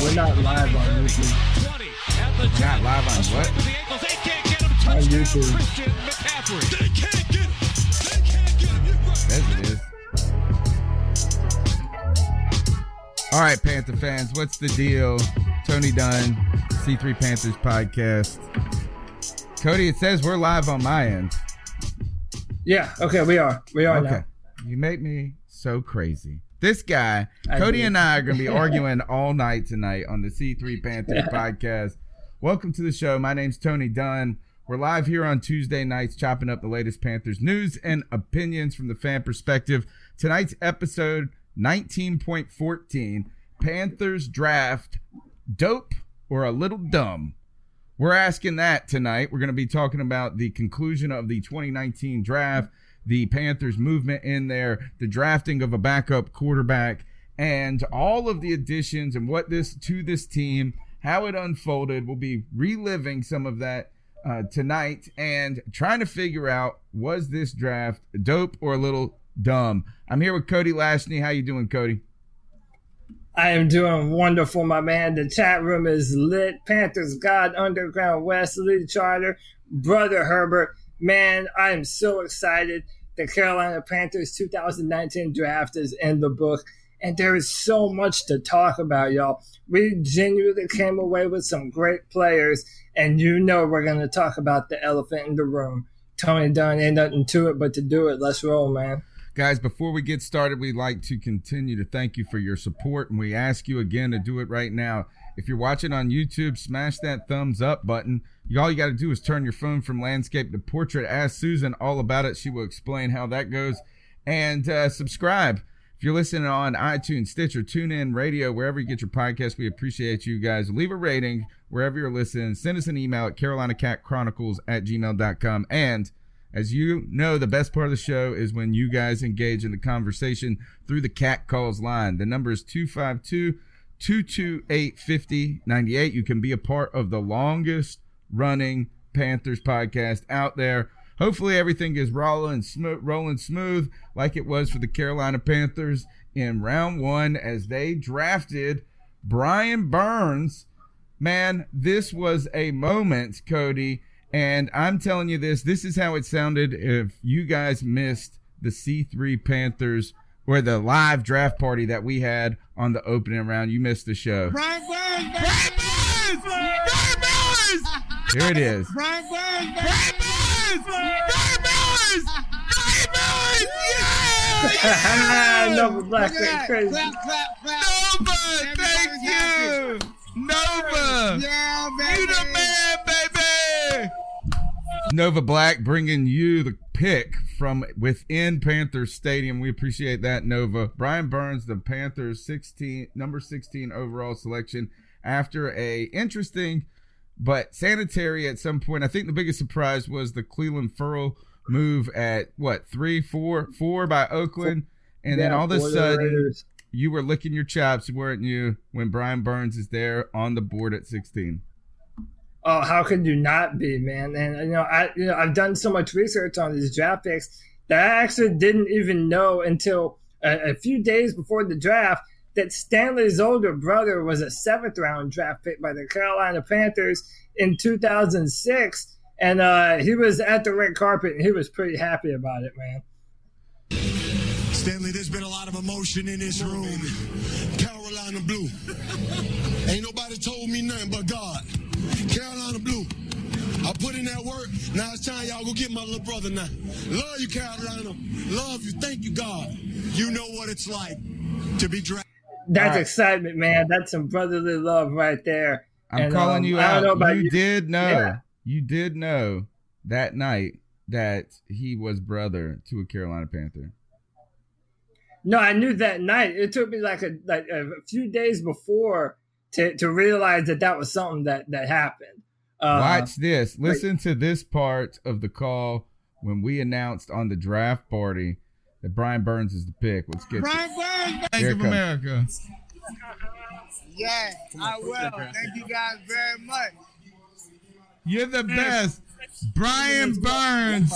We're not live on YouTube. 20 at the 10. Not live on what? with. They can't get him. On Touchdown, YouTube. Christian McCaffrey. They can't get him. They can't get him. You're right. As it is. All right, Panther fans, what's the deal? Tony Dunn, C3 Panthers podcast. Cody, it says we're live on my end. Yeah, okay, we are. We are Okay. now. You make me so crazy. This guy, I Cody and I are going to be arguing all night tonight on the C3 Panthers podcast. Welcome to the show. My name's Tony Dunn. We're live here on Tuesday nights, chopping up the latest Panthers news and opinions from the fan perspective. Tonight's episode 19.14 Panthers draft dope or a little dumb? We're asking that tonight. We're going to be talking about the conclusion of the 2019 draft, the Panthers movement in there, the drafting of a backup quarterback, and all of the additions and what this to this team, how it unfolded. We'll be reliving some of that uh, tonight and trying to figure out was this draft dope or a little dumb. I'm here with Cody Lashney. How you doing, Cody? I am doing wonderful, my man. The chat room is lit. Panthers God, Underground Wesley Charter, Brother Herbert. Man, I am so excited. The Carolina Panthers 2019 draft is in the book, and there is so much to talk about, y'all. We genuinely came away with some great players, and you know we're going to talk about the elephant in the room. Tony Dunn ain't nothing to it but to do it. Let's roll, man. Guys, before we get started, we'd like to continue to thank you for your support, and we ask you again to do it right now. If you're watching on YouTube, smash that thumbs up button. All you got to do is turn your phone from landscape to portrait. Ask Susan all about it. She will explain how that goes. And uh, subscribe. If you're listening on iTunes, Stitcher, TuneIn, Radio, wherever you get your podcast, we appreciate you guys. Leave a rating wherever you're listening. Send us an email at carolinacatchronicles at gmail.com. And as you know, the best part of the show is when you guys engage in the conversation through the Cat Calls line. The number is 252 228 5098. You can be a part of the longest running Panthers podcast out there. Hopefully, everything is rolling, smo- rolling smooth like it was for the Carolina Panthers in round one as they drafted Brian Burns. Man, this was a moment, Cody. And I'm telling you this, this is how it sounded if you guys missed the C3 Panthers or the live draft party that we had on the opening round. You missed the show. Brian Burns! Brian Burns! Brian Burns! Burns! Here it is. Brian Burns, baby. Brian Burns! Brian Burns! Brian Burns! Yeah! Nova Black Look went crazy. Clap, clap, clap. Nova, thank you. Nova, Yeah, baby. you the man, baby. Nova Black bringing you the pick from within Panthers Stadium. We appreciate that, Nova. Brian Burns, the Panthers 16 number 16 overall selection after a interesting but sanitary at some point. I think the biggest surprise was the Clelin Ferrell move at what three, four, four by Oakland, and then all of a sudden you were licking your chops, weren't you, when Brian Burns is there on the board at 16? Oh, how could you not be, man? And you know, I you know I've done so much research on these draft picks that I actually didn't even know until a, a few days before the draft that Stanley's older brother was a seventh round draft pick by the Carolina Panthers in 2006, and uh, he was at the red carpet and he was pretty happy about it, man. Stanley, there's been a lot of emotion in this room. Carolina Blue. Ain't nobody told me nothing but God. Carolina Blue. I put in that work. Now it's time y'all go get my little brother now. Love you, Carolina. Love you. Thank you, God. You know what it's like to be drafted. That's right. excitement, man. That's some brotherly love right there. I'm And, calling um, you I don't know out. You, you. did know. Yeah. You did know that night that he was brother to a Carolina Panther. No, I knew that night. It took me like a like a few days before to, to realize that that was something that that happened. Uh, Watch this. Listen to this part of the call when we announced on the draft party that Brian Burns is the pick. Let's get Brian Burns, baby. Bank of America. Yeah, I will. Thank you guys very much. You're the best. Brian Burns,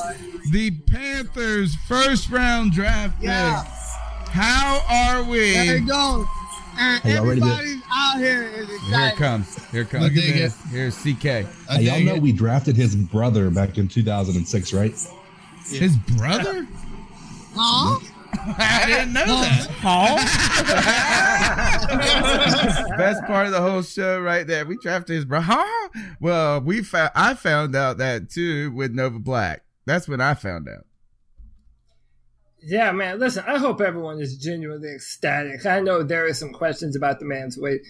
the Panthers' first round draft pick. Yeah. How are we? There it goes. And Hey, y'all ready to- everybody's out here is Here it comes. Here it comes. Look at this. Here's CK. Hey, y'all know it. we drafted his brother back in 2006, right? His brother? Huh? I didn't know that. Best part of the whole show right there. We drafted his bro. Huh? Well, we found I found out that too with Nova Black. That's when I found out. Yeah, man. Listen, I hope everyone is genuinely ecstatic. I know there are some questions about the man's weight,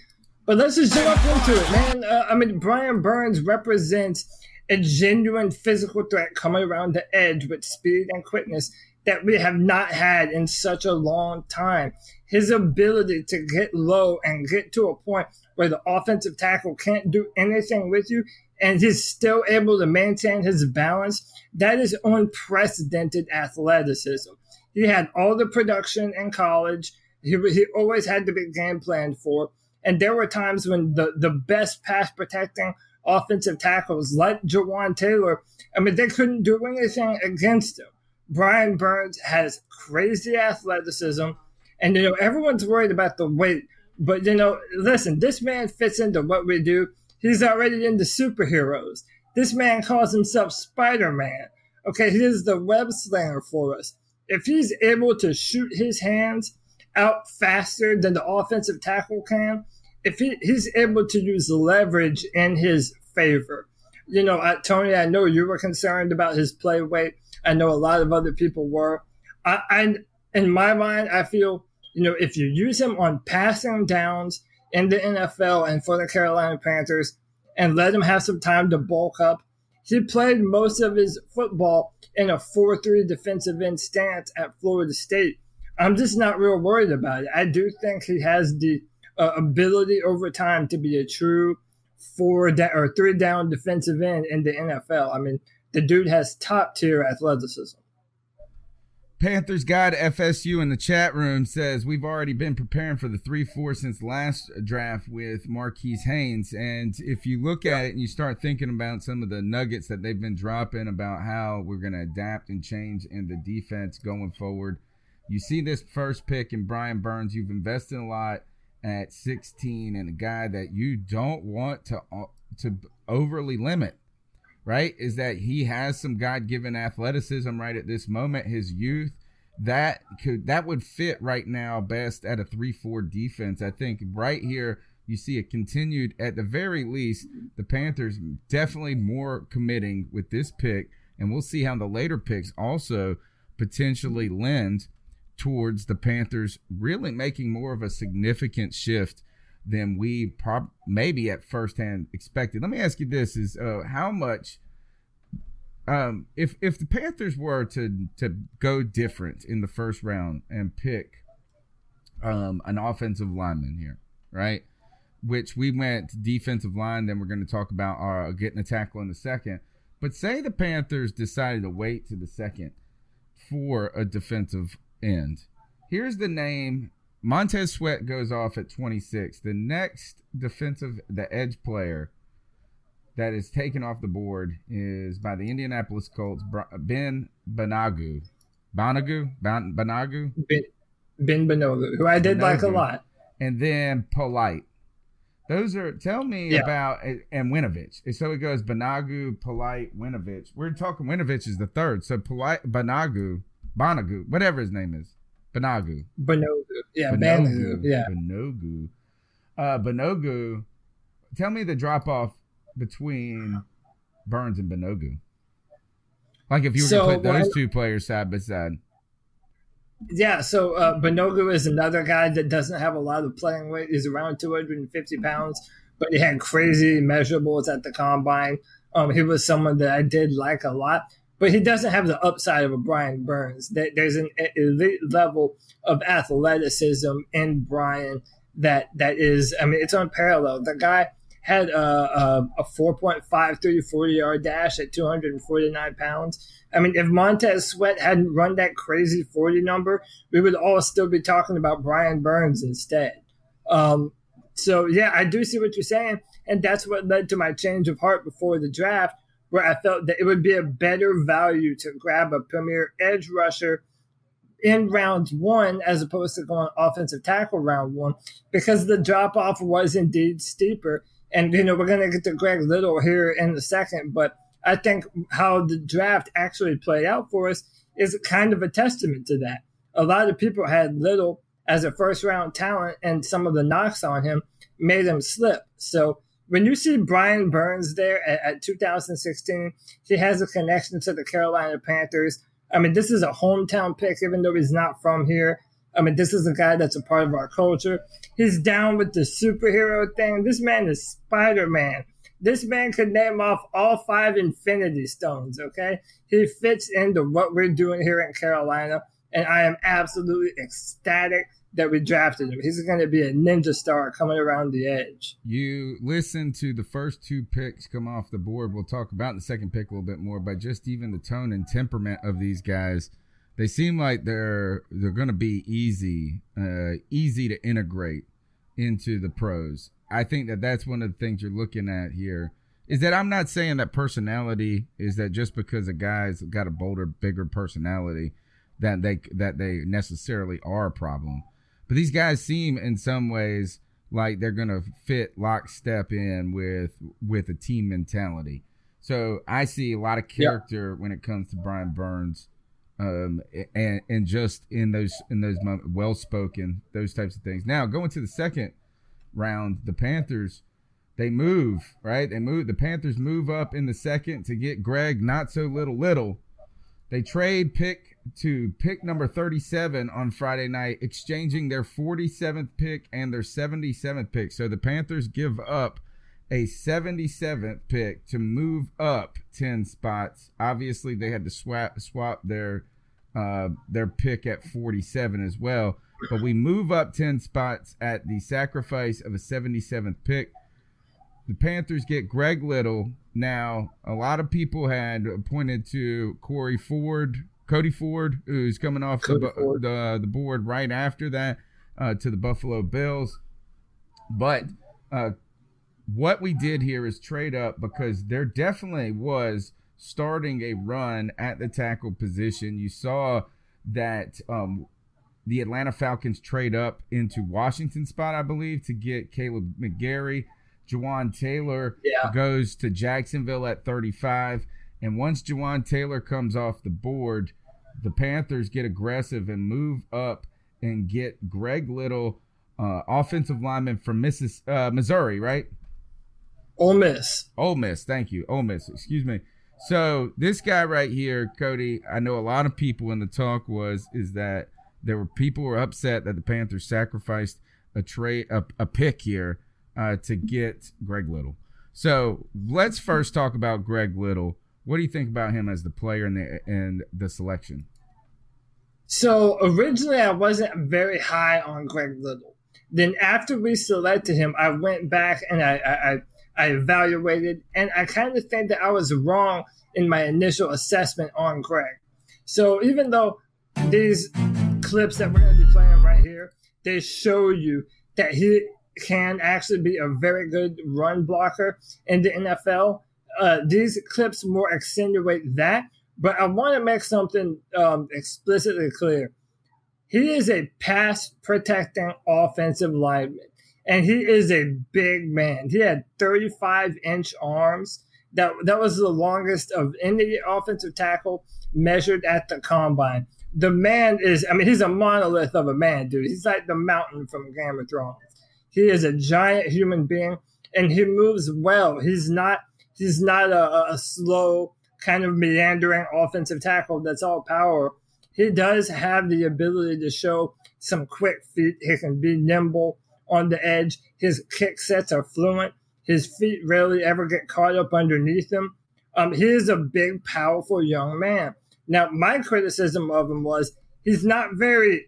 but let's just jump into it, man. Uh, I mean, Brian Burns represents a genuine physical threat coming around the edge with speed and quickness that we have not had in such a long time. His ability to get low and get to a point where the offensive tackle can't do anything with you and he's still able to maintain his balance, that is unprecedented athleticism. He had all the production in college. He, he always had the big game planned for. And there were times when the, the best pass protecting offensive tackles like Jawaan Taylor, I mean, they couldn't do anything against him. Brian Burns has crazy athleticism. And, you know, everyone's worried about the weight. But, you know, listen, this man fits into what we do. He's already into superheroes. This man calls himself Spider Man. Okay, he is the web slinger for us. If he's able to shoot his hands out faster than the offensive tackle can, if he, he's able to use leverage in his favor, you know, Tony, I know you were concerned about his play weight. I know a lot of other people were. I, I, in my mind, I feel, you know, if you use him on passing downs in the NFL and for the Carolina Panthers and let him have some time to bulk up, he played most of his football in a 4 3 defensive end stance at Florida State. I'm just not real worried about it. I do think he has the uh, ability over time to be a true four da- or three down defensive end in the NFL. I mean, the dude has top tier athleticism. Panthers guy to FSU in the chat room says we've already been preparing for the three four since last draft with Marquis Haynes, and if you look at it and you start thinking about some of the nuggets that they've been dropping about how we're going to adapt and change in the defense going forward, you see this first pick in Brian Burns. You've invested a lot at 16 and a guy that you don't want to uh, to overly limit right? Is that he has some God given athleticism right at this moment, his youth. That could that would fit right now best at a three four defense. I think right here, you see a continued, at the very least, the Panthers definitely more committing with this pick, and we'll see how the later picks also potentially lend towards the Panthers really making more of a significant shift than we prob- maybe at first hand expected. Let me ask you this: Is uh, how much? Um, if if the Panthers were to to go different in the first round and pick um, an offensive lineman here, right? Which we went defensive line, then we're going to talk about uh, getting a tackle in the second. But say the Panthers decided to wait to the second for a defensive end. Here's the name. Montez Sweat goes off at 26. The next defensive, the edge player that is taken off the board is by the Indianapolis Colts, Ben Banogu. Banogu? Ban- Banogu? Ben, ben Banogu, who I did like a lot. And then Polite. Those are tell me Yeah. about and Winovich. So it goes Banagu, Polite, Winovich. We're talking Winovich is the third. So Polite, Banagu, Banagu, whatever his name is, Banagu, Banogu. Yeah, Banogu, Banogu. Yeah. Banogu, uh, Banogu. Tell me the drop off between Burns and Banogu. Like if you were So, to put those two players side by side. Yeah, so uh, Banogu is another guy that doesn't have a lot of playing weight. He's around 250 pounds, but he had crazy measurables at the combine. Um, he was someone that I did like a lot, but he doesn't have the upside of a Brian Burns. That There's an elite level of athleticism in Brian that that is, I mean, it's unparalleled. The guy had a, a, a 4.53 40 yard dash at 249 pounds. I mean, if Montez Sweat hadn't run that crazy 40 number, we would all still be talking about Brian Burns instead. Um, so, yeah, I do see what you're saying. And that's what led to my change of heart before the draft, where I felt that it would be a better value to grab a premier edge rusher in round one as opposed to going offensive tackle round one because the drop off was indeed steeper. And, you know, we're going to get to Greg Little here in a second, but I think how the draft actually played out for us is kind of a testament to that. A lot of people had Little as a first round talent, and some of the knocks on him made him slip. So when you see Brian Burns there at, at 2016, he has a connection to the Carolina Panthers. I mean, this is a hometown pick, even though he's not from here. I mean, this is a guy that's a part of our culture. He's down with the superhero thing. This man is Spider Man. This man could name off all five Infinity Stones, okay? He fits into what we're doing here in Carolina, and I am absolutely ecstatic that we drafted him. He's going to be a ninja star coming around the edge. You listen to the first two picks come off the board. We'll talk about the second pick a little bit more, but just even the tone and temperament of these guys, they seem like they're they're going to be easy, uh, easy to integrate into the pros. I think that that's one of the things you're looking at here. Is that I'm not saying that personality is that just because a guy's got a bolder, bigger personality that they that they necessarily are a problem. But these guys seem in some ways like they're gonna fit lockstep in with with a team mentality. So I see a lot of character when it comes to Brian Burns, um, and and just in those in those well spoken those types of things. Now going to the second round, the Panthers they move right. They move. The Panthers move up in the second to get Greg not so little little. They trade pick to pick number 37 on Friday night, exchanging their 47th pick and their 77th pick. So the Panthers give up a 77th pick to move up 10 spots. Obviously, they had to swap swap their uh, their pick at 47 as well. But we move up 10 spots at the sacrifice of a 77th pick. The Panthers get Greg Little. Now, a lot of people had pointed to Corey Ford, Cody Ford, who's coming off the, Ford. the the board right after that uh, to the Buffalo Bills. But uh, what we did here is trade up because there definitely was starting a run at the tackle position. You saw that um, the Atlanta Falcons trade up into Washington spot, I believe, to get Kaleb McGary. Jawaan Taylor Yeah. goes to Jacksonville at 35. And once Jawaan Taylor comes off the board, the Panthers get aggressive and move up and get Greg Little uh, offensive lineman from Missis, uh, Missouri, right? Ole Miss. Ole Miss. Thank you. Ole Miss. Excuse me. So this guy right here, Cody, I know a lot of people in the talk was is that there were people were upset that the Panthers sacrificed a trade a, a pick here uh, to get Greg Little. So let's first talk about Greg Little. What do you think about him as the player and the and the selection? So originally, I wasn't very high on Greg Little. Then after we selected him, I went back and I I, I, evaluated, and I kind of think that I was wrong in my initial assessment on Greg. So even though these clips that we're going to be playing right here, they show you that he can actually be a very good run blocker in the NFL. Uh, these clips more accentuate that, but I want to make something um, explicitly clear. He is a pass protecting offensive lineman, and he is a big man. He had 35 inch arms. That, that was the longest of any offensive tackle measured at the combine. The man is, I mean, he's a monolith of a man, dude. He's like the mountain from Game of Thrones. He is a giant human being, and he moves well. He's not he's not a, a slow kind of meandering offensive tackle that's all power. He does have the ability to show some quick feet. He can be nimble on the edge. His kick sets are fluent. His feet rarely ever get caught up underneath him. Um, he is a big, powerful young man. Now, my criticism of him was he's not very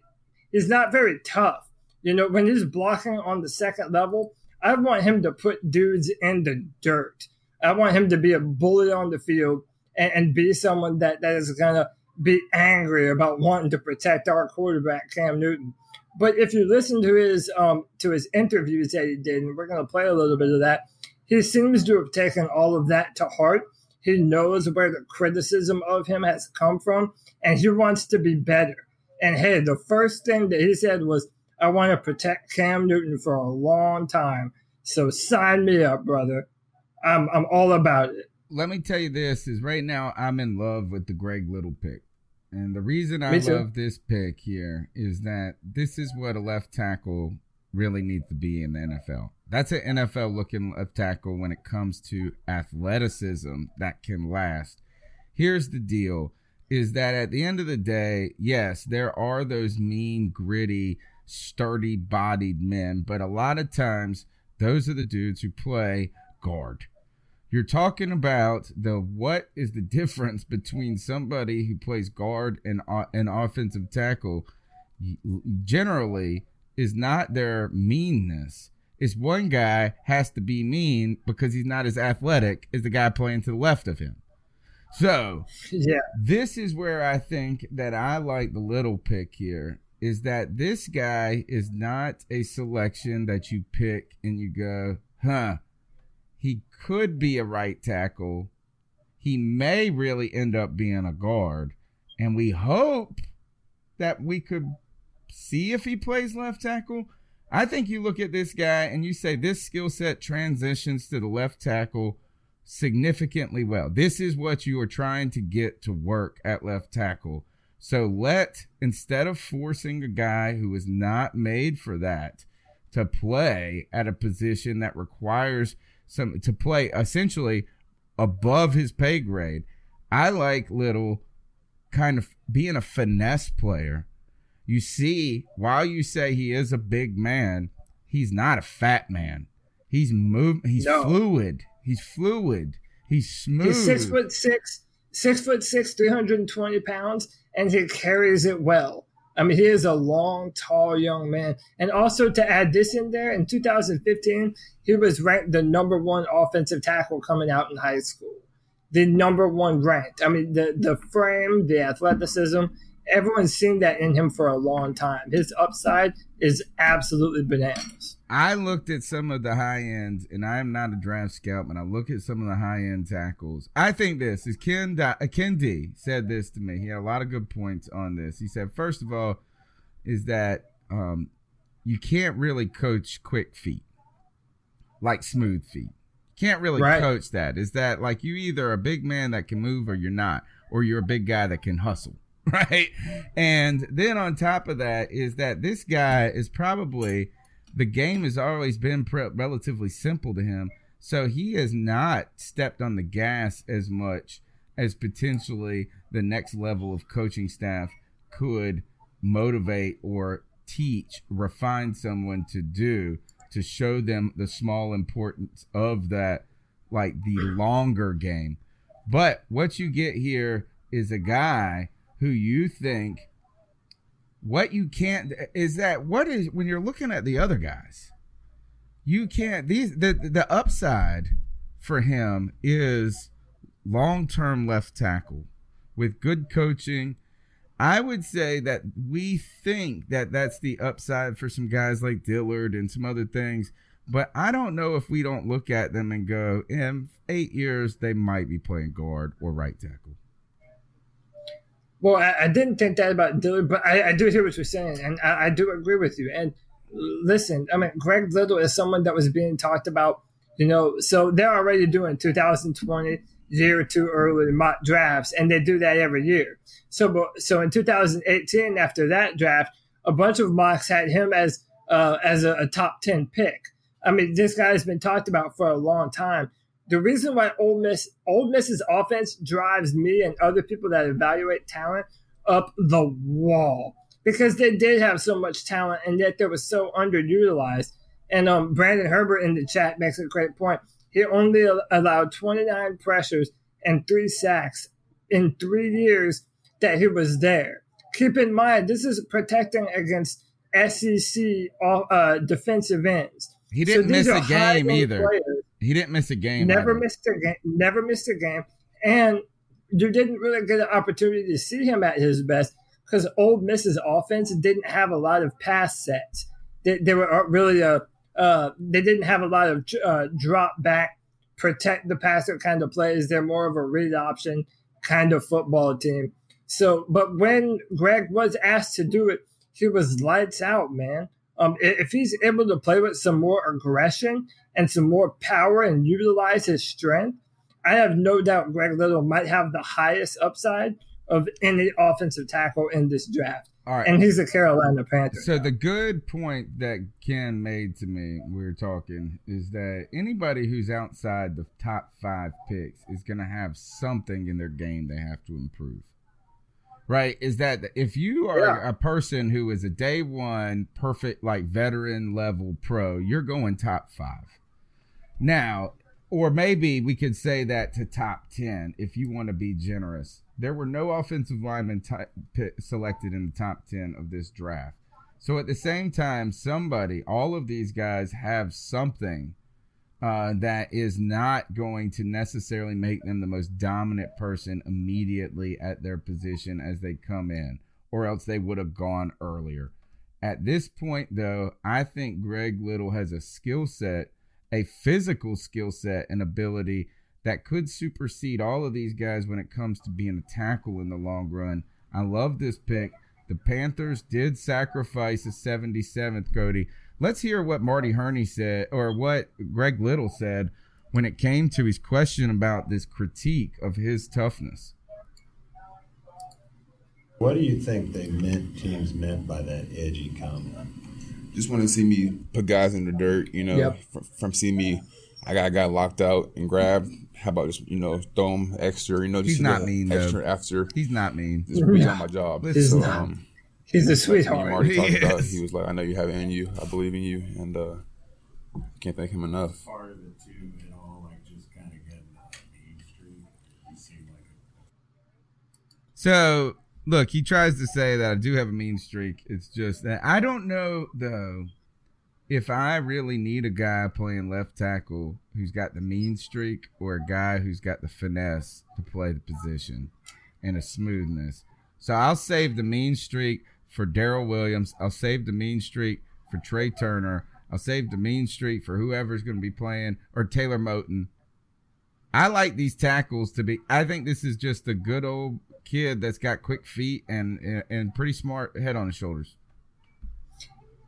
he's not very tough. You know, when he's blocking on the second level, I want him to put dudes in the dirt. I want him to be a bully on the field and, and be someone that, that is going to be angry about wanting to protect our quarterback, Cam Newton. But if you listen to his um, to his interviews that he did, and we're going to play a little bit of that, he seems to have taken all of that to heart. He knows where the criticism of him has come from, and he wants to be better. And hey, the first thing that he said was, I want to protect Cam Newton for a long time. So sign me up, brother. I'm I'm all about it. Let me tell you this: is right now I'm in love with the Greg Little pick, and the reason I too. love this pick here is that this is what a left tackle really needs to be in the NFL. That's an NFL looking left tackle when it comes to athleticism that can last. Here's the deal: is that at the end of the day, yes, there are those mean, gritty, sturdy bodied men, but a lot of times those are the dudes who play guard. You're talking about the what is the difference between somebody who plays guard and uh, an offensive tackle generally is not their meanness. It's one guy has to be mean because he's not as athletic as the guy playing to the left of him. So, Yeah. this is where I think that I like the little pick here is that this guy is not a selection that you pick and you go, huh, he could be a right tackle. He may really end up being a guard. And we hope that we could see if he plays left tackle. I think you look at this guy and you say this skill set transitions to the left tackle significantly well. This is what you are trying to get to work at left tackle. So let, instead of forcing a guy who is not made for that to play at a position that requires some, to play essentially above his pay grade, I like Little kind of being a finesse player. You see, while you say he is a big man, he's not a fat man. He's move. He's No. fluid. He's fluid. He's smooth. He's six foot six, six foot six, three hundred and twenty pounds, and he carries it well. I mean, he is a long, tall young man. And also to add this in there, in 2015, he was ranked the number one offensive tackle coming out in high school. The number one ranked. I mean, the the frame, the athleticism, everyone's seen that in him for a long time. His upside is absolutely bananas. I looked at some of the high ends, and I am not a draft scout, but I look at some of the high end tackles. I think this is Ken. Di- uh, Ken D said this to me. He had a lot of good points on this. He said, first of all, is that um, you can't really coach quick feet like smooth feet. Can't really Right. coach that. Is that like you either a big man that can move or you're not, or you're a big guy that can hustle, right? And then on top of that is that this guy is probably the game has always been pre- relatively simple to him. So he has not stepped on the gas as much as potentially the next level of coaching staff could motivate or teach, refine someone to do to show them the small importance of that, like the longer game. But what you get here is a guy who you think what you can't is that what is when you're looking at the other guys you can't these the the upside for him is long-term left tackle with good coaching. I would say that we think that that's the upside for some guys like dillard and some other things but i don't know if we don't look at them and go in eight years they might be playing guard or right tackle Well, I, I didn't think that about Dillard, but I, I do hear what you're saying, and I, I do agree with you. And listen, I mean, Greg Little is someone that was being talked about, you know, so they're already doing 2020 year two early mock drafts, and they do that every year. So, so in 2018, after that draft, a bunch of mocks had him as uh, as a, a top 10 pick. I mean, this guy has been talked about for a long time. The reason why Ole Miss Ole Miss's offense drives me and other people that evaluate talent up the wall because they did have so much talent and yet they were so underutilized. And um, Brandon Herbert in the chat makes a great point. He only allowed 29 pressures and three sacks in three years that he was there. Keep in mind, this is protecting against SEC uh, defensive ends. he didn't these miss a game either players he didn't miss a game never either. missed a game. Never missed a game, and you didn't really get an opportunity to see him at his best because Ole Miss's offense didn't have a lot of pass sets. They, they were really a uh, they didn't have a lot of uh, drop back, protect the passer kind of plays. They're more of a read option kind of football team. So, but when Greg was asked to do it, he was lights out, man. Um, if he's able to play with some more aggression and some more power and utilize his strength, I have no doubt Greg Little might have the highest upside of any offensive tackle in this draft. all right And he's a Carolina Panther. So the good point that Ken made to me, we were talking, is that anybody who's outside the top five picks is going to have something in their game they have to improve. Right? Is that if you are Yeah. a person who is a day one perfect, like veteran level pro, you're going top five. Now, or maybe we could say that to top 10 if you want to be generous. There were no offensive linemen pi selected in the top 10 of this draft. So at the same time, somebody, all of these guys have something uh, that is not going to necessarily make them the most dominant person immediately at their position as they come in, or else they would have gone earlier. At this point, though, I think Greg Little has a skill set, a physical skill set, and ability that could supersede all of these guys when it comes to being a tackle in the long run. I love this pick. The Panthers did sacrifice a 77th, Cody. Let's hear what Marty Hurney said, or what Greg Little said when it came to his question about this critique of his toughness. What do you think they meant teams meant by that edgy comment? just want to see me put guys in the dirt, you know, Yep. from, from see me, I got got locked out and grabbed. How about just you know throw him extra, you know, just He's not the mean, though. extra after He's not mean. just be on my job. He's so, not. um, He's a like me sweetheart. and talked He about, he was like, I know you have it in you. I believe in you, and uh, can't thank him enough. Part of it too, and all like just kind of getting that mean streak. You seem like So look, he tries to say that I do have a mean streak. It's just that I don't know though if I really need a guy playing left tackle who's got the mean streak or a guy who's got the finesse to play the position and a smoothness. So I'll save the mean streak for Daryl Williams. I'll save the mean streak for Trai Turner. I'll save the mean streak for whoever's going to be playing or Taylor Moton. I like these tackles to be. I think this is just a good old kid that's got quick feet and and pretty smart head on his shoulders.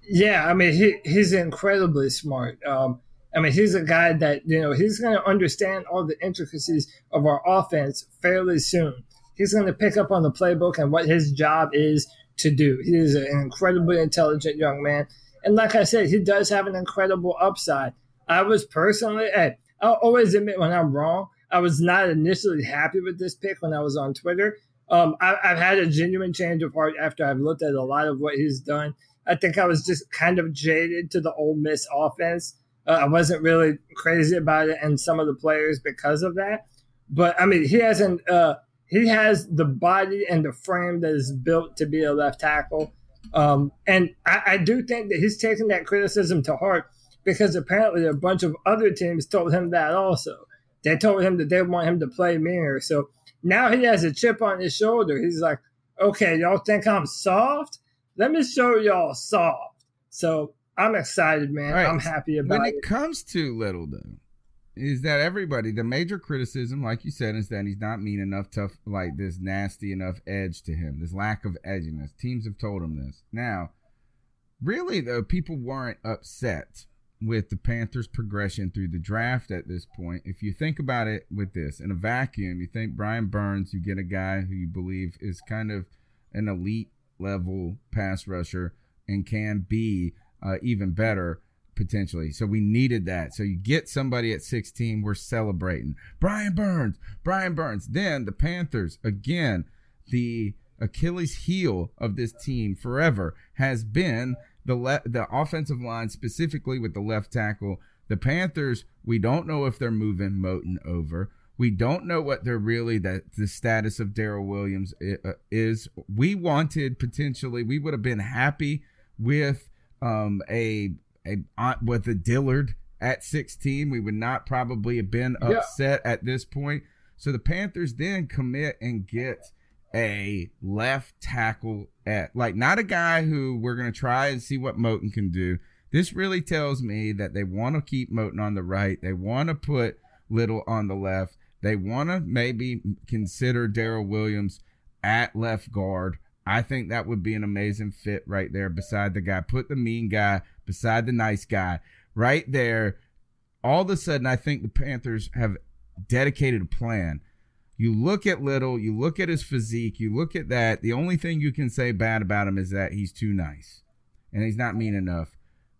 Yeah, I mean he he's incredibly smart. Um, I mean he's a guy that you know he's going to understand all the intricacies of our offense fairly soon. He's going to pick up on the playbook and what his job is to do. He is an incredibly intelligent young man, And like I said, he does have an incredible upside. I was personally, hey, I'll always admit when I'm wrong. I was not initially happy with this pick when I was on Twitter. Um, I, I've had a genuine change of heart after I've looked at a lot of what he's done. I think I was just kind of jaded to the Ole Miss offense. Uh, I wasn't really crazy about it and some of the players because of that. But I mean, he hasn't. Uh, he has the body and the frame that is built to be a left tackle. Um, and I, I do think that he's taking that criticism to heart because apparently a bunch of other teams told him that also. They told him that they want him to play mirror. So now he has a chip on his shoulder. He's like, okay, y'all think I'm soft? Let me show y'all soft. So I'm excited, man. Right, I'm happy about it. when it. it comes to little though is that everybody the major criticism like you said is that he's not mean enough tough like this nasty enough edge to him this lack of edginess. Teams have told him this. Now really though people weren't upset with the panthers progression through the draft at this point. If you think about it with this in a vacuum you think brian burns you get a guy who you believe is kind of an elite level pass rusher and can be uh, even better potentially. So we needed that. So you get somebody at 16, we're celebrating. Brian Burns, Brian Burns. Then the Panthers, again, the Achilles heel of this team forever has been the le- the offensive line, specifically with the left tackle. The Panthers, we don't know if they're moving Moton over. We don't know what they're really that the status of Daryl Williams uh, is. We wanted potentially, we would have been happy with um, a a with a Dillard at 16. We would not probably have been Yeah. upset at this point. So the Panthers then commit and get a left tackle at like not a guy who we're gonna try and see what Moton can do. This really tells me that they want to keep Moton on the right. They want to put Little on the left. They want to maybe consider Daryl Williams at left guard. I think that would be an amazing fit right there beside the guy. Put the mean guy beside the nice guy right there. All of a sudden, I think the Panthers have dedicated a plan. You look at Little, you look at his physique, you look at that. The only thing you can say bad about him is that he's too nice and he's not mean enough.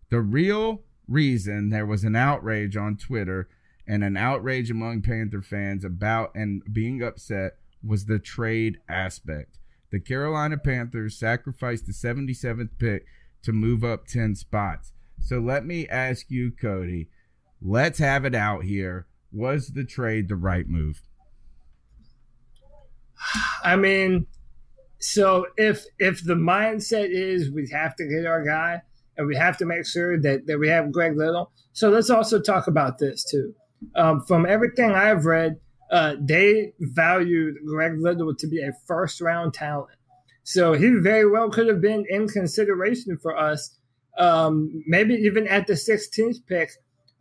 The real reason there was an outrage on Twitter and an outrage among Panther fans about and being upset was the trade aspect. The Carolina Panthers sacrificed the 77th pick to move up 10 spots. So let me ask you, Cody, let's have it out here. Was the trade the right move? I mean, so if if the mindset is we have to get our guy and we have to make sure that, that we have Greg Little. So let's also talk about this too. Um, from everything I've read, uh, they valued Greg Little to be a first round talent. So he very well could have been in consideration for us, um, maybe even at the 16th pick.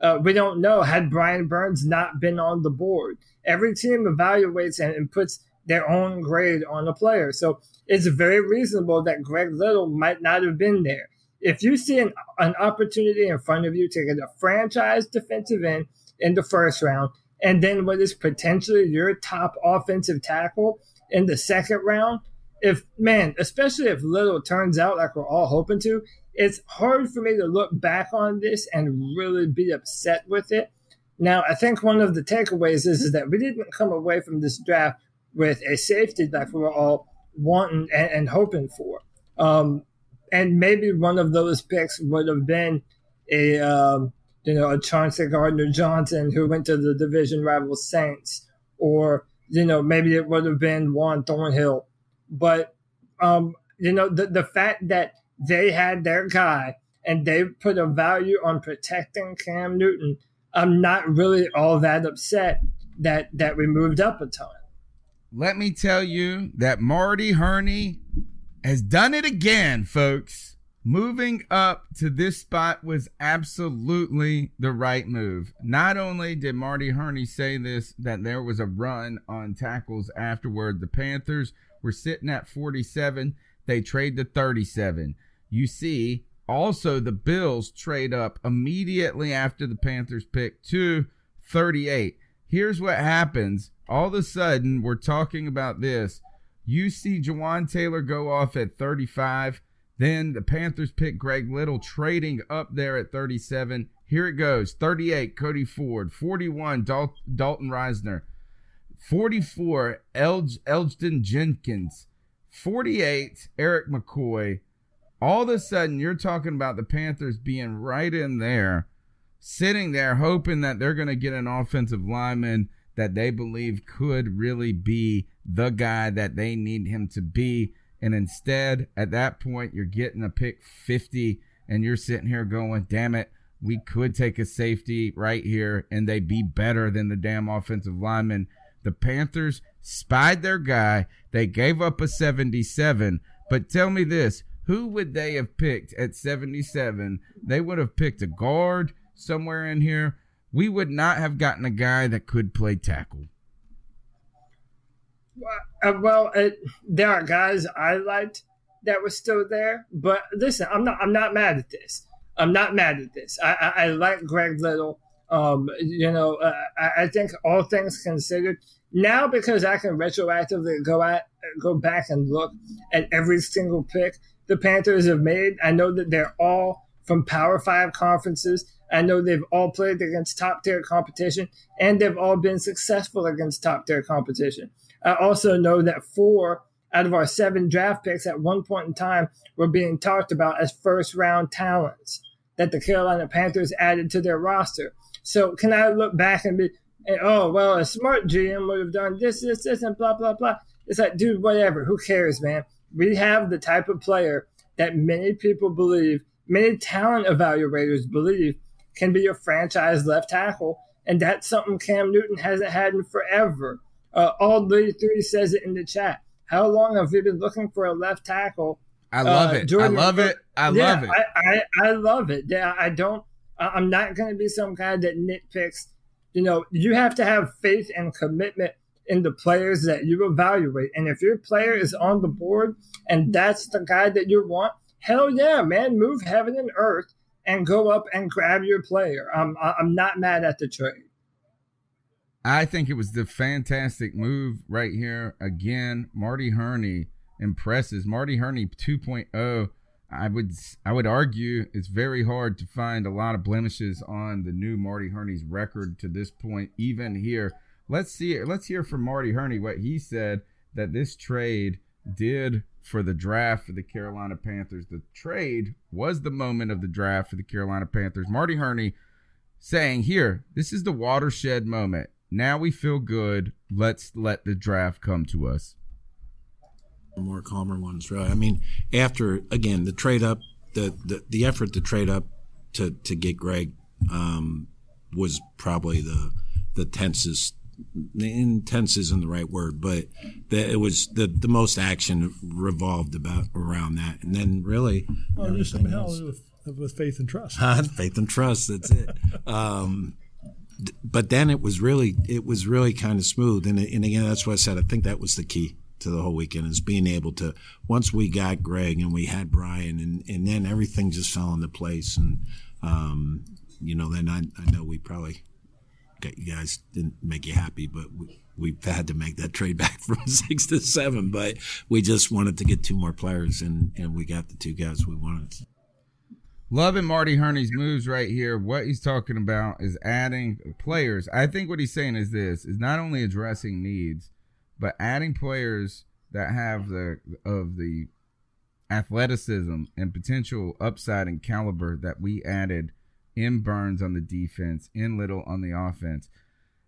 Uh, we don't know had Brian Burns not been on the board. Every team evaluates and, and puts their own grade on a player. So it's very reasonable that Greg Little might not have been there. If you see an, an opportunity in front of you to get a franchise defensive end in the first round, and then what is potentially your top offensive tackle in the second round, if man, especially if Little turns out like we're all hoping to, it's hard for me to look back on this and really be upset with it. Now, I think one of the takeaways is, is that we didn't come away from this draft with a safety like we were all wanting and, and hoping for. Um, and maybe one of those picks would have been a um, you know a Chauncey Gardner Johnson who went to the division rival Saints, or you know maybe it would have been Juan Thornhill. But um, you know the the fact that they had their guy and they put a value on protecting Cam Newton, I'm not really all that upset that that we moved up a ton. Let me tell you that Marty Hurney has done it again, folks. Moving up to this spot was absolutely the right move. Not only did Marty Hurney say this, that there was a run on tackles afterward, the Panthers were sitting at 47. They trade to 37. You see, also the Bills trade up immediately after the Panthers pick to 38. Here's what happens. All of a sudden, we're talking about this. You see Jawaan Taylor go off at 35. Then the Panthers pick Greg Little, trading up there at 37. Here it goes 38, Cody Ford. 41, Dal- Dalton Risner. 44, Elg- Elgton Jenkins. 48, Erik McCoy. All of a sudden, you're talking about the Panthers being right in there, sitting there, hoping that they're going to get an offensive lineman that they believe could really be the guy that they need him to be. And instead, at that point, you're getting a pick 50, and you're sitting here going, damn it, we could take a safety right here, and they'd be better than the damn offensive lineman. The Panthers spied their guy. They gave up a 77. But tell me this who would they have picked at 77? They would have picked a guard somewhere in here. We would not have gotten a guy that could play tackle. Uh, well, it, there are guys I liked that were still there, but listen, I'm not. I'm not mad at this. I'm not mad at this. I, I, I like Greg Little. Um, you know, uh, I, I think all things considered, now because I can retroactively go at go back and look at every single pick the Panthers have made. I know that they're all from Power Five conferences. I know they've all played against top tier competition, and they've all been successful against top tier competition. I also know that four out of our seven draft picks at one point in time were being talked about as first round talents that the Carolina Panthers added to their roster. So can I look back and be, and, oh, well, a smart GM would have done this, this, this, and blah, blah, blah. It's like, dude, whatever. Who cares, man? We have the type of player that many people believe, many talent evaluators believe can be a franchise left tackle. And that's something Cam Newton hasn't had in forever. Uh, all three says it in the chat. How long have we been looking for a left tackle? I love Uh, it. Jordan- I love it. I Yeah, love it. I, I, I love it. Yeah, I don't. I'm not going to be some guy that nitpicks. You know, you have to have faith and commitment in the players that you evaluate. And if your player is on the board and that's the guy that you want, hell yeah, man, move heaven and earth and go up and grab your player. I'm I'm not mad at the trade. I think it was the fantastic move right here. Again, Marty Hurney impresses. Marty Hurney 2.0. I would I would argue it's very hard to find a lot of blemishes on the new Marty Hurney's record to this point, even here. Let's see. Let's hear from Marty Hurney what he said that this trade did for the draft for the Carolina Panthers. The trade was the moment of the draft for the Carolina Panthers. Marty Hurney saying, Here, this is the watershed moment. Now we feel good. Let's let the draft come to us. More calmer ones, really. I mean, after again the trade up, the the, the effort to trade up to to get Greg um, was probably the the tensest. Intense isn't the right word, but the, it was the the most action revolved about around that, and then really Well, just everything hell else. with, with faith and trust. faith and trust. That's it. Um, but then it was really, it was really kind of smooth. And, and again, that's what I said. I think that was the key to the whole weekend is being able to, once we got Greg and we had Brian and, and then everything just fell into place. And, um, you know, then I, I know we probably got you guys didn't make you happy, but we, we've had to make that trade back from six to seven, but we just wanted to get two more players and, and we got the two guys we wanted. Loving Marty Hurney's moves right here. What he's talking about is adding players. I think what he's saying is this is not only addressing needs, but adding players that have the of the athleticism and potential upside and caliber that we added in Burns on the defense, in Little on the offense.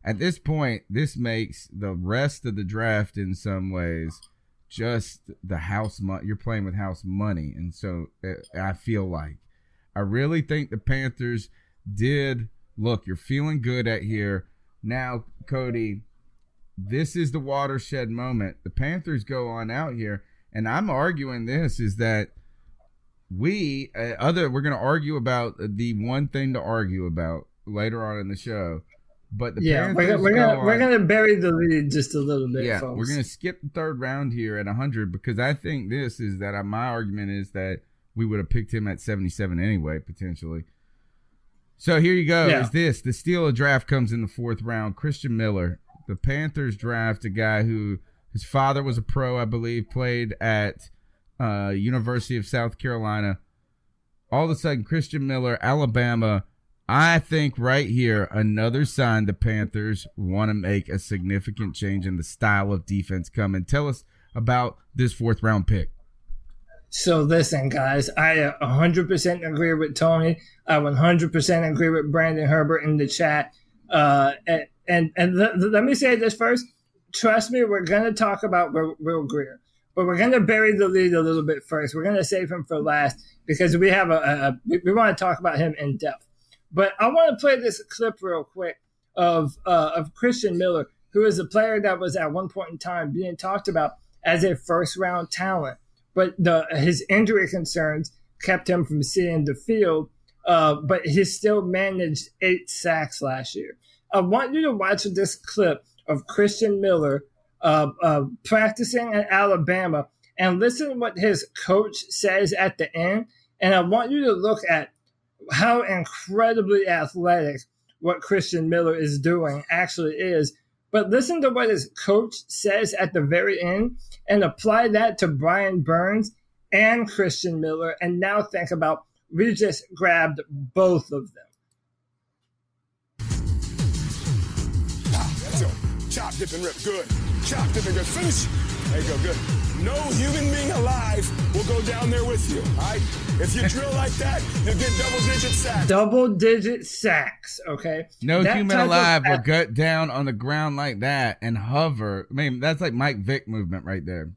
At this point, this makes the rest of the draft in some ways just the house money. You're playing with house money, and so uh, I feel like I really think the Panthers did look. You're feeling good at here now, Cody. This is the watershed moment. The Panthers go on out here, and I'm arguing this is that we uh, other we're going to argue about the one thing to argue about later on in the show. But the yeah, Panthers we're, gonna- we're go gonna we're gonna bury the lead just a little bit, yeah, folks. we're gonna skip the third round here at 100 because I think this is that uh, my argument is that we would have picked him at 77 anyway, potentially. So here you go. Yeah. Is this the steal of draft comes in the fourth round? Christian Miller, the Panthers draft a guy who his father was a pro, I believe, played at uh, University of South Carolina. All of a sudden, Christian Miller, Alabama. I think right here, another sign the Panthers want to make a significant change in the style of defense coming. Tell us about this fourth round pick. So listen, guys, I uh, 100% agree with Tony. I 100% agree with Brandon Herbert in the chat. Uh, and and, and th- th- let me say this first. Trust me, we're going to talk about Will, Will Grier, but we're going to bury the lead a little bit first. We're going to save him for last because we have a, a, we, we want to talk about him in depth. But I want to play this clip real quick of uh, of Christian Miller, who is a player that was at one point in time being talked about as a first round talent but the his injury concerns kept him from seeing the field. Uh, but he still managed eight sacks last year. I want you to watch this clip of Christian Miller uh, uh, practicing at Alabama and listen what his coach says at the end. And I want you to look at how incredibly athletic what Christian Miller is doing actually is but listen to what his coach says at the very end and apply that to Brian Burns and Christian Miller. And now think about we just grabbed both of them. Chop, dip, and rip. Good. Chop, dip, and good. Finish. There you go. Good. No human being alive will go down there with you. All right? If you drill like that, you'll get double digit sacks. Double digit sacks, okay? No That human alive will ath- gut down on the ground like that and hover. I mean, that's like Mike Vick movement right there.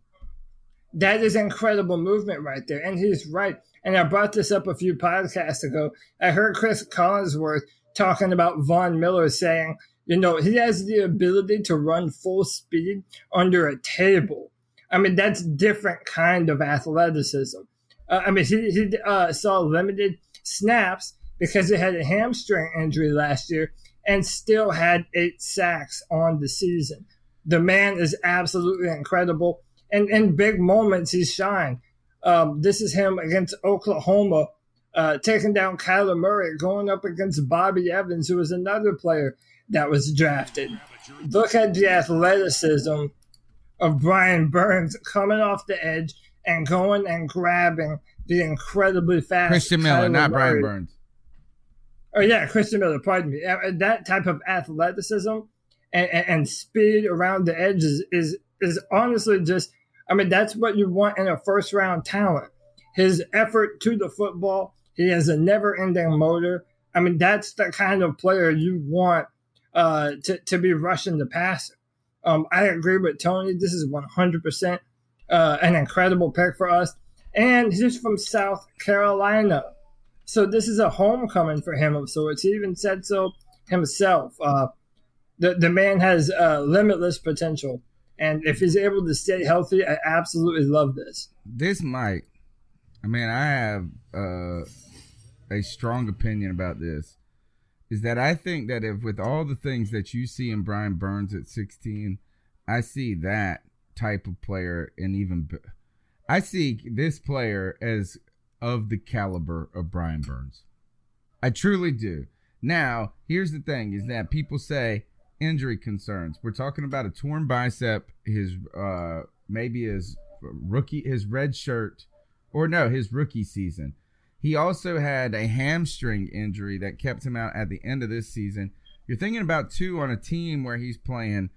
That is incredible movement right there. And he's right. And I brought this up a few podcasts ago. I heard Chris Collinsworth talking about Von Miller saying, you know, he has the ability to run full speed under a table. I mean, that's different kind of athleticism. Uh, I mean, he, he uh, saw limited snaps because he had a hamstring injury last year and still had eight sacks on the season. The man is absolutely incredible. And in big moments, he's shined. Um, this is him against Oklahoma, uh, taking down Kyler Murray, going up against Bobby Evans, who was another player that was drafted. Look at the athleticism of Brian Burns coming off the edge and going and grabbing the incredibly fast Christian Miller, not Brian Burns. Oh yeah, Christian Miller. Pardon me. That type of athleticism and, and, and speed around the edge is, is is honestly just. I mean, that's what you want in a first round talent. His effort to the football. He has a never ending motor. I mean, that's the kind of player you want uh, to to be rushing the passer. Um, I agree with Tony. This is 100% uh, an incredible pick for us. And he's from South Carolina. So this is a homecoming for him of sorts. He even said so himself. Uh, the, the man has uh, limitless potential. And if he's able to stay healthy, I absolutely love this. This might. I mean, I have uh, a strong opinion about this. Is that I think that if with all the things that you see in Brian Burns at 16, I see that type of player and even I see this player as of the caliber of Brian Burns. I truly do. Now, here's the thing is that people say injury concerns. We're talking about a torn bicep, his uh maybe his rookie his red shirt or no, his rookie season. He also had a hamstring injury that kept him out at the end of this season. You're thinking about two on a team where he's playing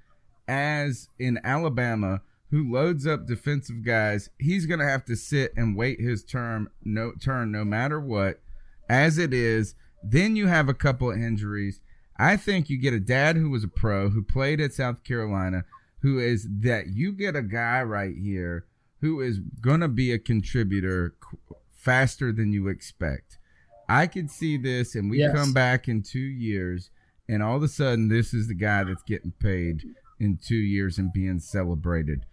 as in Alabama who loads up defensive guys. He's going to have to sit and wait his term no turn no matter what. As it is, then you have a couple of injuries. I think you get a dad who was a pro who played at South Carolina who is that you get a guy right here who is going to be a contributor faster than you expect. I could see this and we Yes. come back in 2 years and all of a sudden this is the guy that's getting paid in 2 years and being celebrated.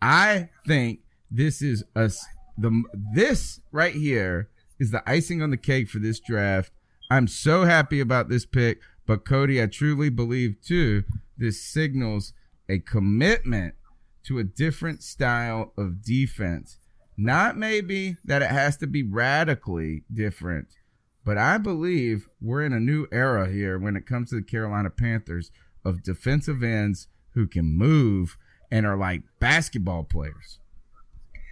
I think this is us the this right here is the icing on the cake for this draft. I'm so happy about this pick, but Cody, I truly believe too this signals a commitment to a different style of defense. Not maybe that it has to be radically different, but I believe we're in a new era here when it comes to the Carolina Panthers of defensive ends who can move and are like basketball players.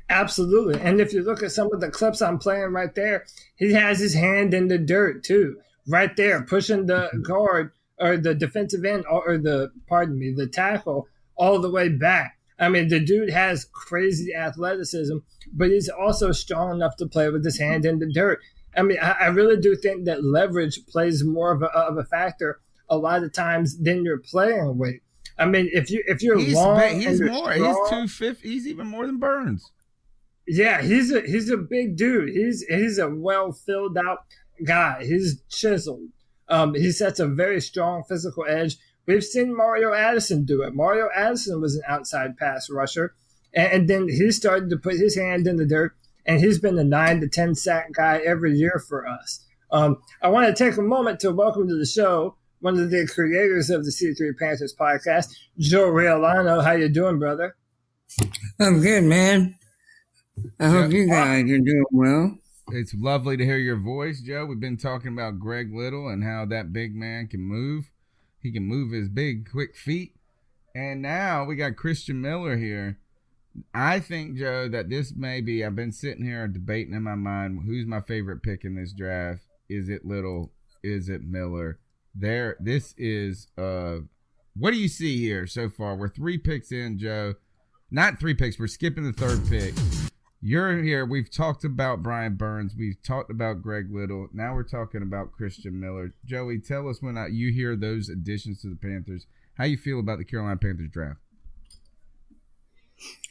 Absolutely. And if you look at some of the clips I'm playing right there, he has his hand in the dirt too, right there, pushing the guard or the defensive end or, the, pardon me, the tackle all the way back. I mean, the dude has crazy athleticism, but he's also strong enough to play with his hand in the dirt. I mean, I, I really do think that leverage plays more of a, of a factor a lot of times than your playing weight. I mean, if you if you're He's, long, he's you're more. strong- He's two fifty. He's even more than Burns. yeah, he's a he's a big dude. He's he's a well filled out guy. He's chiseled. Um, he sets a very strong physical edge. We've seen Mario Addison do it. Mario Addison was an outside pass rusher, and, and then he started to put his hand in the dirt, and he's been a nine to ten sack guy every year for us. Um, I want to take a moment to welcome to the show one of the creators of the C3 Panthers podcast, Joe Riolano. How you doing, brother? I'm good, man. I hope you guys are doing well. It's lovely to hear your voice, Joe. We've been talking about Greg Little and how that big man can move. He can move his big, quick feet. And now we got Christian Miller here. I think, Joe, that this may be. I've been sitting here debating in my mind who's my favorite pick in this draft. Is it Little? Is it Miller? There, this is. uh What do you see here so far? We're three picks in, Joe. Not three picks. We're skipping the third pick. You're here. We've talked about Brian Burns. We've talked about Greg Little. Now we're talking about Christian Miller. Joey, tell us when I, you hear those additions to the Panthers, how you feel about the Carolina Panthers draft.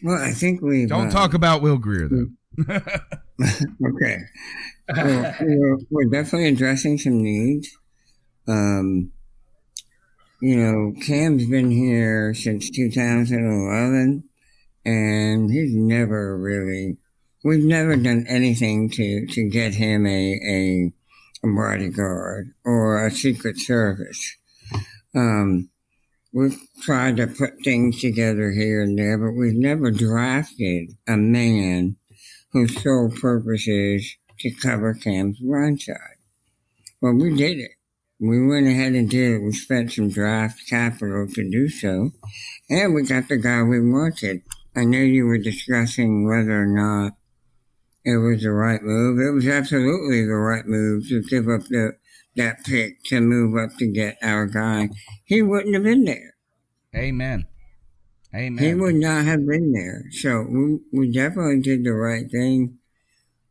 Well, I think we Don't talk about Will Grier though. okay. Well, we're, we're definitely addressing some needs. Um, you know, Cam's been here since 2011, and he's never really. We've never done anything to to get him a a, a bodyguard or a secret service. Um, we've tried to put things together here and there, but we've never drafted a man whose sole purpose is to cover Cam's blind side. Well, we did it. We went ahead and did it. We spent some draft capital to do so, and we got the guy we wanted. I know you were discussing whether or not it was the right move. It was absolutely the right move to give up the that pick to move up to get our guy. He wouldn't have been there. Amen. Amen. He would not have been there. So we, we definitely did the right thing.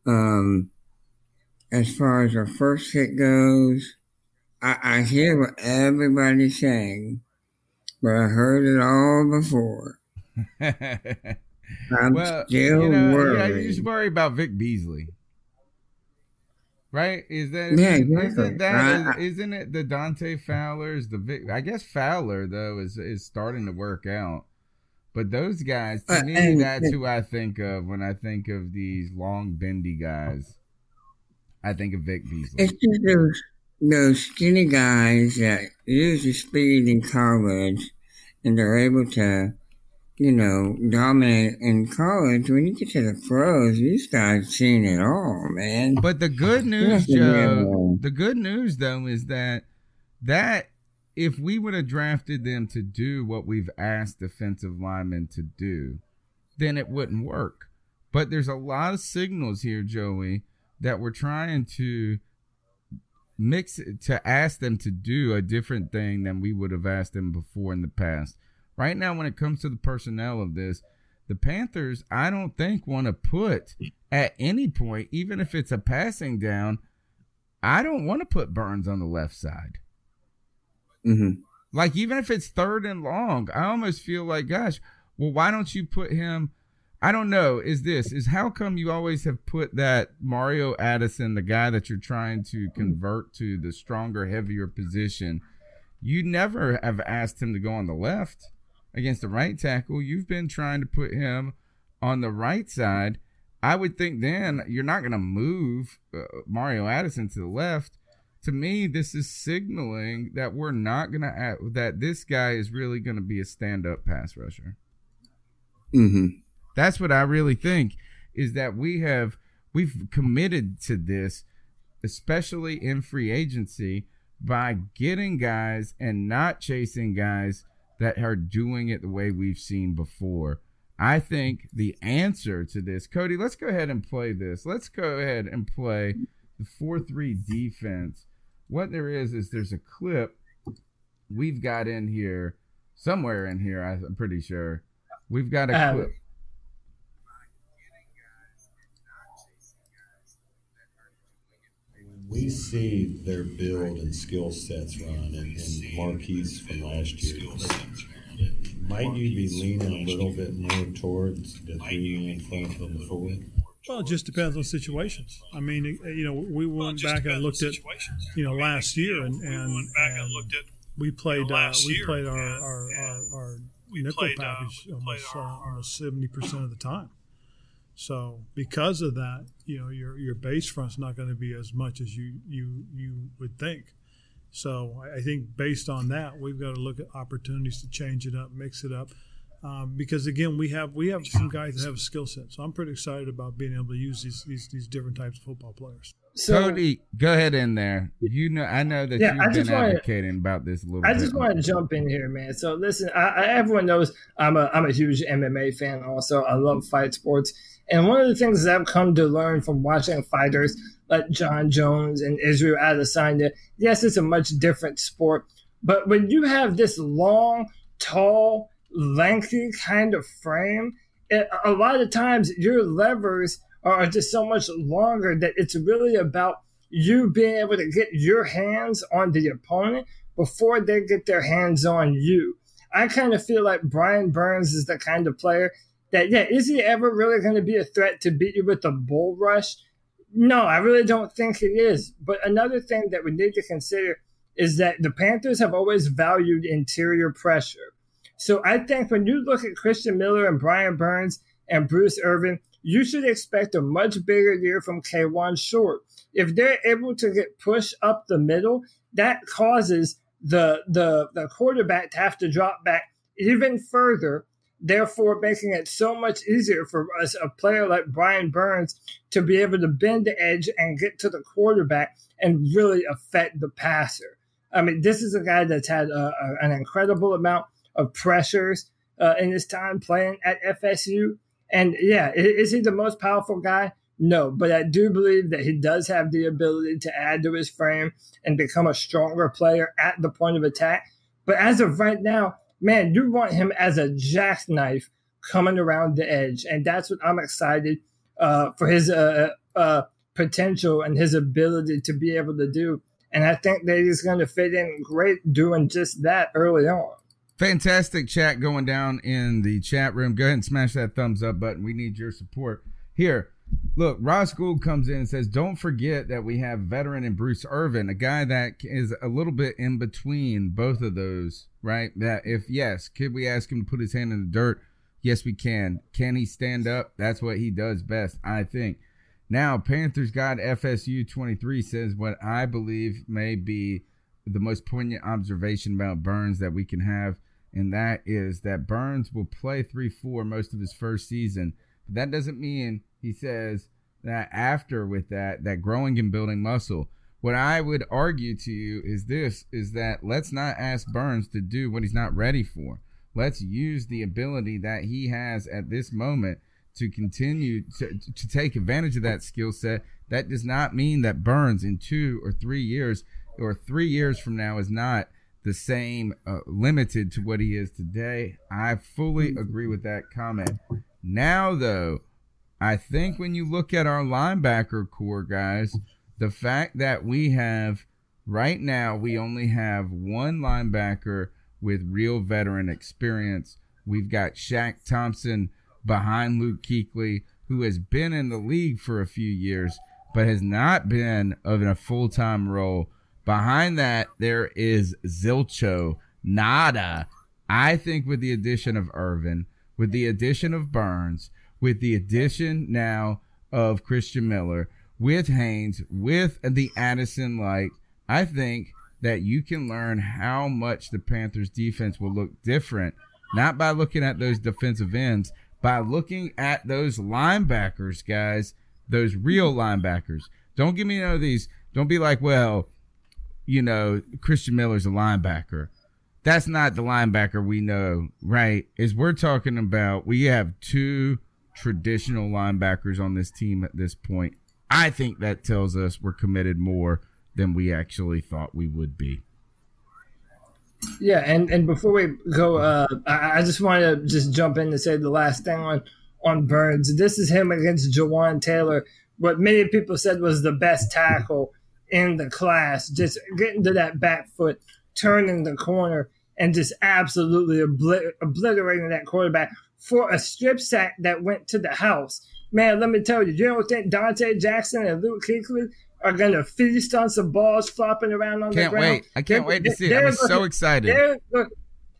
Um, as far as our first pick goes, I, I hear what everybody's saying, but I heard it all before. I'm well, still you know, worried. Yeah, you just worry about Vic Beasley. Right? Is that Yeah, isn't, exactly. isn't that I- I- isn't it the Dante Fowler's the Vic I guess Fowler though is is starting to work out. But those guys, to Uh, me, and- that's who I think of when I think of these long bendy guys. I think of Vic Beasley. It's just those, those skinny guys that use the speed in college and they're able to, you know, dominate in college. When you get to the pros, these guys seen it all, man. But the good news, Joe, the good news though is that that if we would have drafted them to do what we've asked defensive linemen to do, then it wouldn't work. But there's a lot of signals here, Joey, that we're trying to mix to ask them to do a different thing than we would have asked them before in the past. Right now, when it comes to the personnel of this, the Panthers, I don't think want to put at any point, even if it's a passing down, I don't want to put Burns on the left side. Mm-hmm. Like even if it's third and long, I almost feel like, gosh, well, why don't you put him? I don't know. Is this is how come you always have put that Mario Addison, the guy that you're trying to convert to the stronger, heavier position? You never have asked him to go on the left against the right tackle. You've been trying to put him on the right side. I would think then you're not going to move uh, Mario Addison to the left. To me, this is signaling that we're not going to that this guy is really going to be a stand-up pass rusher. Mm-hmm. That's what I really think is that we have we've committed to this, especially in free agency, by getting guys and not chasing guys that are doing it the way we've seen before. I think the answer to this, Cody, let's go ahead and play this. Let's go ahead and play the 4 3 defense. What there is, is there's a clip we've got in here, somewhere in here, I'm pretty sure. We've got a Um, clip. We see their build and skill sets run and, and Marquis from last year. Might you be leaning a little bit more towards the three in front than the four? Well, it just depends on situations. I mean, you know, we went back and looked at, you know, last year, and and, and we played uh, we played our our, our, our nickel package almost uh, almost seventy percent of the time. So because of that, you know, your your base front's not going to be as much as you you you would think. So I I think based on that, we've got to look at opportunities to change it up, mix it up, um, because again, we have we have some guys that have a skill set. So I'm pretty excited about being able to use these these, these different types of football players. So, Cody, go ahead in there. You know, I know that Yeah, I you've just been wanna- advocating about this a little bit. I just want to jump in here, man. So listen, I, I, everyone knows I'm a I'm a huge MMA fan. Also, I love fight sports, and one of the things that I've come to learn from watching fighters like Jon Jones and Israel Adesanya, yes, it's a much different sport, but when you have this long, tall, lengthy kind of frame, it, a lot of times your levers are just so much longer that it's really about you being able to get your hands on the opponent before they get their hands on you. I kind of feel like Brian Burns is the kind of player that, yeah, is he ever really going to be a threat to beat you with a bull rush? No, I really don't think he is. But another thing that we need to consider is that the Panthers have always valued interior pressure. So I think when you look at Christian Miller and Brian Burns and Bruce Irvin, you should expect a much bigger year from Kawann Short. If they're able to get pushed up the middle, that causes the the the quarterback to have to drop back even further, therefore making it so much easier for us a player like Brian Burns to be able to bend the edge and get to the quarterback and really affect the passer. I mean, this is a guy that's had a, a, an incredible amount of pressures uh, in his time playing at FSU. And yeah, is he the most powerful guy? No, but I do believe that he does have the ability to add to his frame and become a stronger player at the point of attack. But as of right now, man, you want him as a jackknife coming around the edge. And that's what I'm excited uh, for his uh, uh, potential and his ability to be able to do. And I think that he's going to fit in great doing just that early on. Fantastic chat going down in the chat room. Go ahead and smash that thumbs up button. We need your support. Here, look, Ross Gould comes in and says, Don't forget that we have veteran and Bruce Irvin, a guy that is a little bit in between both of those, right? That if yes, could we ask him to put his hand in the dirt? Yes, we can. Can he stand up? That's what he does best, I think. Now, Panthers God FSU 23 says what I believe may be the most poignant observation about Burns that we can have, and that is that Burns will play 3 4 most of his first season. But that doesn't mean, he says, that after with that, that growing and building muscle. What I would argue to you is this is that let's not ask Burns to do what he's not ready for. Let's use the ability that he has at this moment to continue to, to take advantage of that skill set. That does not mean that Burns in two or three years or three years from now is not the same uh, limited to what he is today. I fully agree with that comment. Now, though, I think when you look at our linebacker corps, guys, the fact that we have right now, we only have one linebacker with real veteran experience. We've got Shaq Thompson behind Luke Kuechly, who has been in the league for a few years, but has not been of a full time role. Behind that, there is Zilcho Nada. I think with the addition of Irvin, with the addition of Burns, with the addition now of Christian Miller, with Haynes, with the Addison Light, I think that you can learn how much the Panthers defense will look different, not by looking at those defensive ends, by looking at those linebackers, guys, those real linebackers. Don't give me none of these. Don't be like, well, you know, Christian Miller's a linebacker. that's not the linebacker we know, right? Is we're talking about we have two traditional linebackers on this team at this point. I think that tells us we're committed more than we actually thought we would be. Yeah, and, and before we go, uh, I, I just want to just jump in to say the last thing on on Burns. This is him against Jawaan Taylor, what many people said was the best tackle in the class. Just getting to that back foot, turning the corner, and just absolutely obli- obliterating that quarterback for a strip sack that went to the house. Man, let me tell you, you don't think Donte Jackson and Luke Kuechly are going to feast on some balls flopping around on can't the ground? wait. I can't They're- wait to see it. I'm so excited. They're, look,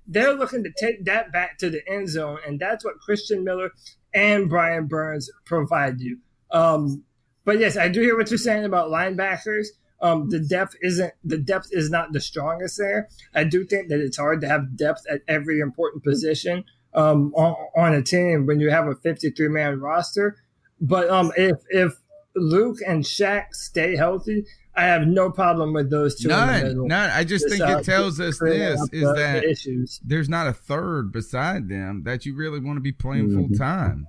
they're looking to take that back to the end zone, and that's what Christian Miller and Brian Burns provide you. Um, but yes, I do hear what you're saying about linebackers. Um, the depth isn't the depth is not the strongest there. I do think that it's hard to have depth at every important position um, on, on a team when you have a 53 man roster. But um, if if Luke and Shaq stay healthy, I have no problem with those two. in the None, none. I just think uh, it tells us this is the- the that issues. there's not a third beside them that you really want to be playing full Mhm. time.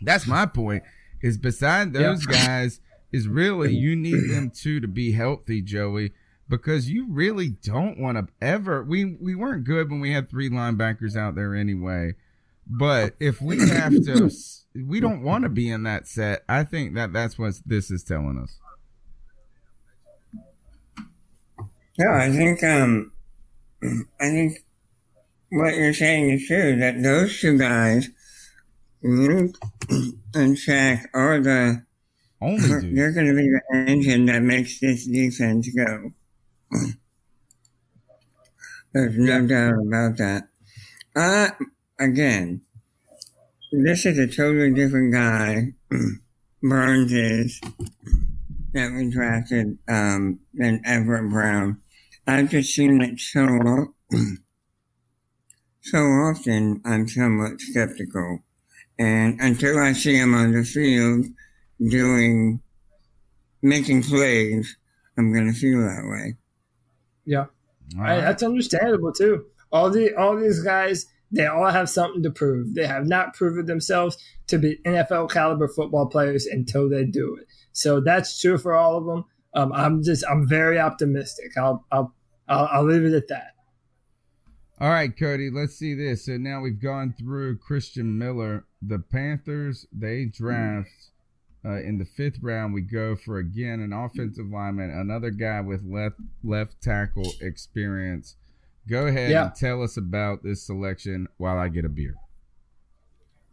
That's my point. Is beside those Yeah. guys is really you need them two to be healthy, Joey, because you really don't want to ever. We we weren't good when we had three linebackers out there anyway. But if we have to, we don't want to be in that set. I think that that's what this is telling us. Yeah, I think um, I think what you're saying is true. That those two guys, Luke and Shaq, are the only they're going to be the engine that makes this defense go. There's no doubt about that. Uh, again, this is a totally different guy. Burns is that we drafted um, than Everett Brown. I've just seen it so so often. I'm somewhat skeptical, and until I see him on the field doing making plays, I'm gonna feel that way. Yeah, I, that's understandable too. All the all these guys, they all have something to prove. They have not proven themselves to be NFL caliber football players until they do it. So that's true for all of them. Um, I'm just I'm very optimistic. I'll I'll I'll, I'll leave it at that. All right, Cody, let's see this. So now we've gone through Christian Miller. The Panthers, they draft uh, in the fifth round. We go for again an offensive lineman, another guy with left left tackle experience. Go ahead Yeah. and tell us about this selection while I get a beer.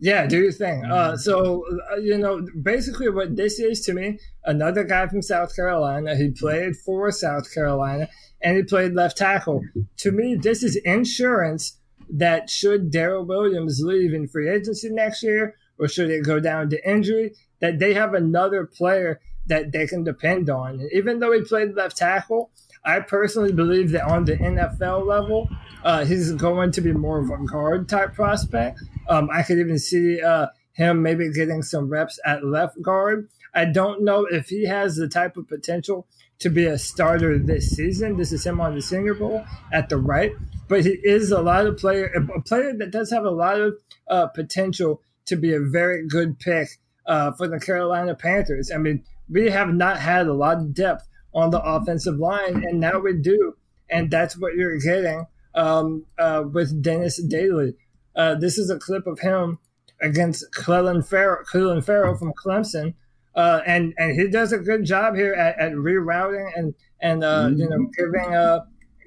Yeah, do your thing. Uh, so, uh, you know, basically what this is to me, another guy from South Carolina. He played for South Carolina and he played left tackle. To me, this is insurance that should Daryl Williams leave in free agency next year or should it go down to injury, that they have another player that they can depend on. And even though he played left tackle, I personally believe that on the NFL level, uh, he's going to be more of a guard type prospect. Um, I could even see uh, him maybe getting some reps at left guard. I don't know if he has the type of potential to be a starter this season. This is him on the Senior Bowl at the right, but he is a lot of player, a player that does have a lot of uh, potential to be a very good pick uh, for the Carolina Panthers. I mean, we have not had a lot of depth on the offensive line, and now we do, and that's what you're getting um, uh, with Dennis Daley. Uh, this is a clip of him against Clelin Ferrell, Clelin Ferrell from Clemson, uh, and and he does a good job here at, at rerouting and and uh, you know giving uh,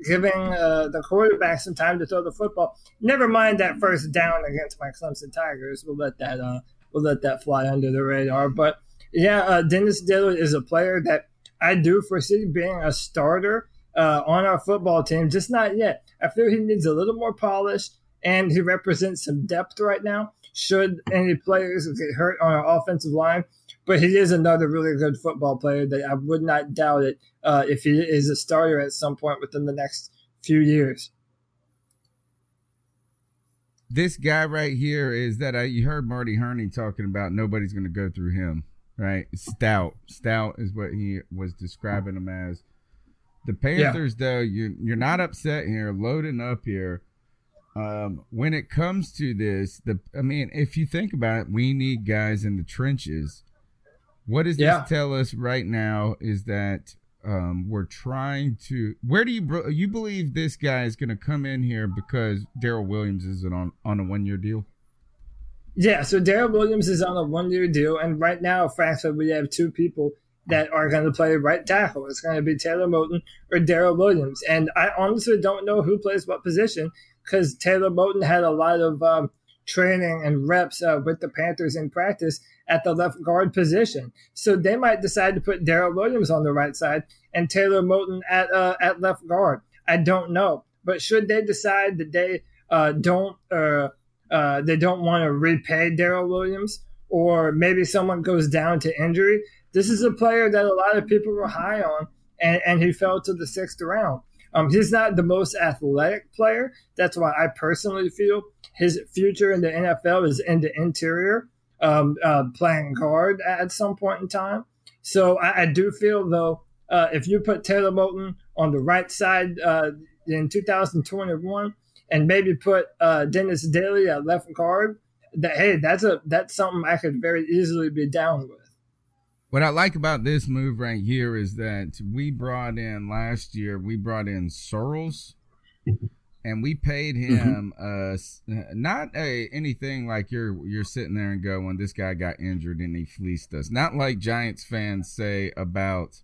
giving uh, the quarterback some time to throw the football. Never mind that first down against my Clemson Tigers. We'll let that uh, we'll let that fly under the radar. But yeah, uh, Dennis Dillard is a player that I do foresee being a starter uh, on our football team. Just not yet. I feel he needs a little more polish, and he represents some depth right now. Should any players get hurt on our offensive line, but he is another really good football player that I would not doubt it uh, if he is a starter at some point within the next few years. This guy right here is that I you heard Marty Hurney talking about nobody's going to go through him, right? Stout, stout is what he was describing him as. The Panthers, though, you you're not upset here, loading up here. Um, when it comes to this, the I mean, if you think about it, we need guys in the trenches. What does Yeah. this tell us right now? Is that um, we're trying to? Where do you you believe this guy is going to come in here because Daryl Williams is on on a one year deal? Yeah, so Daryl Williams is on a one year deal, and right now, frankly, we have two people that are going to play right tackle. It's going to be Taylor Moton or Daryl Williams. And I honestly don't know who plays what position because Taylor Moton had a lot of um, training and reps uh, with the Panthers in practice at the left guard position. So they might decide to put Daryl Williams on the right side and Taylor Moton at uh, at left guard. I don't know, but should they decide that they uh, don't uh, uh, they don't want to repay Daryl Williams, or maybe someone goes down to injury, this is a player that a lot of people were high on, and, and he fell to the sixth round. Um, he's not the most athletic player. That's why I personally feel his future in the NFL is in the interior, um, uh, playing guard at some point in time. So I, I do feel though, uh, if you put Taylor Moton on the right side uh, in 2021, and maybe put uh, Dennis Daley at left guard, that hey, that's a that's something I could very easily be down with. What I like about this move right here is that we brought in last year, we brought in Sirles and we paid him uh not a anything like you're you're sitting there and going this guy got injured and he fleeced us. Not like Giants fans say about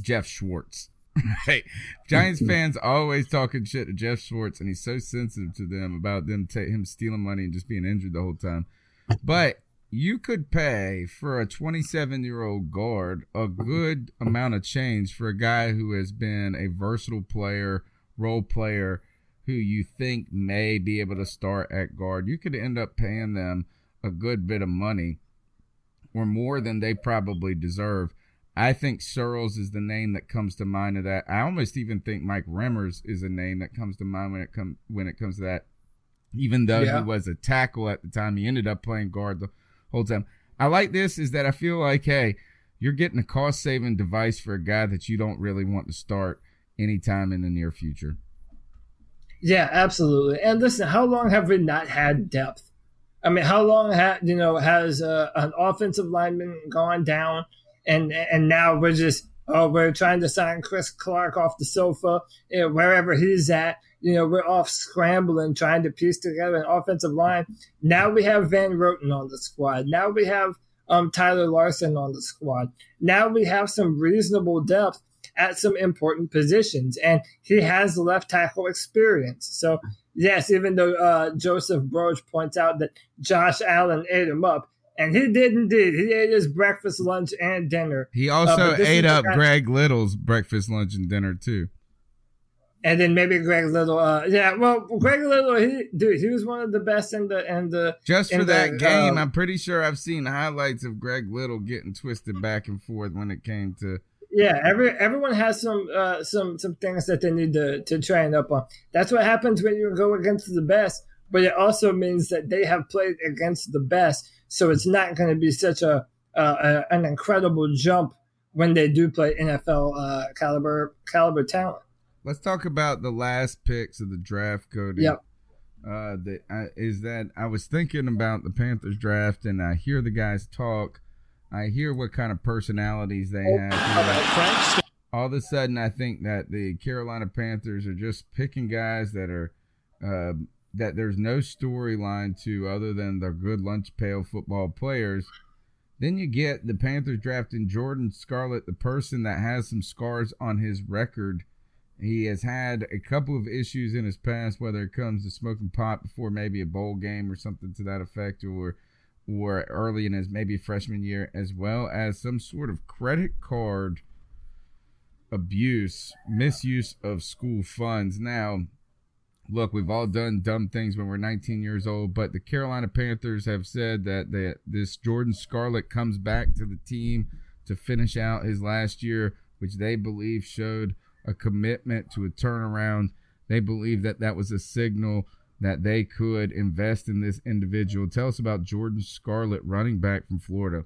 Geoff Schwartz. Right. Giants fans always talking shit to Geoff Schwartz and he's so sensitive to them about them ta- him stealing money and just being injured the whole time. But you could pay for a 27 year old guard a good amount of change for a guy who has been a versatile player, role player, who you think may be able to start at guard. You could end up paying them a good bit of money or more than they probably deserve. I think Sirles is the name that comes to mind of that. I almost even think Mike Remmers is a name that comes to mind when it comes when it comes to that. Even though Yeah. he was a tackle at the time, he ended up playing guard the whole time. I like this is that I feel like, hey, you're getting a cost saving device for a guy that you don't really want to start anytime in the near future. Yeah, absolutely. And listen, how long have we not had depth? I mean, how long ha- you know has uh, an offensive lineman gone down, and and now we're just oh we're trying to sign Chris Clark off the sofa you know, wherever he's at. You know, we're off scrambling trying to piece together an offensive line. Now we have Van Roten on the squad. Now we have um, Tyler Larsen on the squad. Now we have some reasonable depth at some important positions, and he has left tackle experience. So yes, even though uh, Joseph Broach points out that Josh Allen ate him up, and he did indeed. He ate his breakfast, lunch, and dinner. He Uh, also is ate up guy- Greg Little's breakfast, lunch, and dinner too. and then maybe Greg Little. Uh, yeah, well, Greg Little, he dude, he was one of the best in the and the Just in for that the, game, uh, I'm pretty sure I've seen highlights of Greg Little getting twisted back and forth when it came to. Yeah, every everyone has some uh, some some things that they need to to train up on. That's what happens when you go against the best, but it also means that they have played against the best, so it's not going to be such a, uh, a an incredible jump when they do play NFL uh, caliber caliber talent. Let's talk about the last picks of the draft, Cody. Yep. Uh, the, uh, is that I was thinking about the Panthers draft, and I hear the guys talk. I hear what kind of personalities they have. All of a sudden, I think that the Carolina Panthers are just picking guys that are uh, that there's no storyline to other than they're good lunch pail football players. Then you get the Panthers drafting Jordan Scarlett, the person that has some scars on his record. He has had a couple of issues in his past, whether it comes to smoking pot before maybe a bowl game or something to that effect, or or early in his maybe freshman year, as well as some sort of credit card abuse, misuse of school funds. Now, look, we've all done dumb things when we're 19 years old, but the Carolina Panthers have said that they, this Jordan Scarlett comes back to the team to finish out his last year, which they believe showed a commitment to a turnaround. They believe that that was a signal that they could invest in this individual. Tell us about Jordan Scarlett, running back from Florida.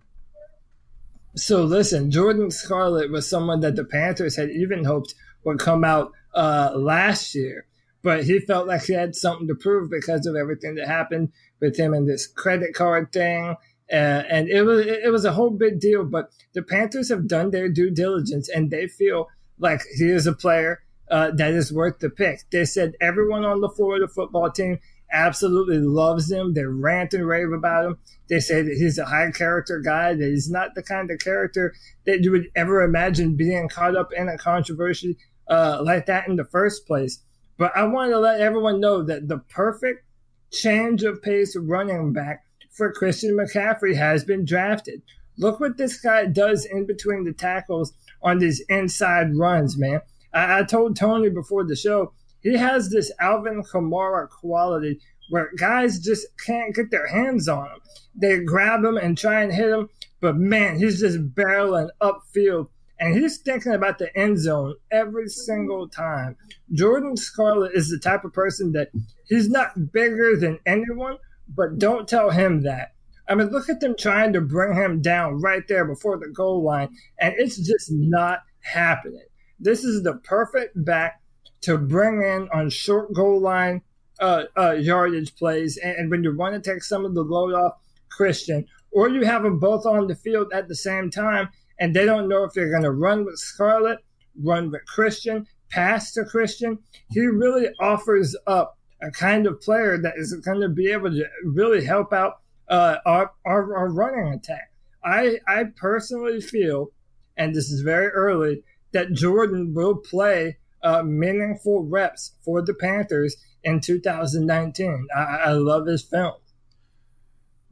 So listen, Jordan Scarlett was someone that the Panthers had even hoped would come out uh, last year, but he felt like he had something to prove because of everything that happened with him and this credit card thing. Uh, and it was it was a whole big deal. But the Panthers have done their due diligence, and they feel like he is a player uh, that is worth the pick. They said everyone on the Florida football team absolutely loves him. They rant and rave about him. They say that he's a high character guy, that he's not the kind of character that you would ever imagine being caught up in a controversy uh, like that in the first place. But I want to let everyone know that the perfect change of pace running back for Christian McCaffrey has been drafted. Look what this guy does in between the tackles on these inside runs, man. I, I told Tony before the show, he has this Alvin Kamara quality where guys just can't get their hands on him. They grab him and try and hit him, but man, he's just barreling upfield and he's thinking about the end zone every single time. Jordan Scarlett is the type of person that he's not bigger than anyone, but don't tell him that. I mean, look at them trying to bring him down right there before the goal line, and it's just not happening. This is the perfect back to bring in on short goal line uh, uh, yardage plays, and, and when you want to take some of the load off Christian, or you have them both on the field at the same time, and they don't know if they're going to run with Scarlett, run with Christian, pass to Christian. He really offers up a kind of player that is going to be able to really help out uh, our, our, our running attack. I I personally feel, and this is very early, that Jordan will play uh, meaningful reps for the Panthers in 2019. I, I love his film.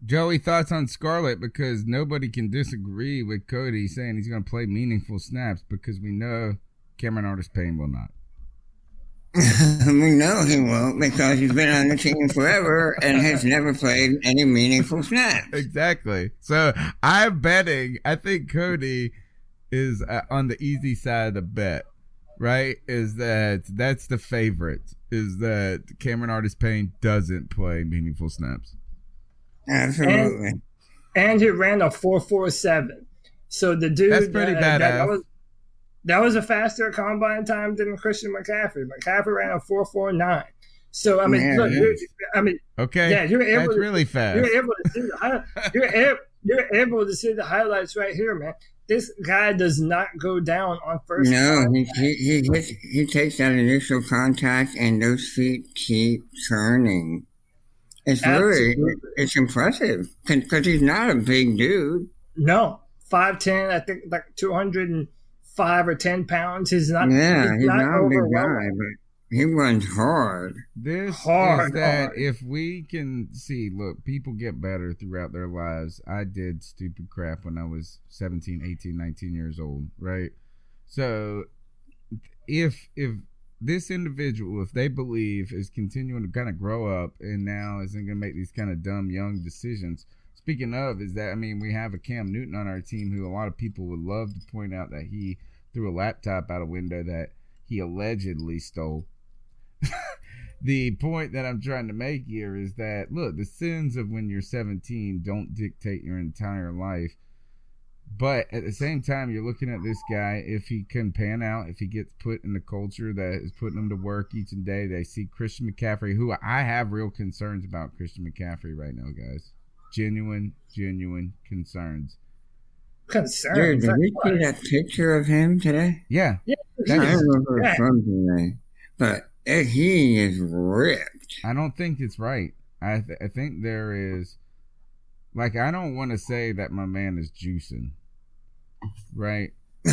Joey, thoughts on Scarlett? Because nobody can disagree with Cody saying he's going to play meaningful snaps because we know Cameron Artis Payne will not. we know he won't because he's been on the team forever and has never played any meaningful snaps. Exactly. So I'm betting. I think Cody is uh, on the easy side of the bet. Right? Is that that's the favorite? Is that Cameron Artis Payne doesn't play meaningful snaps? Absolutely. And, and he ran a four four seven. So the dude That's pretty uh, badass. That, that was that was a faster combine time than Christian McCaffrey. McCaffrey ran a four four nine. So I mean, Yeah, look, you're, I mean, Okay. yeah, you're able. That's to, really fast. You're able to see the you're able, you're able to see the highlights right here, man. This guy does not go down on first. No, he, he, he, hits, he takes that initial contact and those feet keep turning. It's really, it's impressive because he's not a big dude. No, five ten. I think like two hundred and five or ten pounds. He's not. yeah, he's not, a big guy, but he runs hard. This Hard, is that hard. if we can see, look, people get better throughout their lives. I did stupid crap when I was 17, 18, 19 years old, right? So if if this individual, if they believe is continuing to kind of grow up and now isn't going to make these kind of dumb young decisions. Speaking of, is that I mean we have a Cam Newton on our team who a lot of people would love to point out that he threw a laptop out a window that he allegedly stole. the point that I'm trying to make here is that look, the sins of when you're 17 don't dictate your entire life. But at the same time, you're looking at this guy. If he can pan out, if he gets put in the culture that is putting him to work each and day, they see Christian McCaffrey, who I have real concerns about Christian McCaffrey right now, guys. Genuine, genuine concerns. Concern. Dude, did Like you see that picture of him today? Yeah, Yeah, I That is- don't know who Yeah. from today, but eh, he is ripped. I don't think it's right. I th- I think there is, like, I don't want to say that my man is juicing, right?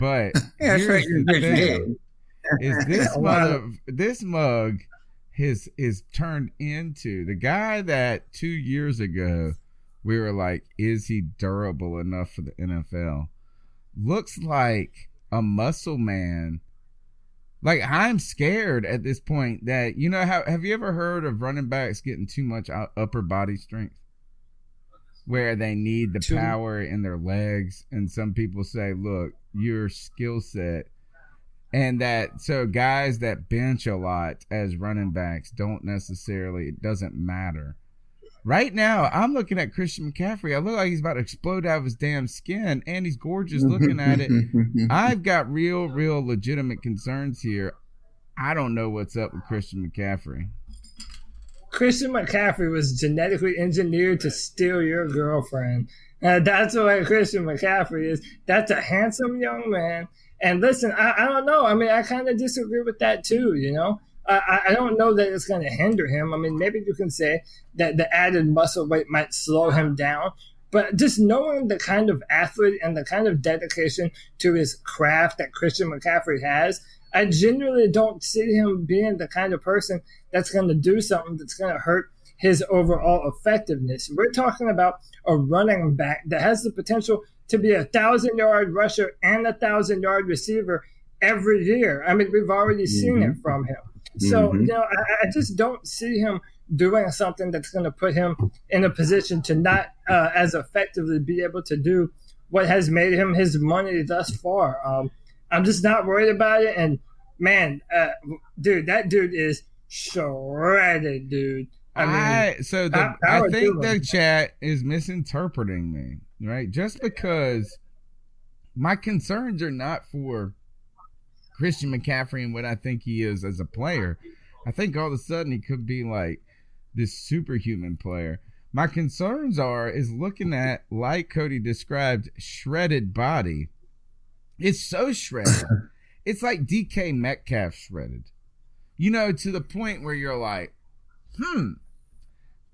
But Yeah, here's you the thing: is this mother, this mug, his is turned into the guy that two years ago we were like, is he durable enough for the NFL? Looks like a muscle man. Like I'm scared at this point that you know how have you ever heard of running backs getting too much upper body strength? Where they need the Too- power in their legs and some people say, "Look, your skill set and that so guys that bench a lot as running backs don't necessarily it doesn't matter Right now, I'm looking at Christian McCaffrey. I look like he's about to explode out of his damn skin, and he's gorgeous looking at it. I've got real, real legitimate concerns here. I don't know what's up with Christian McCaffrey. Christian McCaffrey was genetically engineered to steal your girlfriend. Uh, that's what Christian McCaffrey is. That's a handsome young man. And listen, I, I don't know. I mean, I kind of disagree with that too, you know? I, I don't know that it's going to hinder him. I mean, maybe you can say that the added muscle weight might slow him down, but just knowing the kind of athlete and the kind of dedication to his craft that Christian McCaffrey has, I genuinely don't see him being the kind of person that's going to do something that's going to hurt his overall effectiveness. We're talking about a running back that has the potential to be a thousand yard rusher and a thousand yard receiver every year. I mean, we've already seen mm-hmm. it from him. So, mm-hmm. you know, I, I, just don't see him doing something that's going to put him in a position to not uh, as effectively be able to do what has made him his money thus far. Um, I'm just not worried about it. And man, uh, dude, that dude is shredded, dude. I, mean, I so the, I think the chat is misinterpreting me, right? Just because my concerns are not for Christian McCaffrey and what I think he is as a player. I think all of a sudden he could be like this superhuman player. My concerns are is looking at like Cody described shredded body. It's so shredded. it's like DK Metcalf shredded. You know, to the point where you're like, hmm,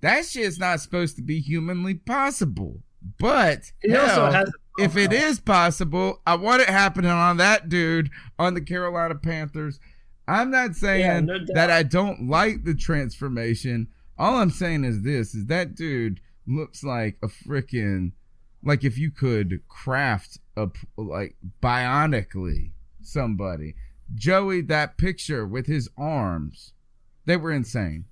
that shit's not supposed to be humanly possible. But he hell, if it is possible, I want it happening on that dude on the Carolina Panthers. I'm not saying yeah, no that I don't like the transformation. All I'm saying is this: is that dude looks like a freaking like if you could craft a like bionically somebody. Joey, that picture with his arms, they were insane.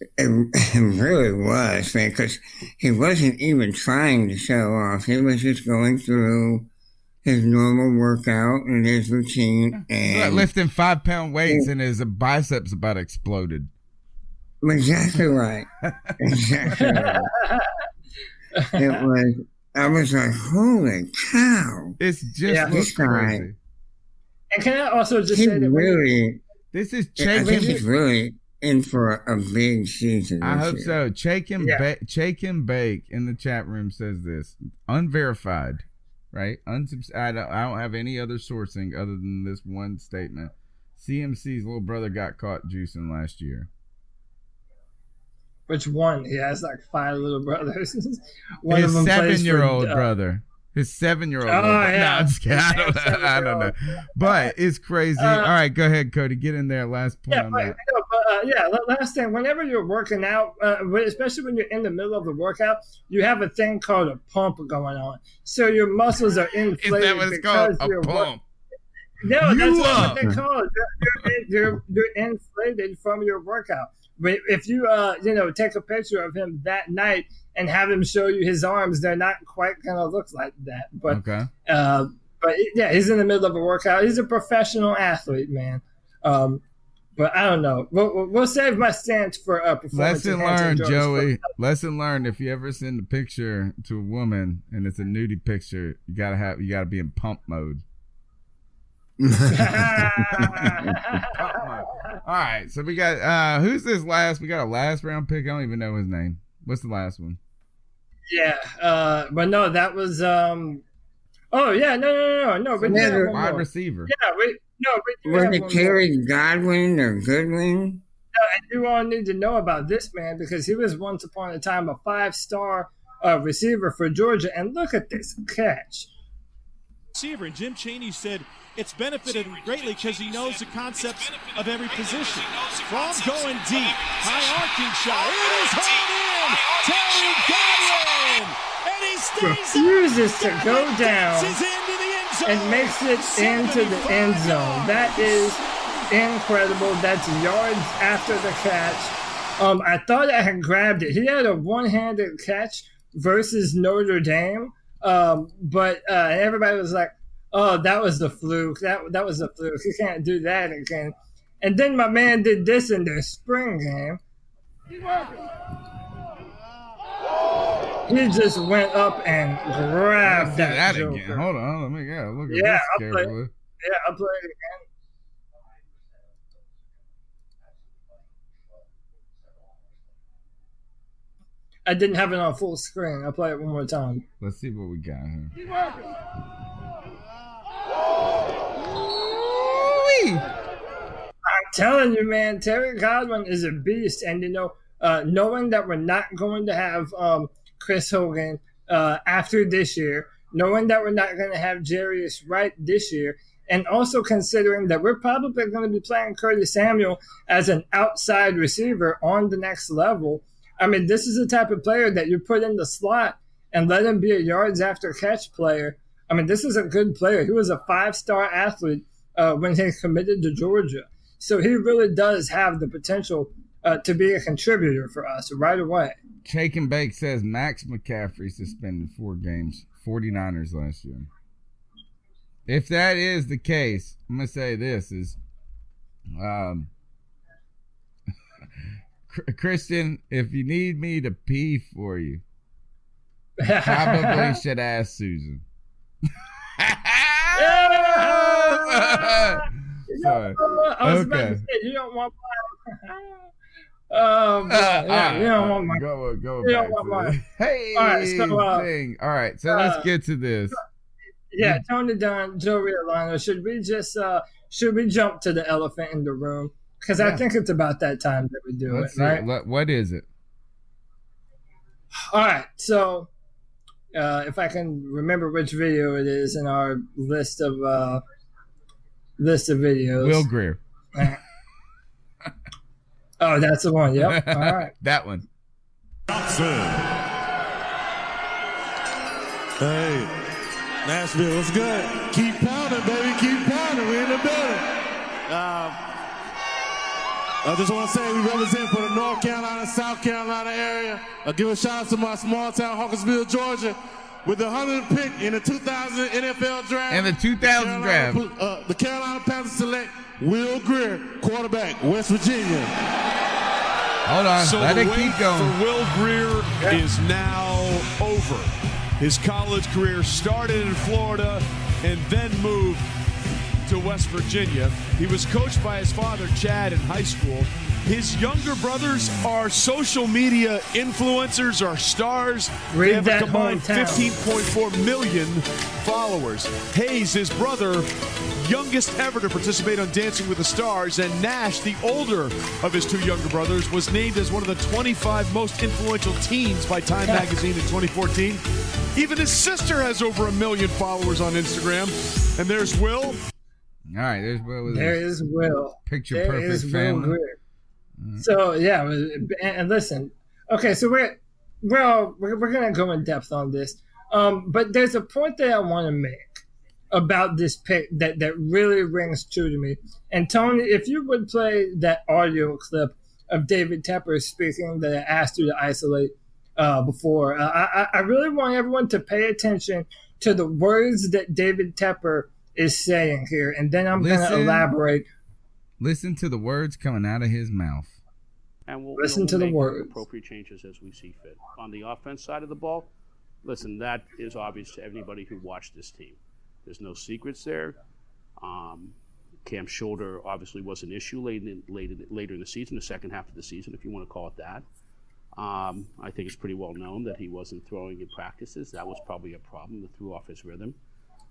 It, it really was, because he wasn't even trying to show off. He was just going through his normal workout and his routine. And lifting five pound weights and his biceps about exploded. Exactly right. exactly right. it was. I was like, "Holy cow!" It's just yeah, this crazy. And can I also just say that really? This is I think he's really in for a big season. I hope year. so. Chake and yeah. ba- Chake and Bake in the chat room says this unverified, right? Unsubs- I don't, I don't have any other sourcing other than this one statement. CMC's little brother got caught juicing last year. Which one? He has like five little brothers. one His seven-year-old uh, brother. His seven year old. Oh, yeah. No, I'm just kidding. I don't, know. I don't know. But it's crazy. Uh, All right, go ahead, Cody. Get in there. Last point yeah, on but, that. but, uh, yeah, last thing. Whenever you're working out, uh, especially when you're in the middle of the workout, you have a thing called a pump going on. So your muscles are inflated. Is that what it's called? A pump. no, you that's what they call it. You're, you're, you're inflated from your workout. But if you, uh, you know, take a picture of him that night and have him show you his arms, they're not quite gonna look like that. But okay. uh, but yeah, he's in the middle of a workout. He's a professional athlete, man. Um, but I don't know. We'll, we'll save my stance for uh, performance. Lesson learned, Joey. Lesson learned. If you ever send a picture to a woman and it's a nudie picture, you gotta have you gotta be in pump mode. All right, so we got uh who's this last? We got a last round pick. I don't even know his name. What's the last one? Yeah, uh, but no, that was um. Oh yeah, no, no, no, no. But yeah, wide receiver. Yeah, wait, no, but was it Terry Godwin or Goodwin? No, and you all need to know about this man because he was once upon a time a five-star uh, receiver for Georgia, and look at this catch. Receiver and Jim Chaney said it's benefited him greatly because he knows the concepts of every position. From going deep, high arcing shot. It is home in. Terry Godwin, and he stays refuses to go down and makes it into the end zone. That is incredible. That's yards after the catch. Um, I thought I had grabbed it. He had a one-handed catch versus Notre Dame, um, but uh, everybody was like, oh, that was the fluke. That that was the fluke. You can't do that again. And then my man did this in their spring game. He just went up and grabbed that, do that Joker. again. Hold on, let me go. Look at Yeah, this I'll play. carefully. Yeah, I'll play it again. I didn't have it on full screen. I'll play it one more time. Let's see what we got here. I'm telling you, man, Terry Godwin is a beast. And, you know, uh, knowing that we're not going to have um, Chris Hogan uh, after this year, knowing that we're not going to have Jarius Wright this year, and also considering that we're probably going to be playing Curtis Samuel as an outside receiver on the next level. I mean, this is the type of player that you put in the slot and let him be a yards after catch player. I mean, this is a good player. He was a five star athlete uh, when he committed to Georgia. So he really does have the potential uh, to be a contributor for us right away. Shake and Bake says Max McCaffrey suspended four games, 49ers last year. If that is the case, I'm gonna say this is um Christian, if you need me to pee for you, probably should ask Susan. Sorry. I was about Okay. to say, you don't want Um, yeah, Uh, don't uh, want my. go go you don't want my. Hey, All right, so, uh, thing. All right, so uh, let's get to this. Yeah, Tony Don, Joe Riolano. Should we just uh should we jump to the elephant in the room? Because I think it's about that time that we do Let's it, right? What- what is it? All right, so uh, if I can remember which video it is in our list of uh, list of videos. Will Grier. Oh, that's the one. Yep. All right. that one. Hey, Nashville, what's good? Keep pounding, baby. Keep pounding. We're in the building. Um, I just want to say we represent for the North Carolina, South Carolina area. I give a shout out to my small town, Hawkinsville, Georgia, with the 100th pick in the 2000 NFL draft. And the 2000 Carolina- draft. Uh, the Carolina Panthers select Will Grier, quarterback, West Virginia. Hold on. So Let the it wait keep going. for Will Grier is now over. His college career started in Florida and then moved to West Virginia. He was coached by his father, Chad, in high school. His younger brothers are social media influencers, are stars. Read they have that a combined 15.4 million followers. Hayes, his brother, youngest ever to participate on Dancing with the Stars, and Nash, the older of his two younger brothers, was named as one of the 25 most influential teens by Time Magazine in 2014. Even his sister has over a million followers on Instagram. And there's Will. All right, there's Will. with There his is Will. Picture There perfect is Will family. Grier. So yeah, and, and listen, okay, so we're well, we're, we're gonna go in depth on this, um, but there's a point that I want to make about this pick that that really rings true to me. And Tony, if you would play that audio clip of David Tepper speaking that I asked you to isolate uh, before, uh, I, I- I really want everyone to pay attention to the words that David Tepper is saying here, and then I'm going to elaborate. Listen to the words coming out of his mouth. and we'll Listen you know, to the we'll make words. appropriate changes as we see fit. On the offense side of the ball, listen, that is obvious to anybody who watched this team. There's no secrets there. Um, Cam's shoulder obviously was an issue late in, late in, later in the season, the second half of the season, if you want to call it that. Um, I think it's pretty well known that he wasn't throwing in practices. That was probably a problem that threw off his rhythm.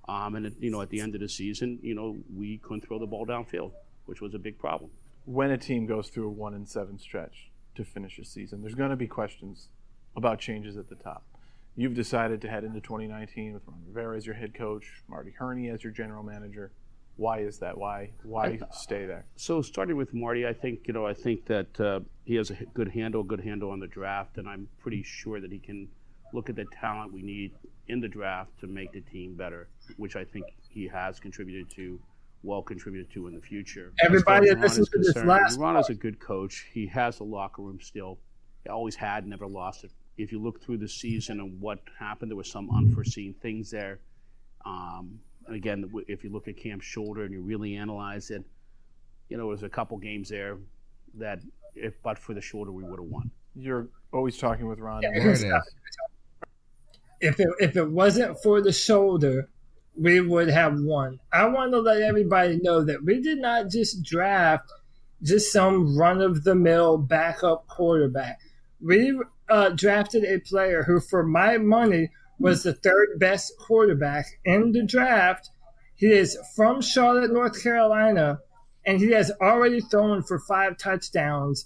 Um, and you know, at the end of the season, you know, we couldn't throw the ball downfield, which was a big problem. when a team goes through a one and seven stretch to finish a season, there's going to be questions about changes at the top. You've decided to head into 2019 with Ron Rivera as your head coach, Marty Hurney as your general manager. Why is that? Why why stay there? So starting with Marty, I think you know I think that uh, he has a good handle, good handle on the draft, and I'm pretty sure that he can look at the talent we need in the draft to make the team better, which I think he has contributed to, well contributed to in the future. Everybody As far as listen Ron is to this concerned, last Ron is a good coach. He has a locker room still. He always had, never lost it. If you look through the season and what happened, there were some unforeseen things there. Um, and again, if you look at Cam's shoulder and you really analyze it, you know, there's a couple games there that if but for the shoulder, we would have won. You're always talking with Ron. Yeah, because, if it if it wasn't for the shoulder, we would have won. I want to let everybody know that we did not just draft just some run of the mill backup quarterback. We uh, drafted a player who, for my money, was the third best quarterback in the draft. He is from Charlotte, North Carolina, and he has already thrown for five touchdowns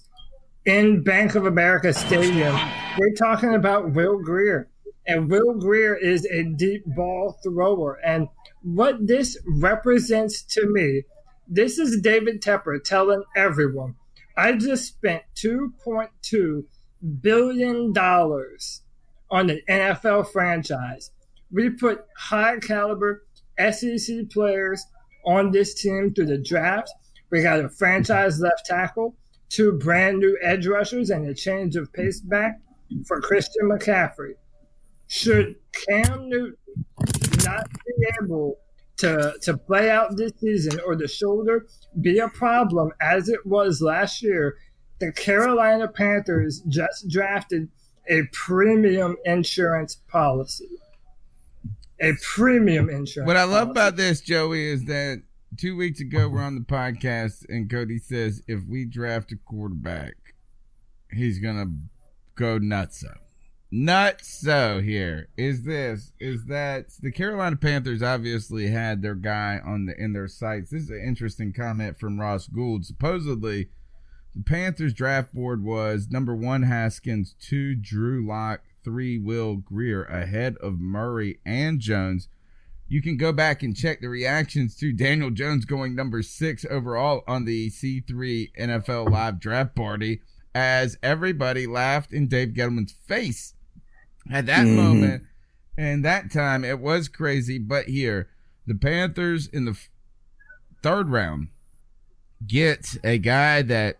in Bank of America Stadium. We're talking about Will Grier. And Will Grier is a deep ball thrower. And what this represents to me, this is David Tepper telling everyone, I just spent $2.2 billion on an NFL franchise. We put high caliber SEC players on this team through the draft. We got a franchise left tackle, two brand new edge rushers, and a change of pace back for Christian McCaffrey. Should Cam Newton not be able to, to play out this season or the shoulder be a problem as it was last year, the Carolina Panthers just drafted a premium insurance policy. A premium insurance. What I love policy. about this, Joey, is that two weeks ago we're on the podcast and Cody says if we draft a quarterback, he's gonna go nuts. Nuts so here is this is that the Carolina Panthers obviously had their guy on the in their sights. This is an interesting comment from Ross Gould. Supposedly the Panthers draft board was number one Haskins, two Drew Lock, three Will Grier ahead of Murray and Jones. You can go back and check the reactions to Daniel Jones going number six overall on the C3 NFL Live draft party as everybody laughed in Dave Gettleman's face at that Mhm. moment. And that time it was crazy. But here, the Panthers in the third round get a guy that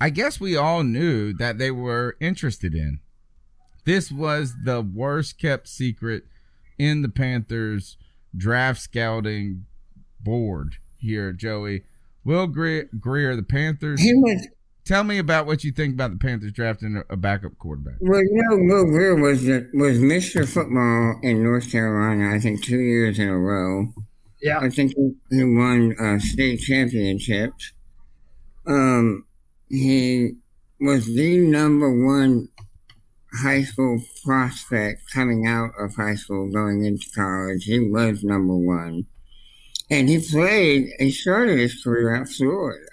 I guess we all knew that they were interested in. This was the worst kept secret in the Panthers draft scouting board here, Joey. Will Grier, Grier the Panthers. He was- Tell me about what you think about the Panthers drafting a- a backup quarterback. Well, you know, Will Grier was the, was Mr. Football in North Carolina. I think two years in a row. Yeah, I think he, he won uh, state championships. Um, he was the number one high school prospect coming out of high school, going into college. He was number one, and he played. He started his career at Florida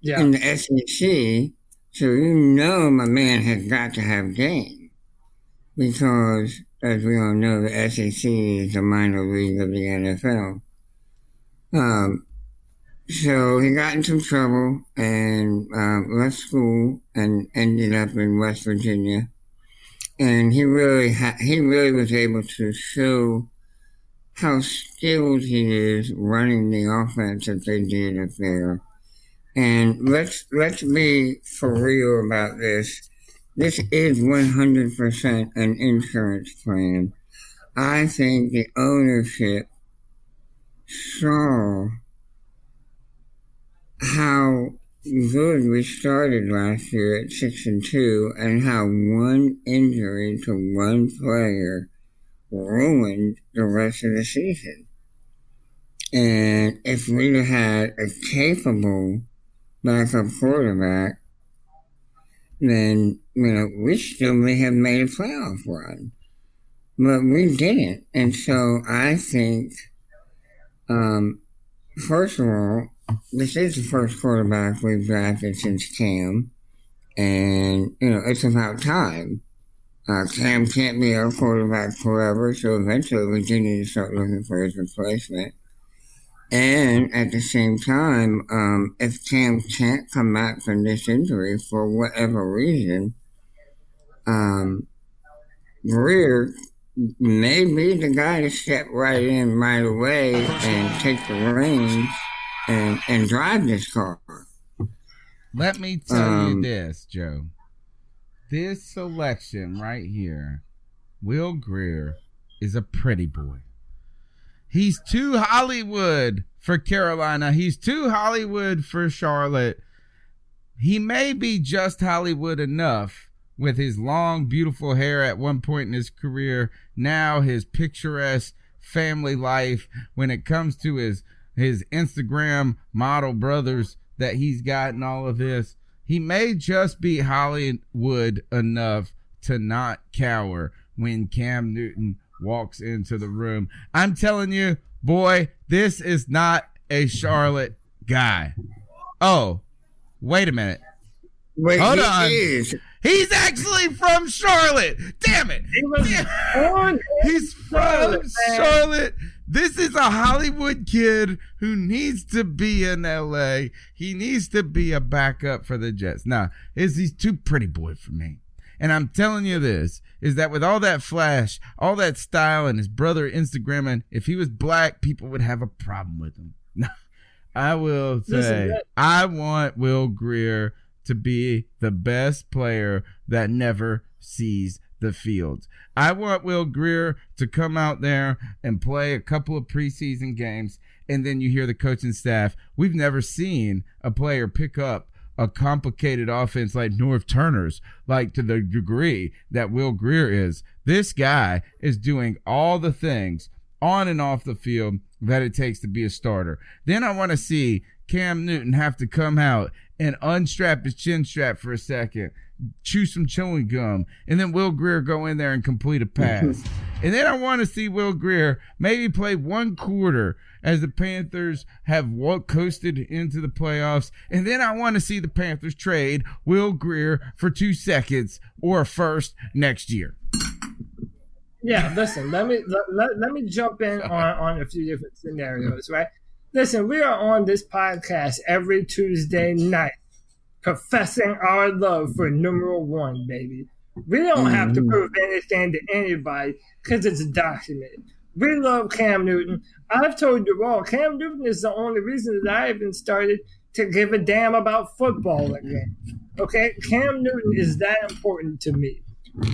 Yeah. in the SEC. So you know my man has got to have game. Because, as we all know, the SEC is the minor league of the NFL. Um, so he got in some trouble and um, left school and ended up in West Virginia. And he really ha- he really was able to show how skilled he is running the offense that they did up there. And let's let's be for real about this. This is 100% an insurance plan. I think the ownership saw how good we started last year at six and two, and how one injury to one player ruined the rest of the season. And if we'd had a capable backup quarterback, then you know we still may have made a playoff run, but we didn't. And so I think, um, first of all, this is the first quarterback we've drafted since Cam, and you know it's about time. Uh, Cam can't be our quarterback forever, so eventually we do need to start looking for his replacement. And at the same time, um, if Cam can't come back from this injury for whatever reason, um, Grier may be the guy to step right in right away and take the reins and, and drive this car. Let me tell you Um, this, Joe. This selection right here, Will Grier, is a pretty boy. He's too Hollywood for Carolina. He's too Hollywood for Charlotte. he may be just Hollywood enough with his long, beautiful hair at one point in his career. Now his picturesque family life when it comes to his his Instagram model brothers that he's got and all of this. He may just be Hollywood enough to not cower when Cam Newton walks into the room. I'm telling you, boy, this is not a Charlotte guy. Oh, wait a minute. Wait, Hold he on. is. He's actually from Charlotte. Damn it. He's from Charlotte. Charlotte. This is a Hollywood kid who needs to be in LA. He needs to be a backup for the Jets. Now, is he's too pretty boy for me. And I'm telling you this is that with all that flash, all that style, and his brother Instagramming, if he was black, people would have a problem with him. I will say, I want Will Grier to be the best player that never sees the field. I want Will Grier to come out there and play a couple of preseason games, and then you hear the coaching staff. We've never seen a player pick up a complicated offense like Norv Turner's, like to the degree that Will Grier is. This guy is doing all the things on and off the field that it takes to be a starter. Then I want to see Cam Newton have to come out and unstrap his chin strap for a second, chew some chewing gum, and then Will Grier go in there and complete a pass. and then I want to see Will Grier maybe play one quarter as the Panthers have coasted into the playoffs. And then I want to see the Panthers trade Will Grier for two seconds or a first next year. Yeah, listen, let me let, let, let me jump in on, on a few different scenarios, right? Listen, we are on this podcast every Tuesday night professing our love for numero one, baby. We don't have to mm-hmm. prove anything to anybody because it's documented. We love Cam Newton. I've told you all, Cam Newton is the only reason that I even started to give a damn about football again. Okay? Cam Newton is that important to me.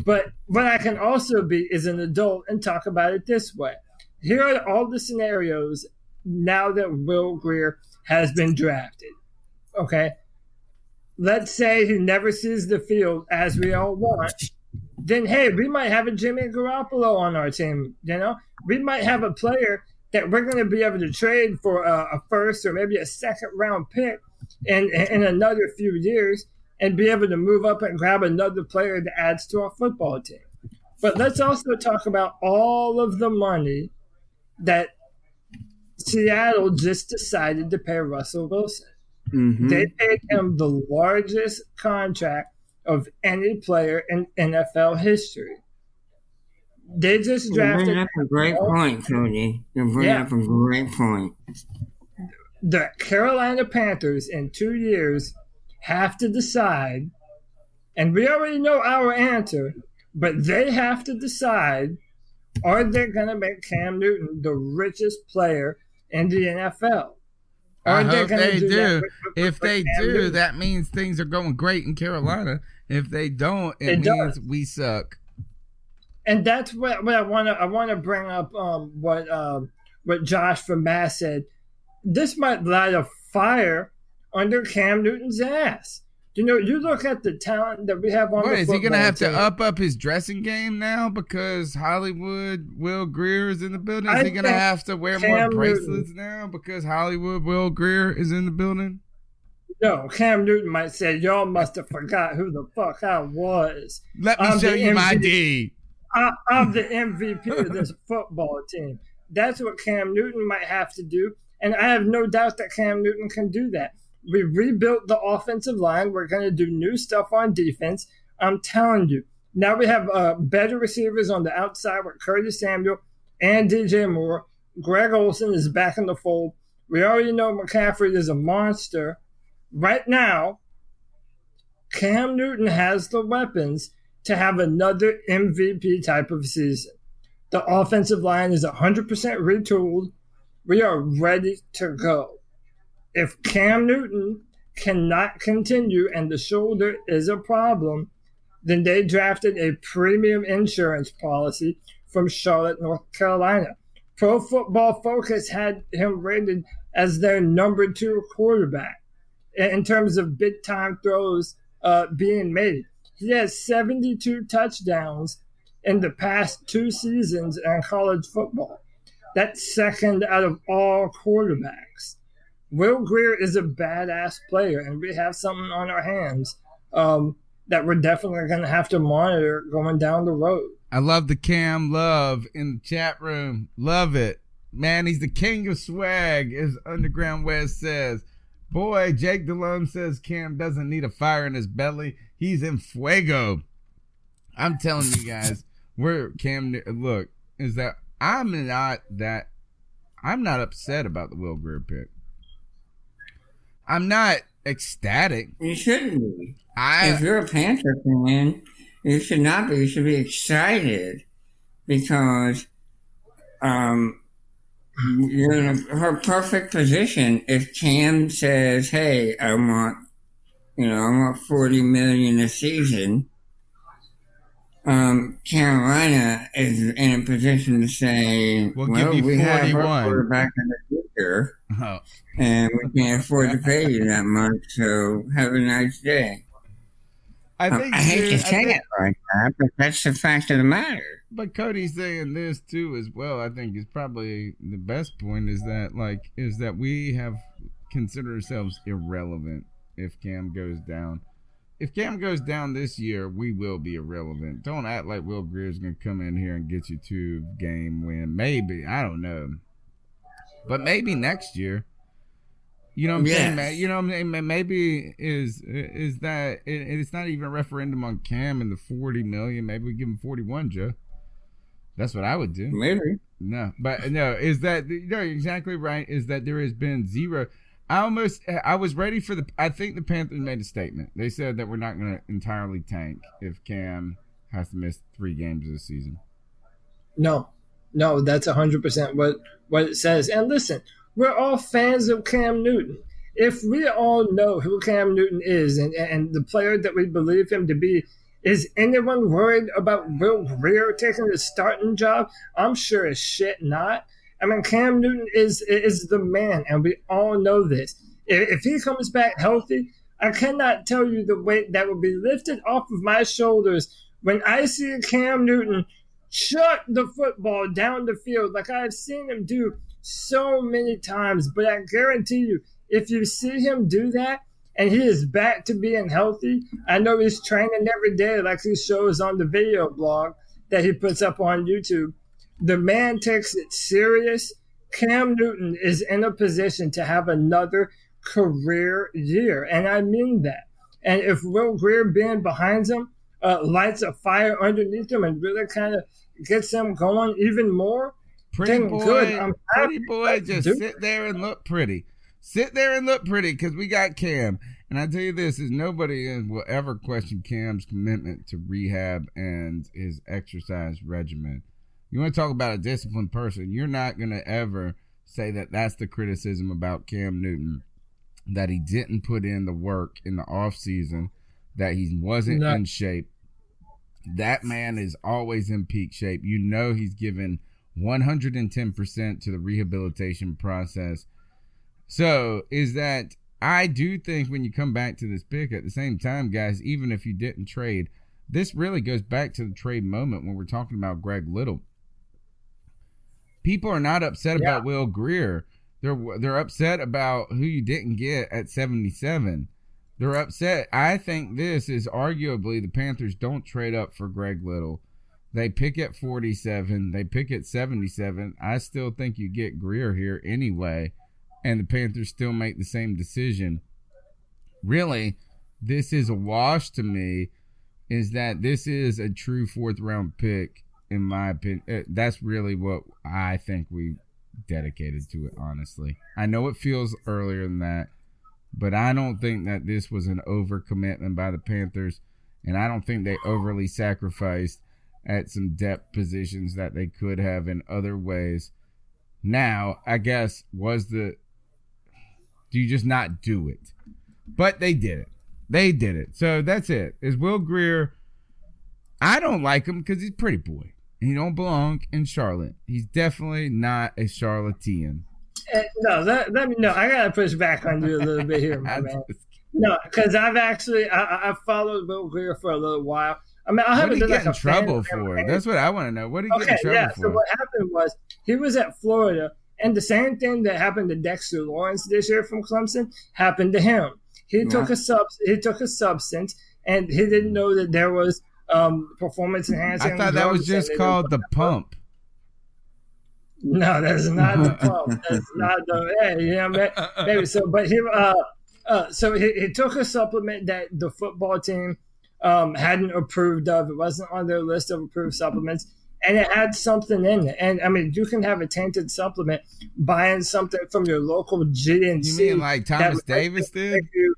But what I can also be is an adult and talk about it this way. Here are all the scenarios now that Will Grier has been drafted. Okay? Let's say he never sees the field as we all want. Then, hey, we might have a Jimmy Garoppolo on our team. You know, we might have a player that we're going to be able to trade for a, a first or maybe a second round pick in, in another few years and be able to move up and grab another player that adds to our football team. But let's also talk about all of the money that Seattle just decided to pay Russell Wilson. Mhm. They paid him the largest contract of any player in NFL history. They just drafted. You bring up a great point, Cody. You bring Yeah. up a great point. the Carolina Panthers in two years have to decide, and we already know our answer, but they have to decide are they going to make Cam Newton the richest player in the NFL? I hope they do. If they do, that means things are going great in Carolina. If they don't, it, It means does. we suck. and that's what, what I want to I want to bring up um, what um, what Josh from Mass said. This might light a fire under Cam Newton's ass. You know, you look at the talent that we have on What the is he going to have to up up his dressing game now because Hollywood Will Grier is in the building? Is I he going to have to wear Cam more Newton- bracelets now because Hollywood Will Grier is in the building? No, Cam Newton might say, "Y'all must have forgot who the fuck I was." Let me I'm show you my MVP D. I, I'm the MVP of this football team. That's what Cam Newton might have to do, and I have no doubt that Cam Newton can do that. We rebuilt the offensive line. We're going to do new stuff on defense. I'm telling you. Now we have uh, better receivers on the outside with Curtis Samuel and DJ Moore. Greg Olsen is back in the fold. We already know McCaffrey is a monster. Right now, Cam Newton has the weapons to have another MVP type of season. The offensive line is 100% retooled. We are ready to go. If Cam Newton cannot continue and the shoulder is a problem, then they drafted a premium insurance policy from Charlotte, North Carolina. Pro Football Focus had him rated as their number two quarterback. in terms of big time throws uh, being made. He has 72 touchdowns in the past two seasons in college football. That's second out of all quarterbacks. Will Grier is a badass player, and we have something on our hands um, that we're definitely going to have to monitor going down the road. I love the Cam Love in the chat room. Love it. Man, he's the king of swag, as Underground West says. Boy, Jake Delone says Cam doesn't need a fire in his belly. He's in fuego. I'm telling you guys, we're Cam. Look, is that I'm not that. I'm not upset about the Will Grier pick. I'm not ecstatic. You shouldn't be. I, if you're a Panther fan, you should not be. You should be excited because um, you're in a, her perfect position. If Cam says, "Hey, I want, you know, I want forty million a season," um, Carolina is in a position to say, We'll "Well, give you we have 41." our quarterback in the future, Oh. and we can't afford to pay you that much. So have a nice day." I Um, think I hate to say it like that, but that's the fact of the matter. But Cody's saying this too as well. I think is probably the best point is that like is that we have considered ourselves irrelevant if Cam goes down. If Cam goes down this year, we will be irrelevant. Don't act like Will Grier's gonna come in here and get you two game win. Maybe I don't know, but maybe next year. You know what I'm saying, Yes. man? You know what I'm saying? Maybe is is that it, it's not even a referendum on Cam and the 40 million. Maybe we give him 41, Joe. That's what I would do. Maybe. No, but no, is that no? You're exactly right. Is that there has been zero. I almost I was ready for the. I think the Panthers made a statement. They said that we're not going to entirely tank if Cam has to miss three games this season. No, no, that's hundred percent what what it says. And listen, we're all fans of Cam Newton. If we all know who Cam Newton is and and the player that we believe him to be, is anyone worried about Will Grier taking the starting job? I'm sure as shit not. I mean, Cam Newton is is the man, and we all know this. If he comes back healthy, I cannot tell you the weight that will be lifted off of my shoulders when I see Cam Newton chuck the football down the field like I've seen him do so many times. But I guarantee you, if you see him do that and he is back to being healthy, I know he's training every day like he shows on the video blog that he puts up on YouTube. The man takes it serious. Cam Newton is in a position to have another career year, and I mean that. And if Will Grier being behind him uh, lights a fire underneath him and really kind of gets them going even more, Pretty boy, good. I'm pretty boy, just sit there and look pretty. Sit there and look pretty because we got Cam. And I tell you this: is nobody will ever question Cam's commitment to rehab and his exercise regimen. You want to talk about a disciplined person? You're not going to ever say that that's the criticism about Cam Newton that he didn't put in the work in the off season, that he wasn't No. in shape. That man is always in peak shape. You know he's given 110% to the rehabilitation process. So, is that I do think when you come back to this pick at the same time, guys, even if you didn't trade, this really goes back to the trade moment when we're talking about Greg Little. People are not upset Yeah. about Will Grier. They're they're upset about who you didn't get at 77. They're upset. I think this is arguably the Panthers don't trade up for Greg Little. They pick at 47. They pick at 77. I still think you get Grier here anyway, and the Panthers still make the same decision. Really, this is a wash to me. Is that this is a true fourth round pick in my opinion? Uh, That's really what I think we dedicated to it. Honestly, I know it feels earlier than that, but I don't think that this was an overcommitment by the Panthers, and I don't think they overly sacrificed at some depth positions that they could have in other ways. Now, I guess was the do you just not do it? But they did it. They did it. So that's it. Is Will Grier? I don't like him because he's pretty boy. He don't belong in Charlotte. He's definitely not a Charlottean. Uh, no, let, let me know. I gotta push back on you a little bit here, man. No, because I've actually I, I- I've followed Will Grier for a little while. I mean, I What haven't did he get like in trouble for? or That's what I want to know. What did he get in trouble for? yeah. for? So what happened was he was at Florida, and the same thing that happened to Dexter Lawrence this year from Clemson happened to him. He took a sub. He took a substance, and he didn't know that there was um, performance enhancing. I thought that was just called the pump. No, that's not the pump. That's not the hey, yeah, man, maybe so. But he, uh, uh, so he, he took a supplement that the football team um, hadn't approved of. It wasn't on their list of approved supplements, and it had something in it. And I mean, you can have a tainted supplement buying something from your local GNC. You mean like Thomas Davis did? you-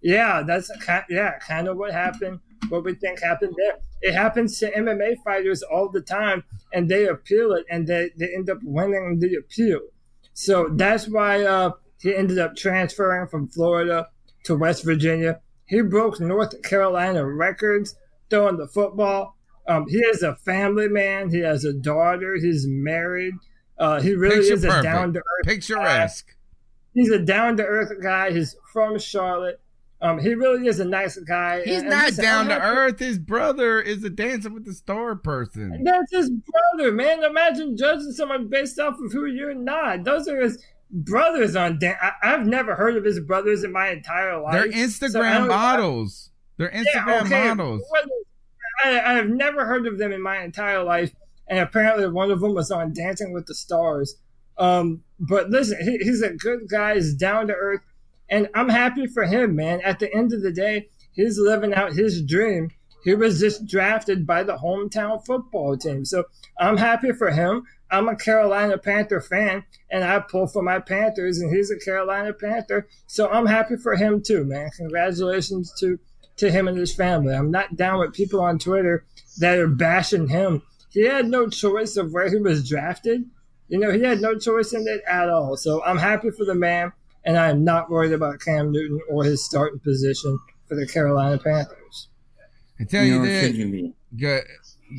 yeah, that's a kind. Yeah, kind of what happened. What we think happened there. It happens to MMA fighters all the time, and they appeal it, and they, they end up winning the appeal. So that's why uh, he ended up transferring from Florida to West Virginia. He broke North Carolina records throwing the football. Um, he is a family man. He has a daughter. He's married. Uh, he really Picture is a down to earth Picturesque. He's a down to earth guy. He's from Charlotte. Um, he really is a nice guy. He's And- and not listen, down to earth. His brother is a Dancing with the Star person. That's his brother, man. Imagine judging someone based off of who you're not. Those are his brothers on. Dan- I- I've never heard of his brothers in my entire life. They're Instagram don't- models. They're Yeah, Instagram okay, models. I, I have never heard of them in my entire life, and apparently one of them was on Dancing with the Stars. Um, but listen, he, he's a good guy. He's down to earth, and I'm happy for him, man. At the end of the day, he's living out his dream. He was just drafted by the hometown football team, so I'm happy for him. I'm a Carolina Panther fan, and I pull for my Panthers, and he's a Carolina Panther, so I'm happy for him too, man. Congratulations to to him and his family. I'm not down with people on Twitter that are bashing him. He had no choice of where he was drafted. You know, he had no choice in it at all. So I'm happy for the man, and I am not worried about Cam Newton or his starting position for the Carolina Panthers. I tell you Nor this, should you be. good,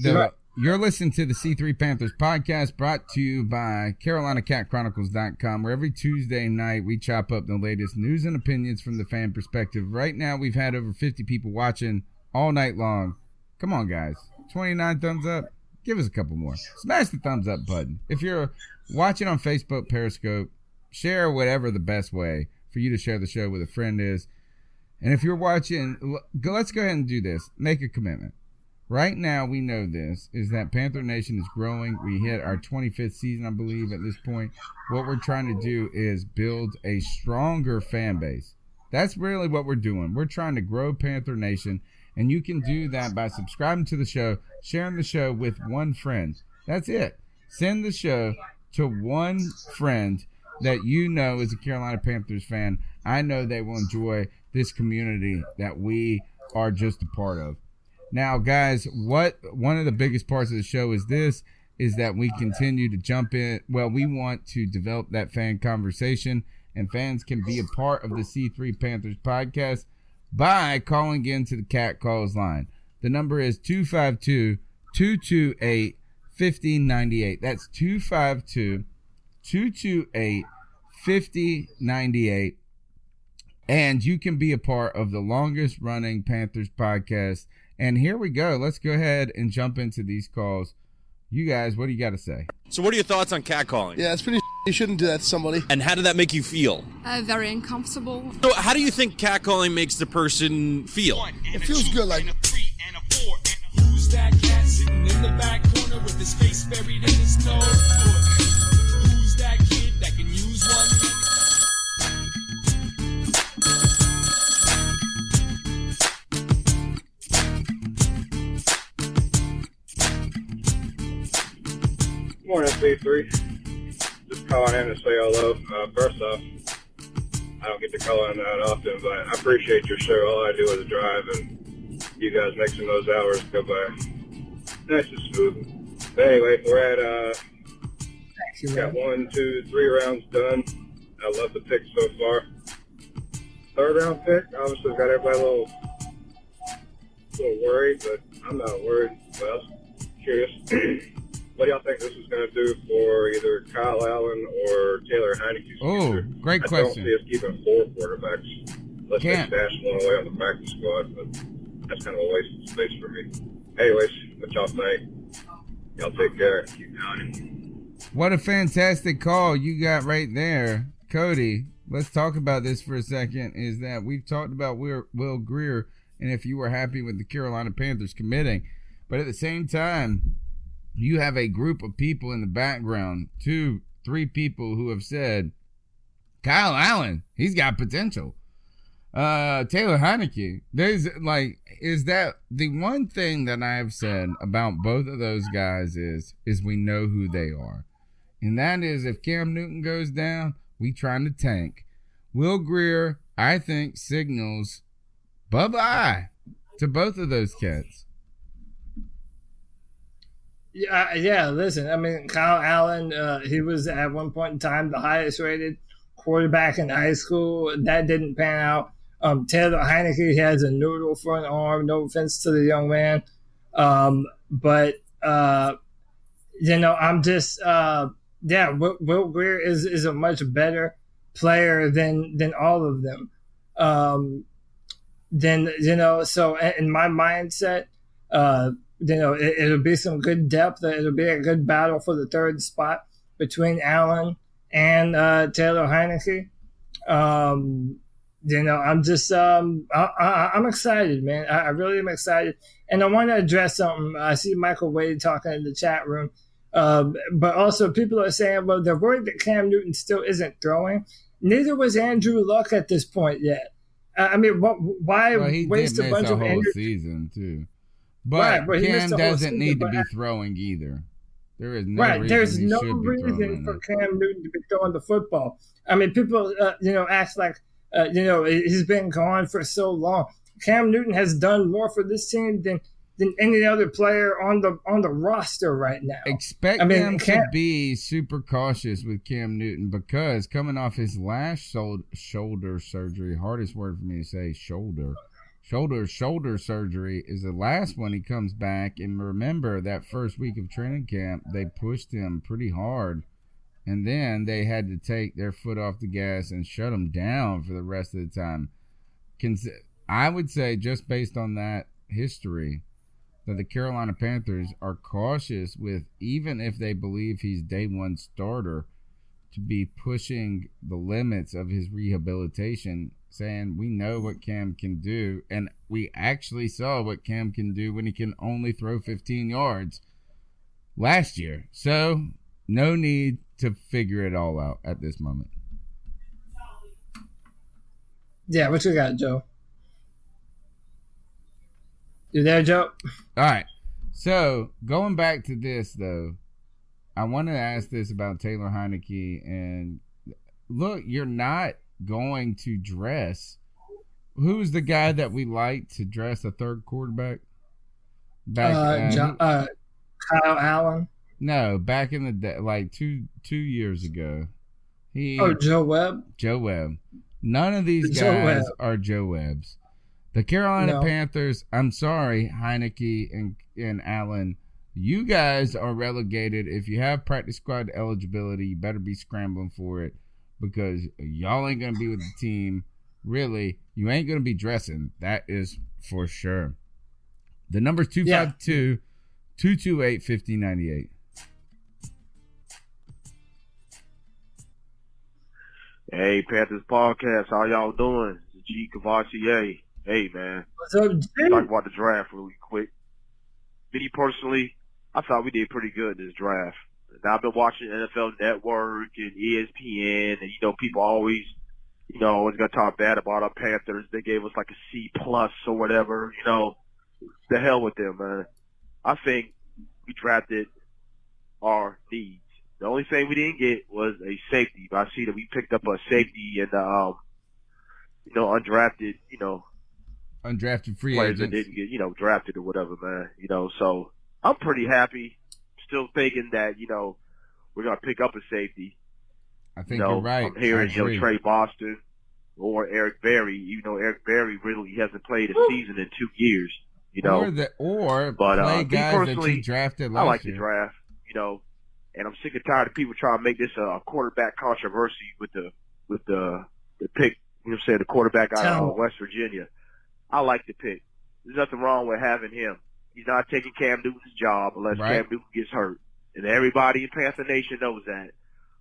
the, Right. you're listening to the C3 Panthers podcast brought to you by CarolinaCatChronicles.com, where every Tuesday night we chop up the latest news and opinions from the fan perspective. Right now, we've had over 50 people watching all night long. Come on, guys. 29 thumbs up. Give us a couple more. Smash the thumbs up button. If you're watching on Facebook, Periscope, share whatever the best way for you to share the show with a friend is. And if you're watching, let's go ahead and do this. Make a commitment. Right now, we know this is that Panther Nation is growing. We hit our 25th season, I believe, at this point. What we're trying to do is build a stronger fan base. That's really what we're doing. We're trying to grow Panther Nation, and you can do that by subscribing to the show, sharing the show with one friend. That's it. Send the show to one friend that you know is a Carolina Panthers fan. I know they will enjoy this community that we are just a part of. Now, guys, what one of the biggest parts of the show is this is that we continue to jump in. Well, we want to develop that fan conversation, and fans can be a part of the C3 Panthers podcast by calling into the Cat Calls line. The number is 252 228 5098. That's 252 228 5098. And you can be a part of the longest running Panthers podcast. And here we go. Let's go ahead and jump into these calls. You guys, what do you got to say? So, what are your thoughts on catcalling? Yeah, it's pretty. You shouldn't do that to somebody. And how did that make you feel? Uh, very uncomfortable. So, how do you think catcalling makes the person feel? It feels good, like Who's that cat sitting in the back corner with his face buried in his nose? Morning, C3. Just calling in to say hello. Uh, first off, I don't get to call in that often, but I appreciate your show. All I do is drive, and you guys making those hours go by nice and smooth. But anyway, we're at, uh, got one, two, three rounds done. I love the pick so far. Third round pick, obviously got everybody a little, little worried, but I'm not worried. Was curious. what do y'all think this is going to do for either Kyle Allen or Taylor Heinicke? Oh, great I question. don't see us keeping four quarterbacks. Let's Can't. just stash one away on the practice squad, but that's kind of a waste of space for me. Anyways, what y'all think? Y'all take care. Keep down. What a fantastic call you got right there, Cody. Let's talk about this for a second. Is that we've talked about Will Grier and if you were happy with the Carolina Panthers committing, but at the same time, you have a group of people in the background, two, three people who have said, Kyle Allen, he's got potential. Uh, Taylor Heinicke, there's like, is that the one thing that I have said about both of those guys is, is we know who they are. And that is if Cam Newton goes down, we trying to tank. Will Grier, I think, signals bye bye to both of those cats. Yeah, yeah. Listen, I mean, Kyle Allen, uh, he was at one point in time the highest rated quarterback in high school. That didn't pan out. Um, Taylor Heinicke he has a noodle for an arm. No offense to the young man, um, but uh, you know, I'm just uh, yeah. Will, Will Grier is is a much better player than than all of them. Um, then you know, so in my mindset, uh, you know, it, it'll be some good depth. It'll be a good battle for the third spot between Allen and uh, Taylor Heinicke. Um, you know, I'm just, um, I, I, I'm excited, man. I, I really am excited, and I want to address something. I see Michael Wade talking in the chat room, um, but also people are saying, well, they're worried that Cam Newton still isn't throwing. Neither was Andrew Luck at this point yet. I mean, why Well, waste a bunch of whole Andrew? season too. But, Right, but Cam missed the whole doesn't need to be I- throwing either. There is no right. reason There's no should be throwing reason for. Cam Newton to be throwing the football. I mean, people, uh, you know, act like, uh, you know, he's been gone for so long. Cam Newton has done more for this team than than any other player on the on the roster right now. Expect I mean, them to be super cautious with Cam Newton because coming off his last shoulder surgery, hardest word for me to say, shoulder, shoulder, shoulder surgery is the last one he comes back. And remember that first week of training camp, they pushed him pretty hard, and then they had to take their foot off the gas and shut him down for the rest of the time. Cons- I would say just based on that history that the Carolina Panthers are cautious with, even if they believe he's day one starter, to be pushing the limits of his rehabilitation, saying we know what Cam can do, and we actually saw what Cam can do when he can only throw 15 yards last year. So, no need to figure it all out at this moment. Yeah, what you got, Joe? You there, Joe? All right. So going back to this though, I want to ask this about Taylor Heinicke and look, you're not going to dress. Who's the guy that we like to dress a third quarterback? Back, uh, John, uh, Kyle Allen. no, back in the day, like two two years ago. He Oh, Joe Webb. Joe Webb. None of these Joe guys Webb. are Joe Webbs. The Carolina No. Panthers, I'm sorry, Heinicke and, and Allen, you guys are relegated. If you have practice squad eligibility, you better be scrambling for it because y'all ain't going to be with the team. Really, you ain't going to be dressing. That is for sure. The number's 252 228 5098. Hey, Panthers podcast, how y'all doing? It's G Cavassier. Hey, man. What's up, G? Talk about the draft really quick. Me personally, I thought we did pretty good this draft. Now I've been watching NFL Network and ESPN, and you know people always, you know, always gonna talk bad about our Panthers. They gave us like a C plus or whatever. You know, the hell with them, man. I think we drafted our needs. The only thing we didn't get was a safety, but I see that we picked up a safety and um, you know, undrafted, you know, Undrafted free players that didn't get, you know, drafted or whatever, man. You know, so I'm pretty happy. Still thinking that, you know, we're gonna pick up a safety. I think you know, you're right. I'm hearing, I you know. Tre Boston or Eric Berry, even though Eric Berry really hasn't played a season in two years. You know, or the or but play uh, me guys that personally, you drafted I like year. the draft. you know, and I'm sick and tired of people trying to make this a quarterback controversy with the with the the pick. You know, what I'm saying the quarterback out of uh, West Virginia. I like the pick. There's nothing wrong with having him. He's not taking Cam Newton's job unless Right. Cam Newton gets hurt, and everybody in Panther Nation knows that.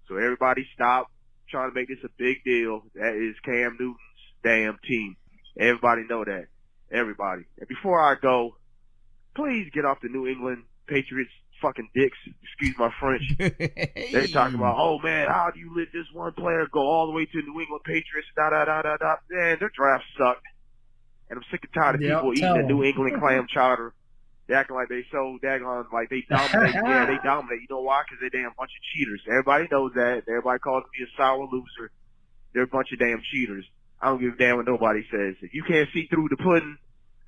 So everybody stop trying to make this a big deal. That is Cam Newton's damn team. Everybody know that. Everybody. And before I go, please get off the New England Patriots fucking dicks. Excuse my French. They're talking about, oh man, how do you let this one player go all the way to New England Patriots? Da da da da da. Man, their draft sucked. And I'm sick and tired of Yep, people eating tell the 'em. New England clam chowder. They acting like they so daggone like they dominate. yeah, they dominate. You know why? Because they're damn bunch of cheaters. Everybody knows that. Everybody calls me a sour loser. They're a bunch of damn cheaters. I don't give a damn what nobody says. If you can't see through the pudding,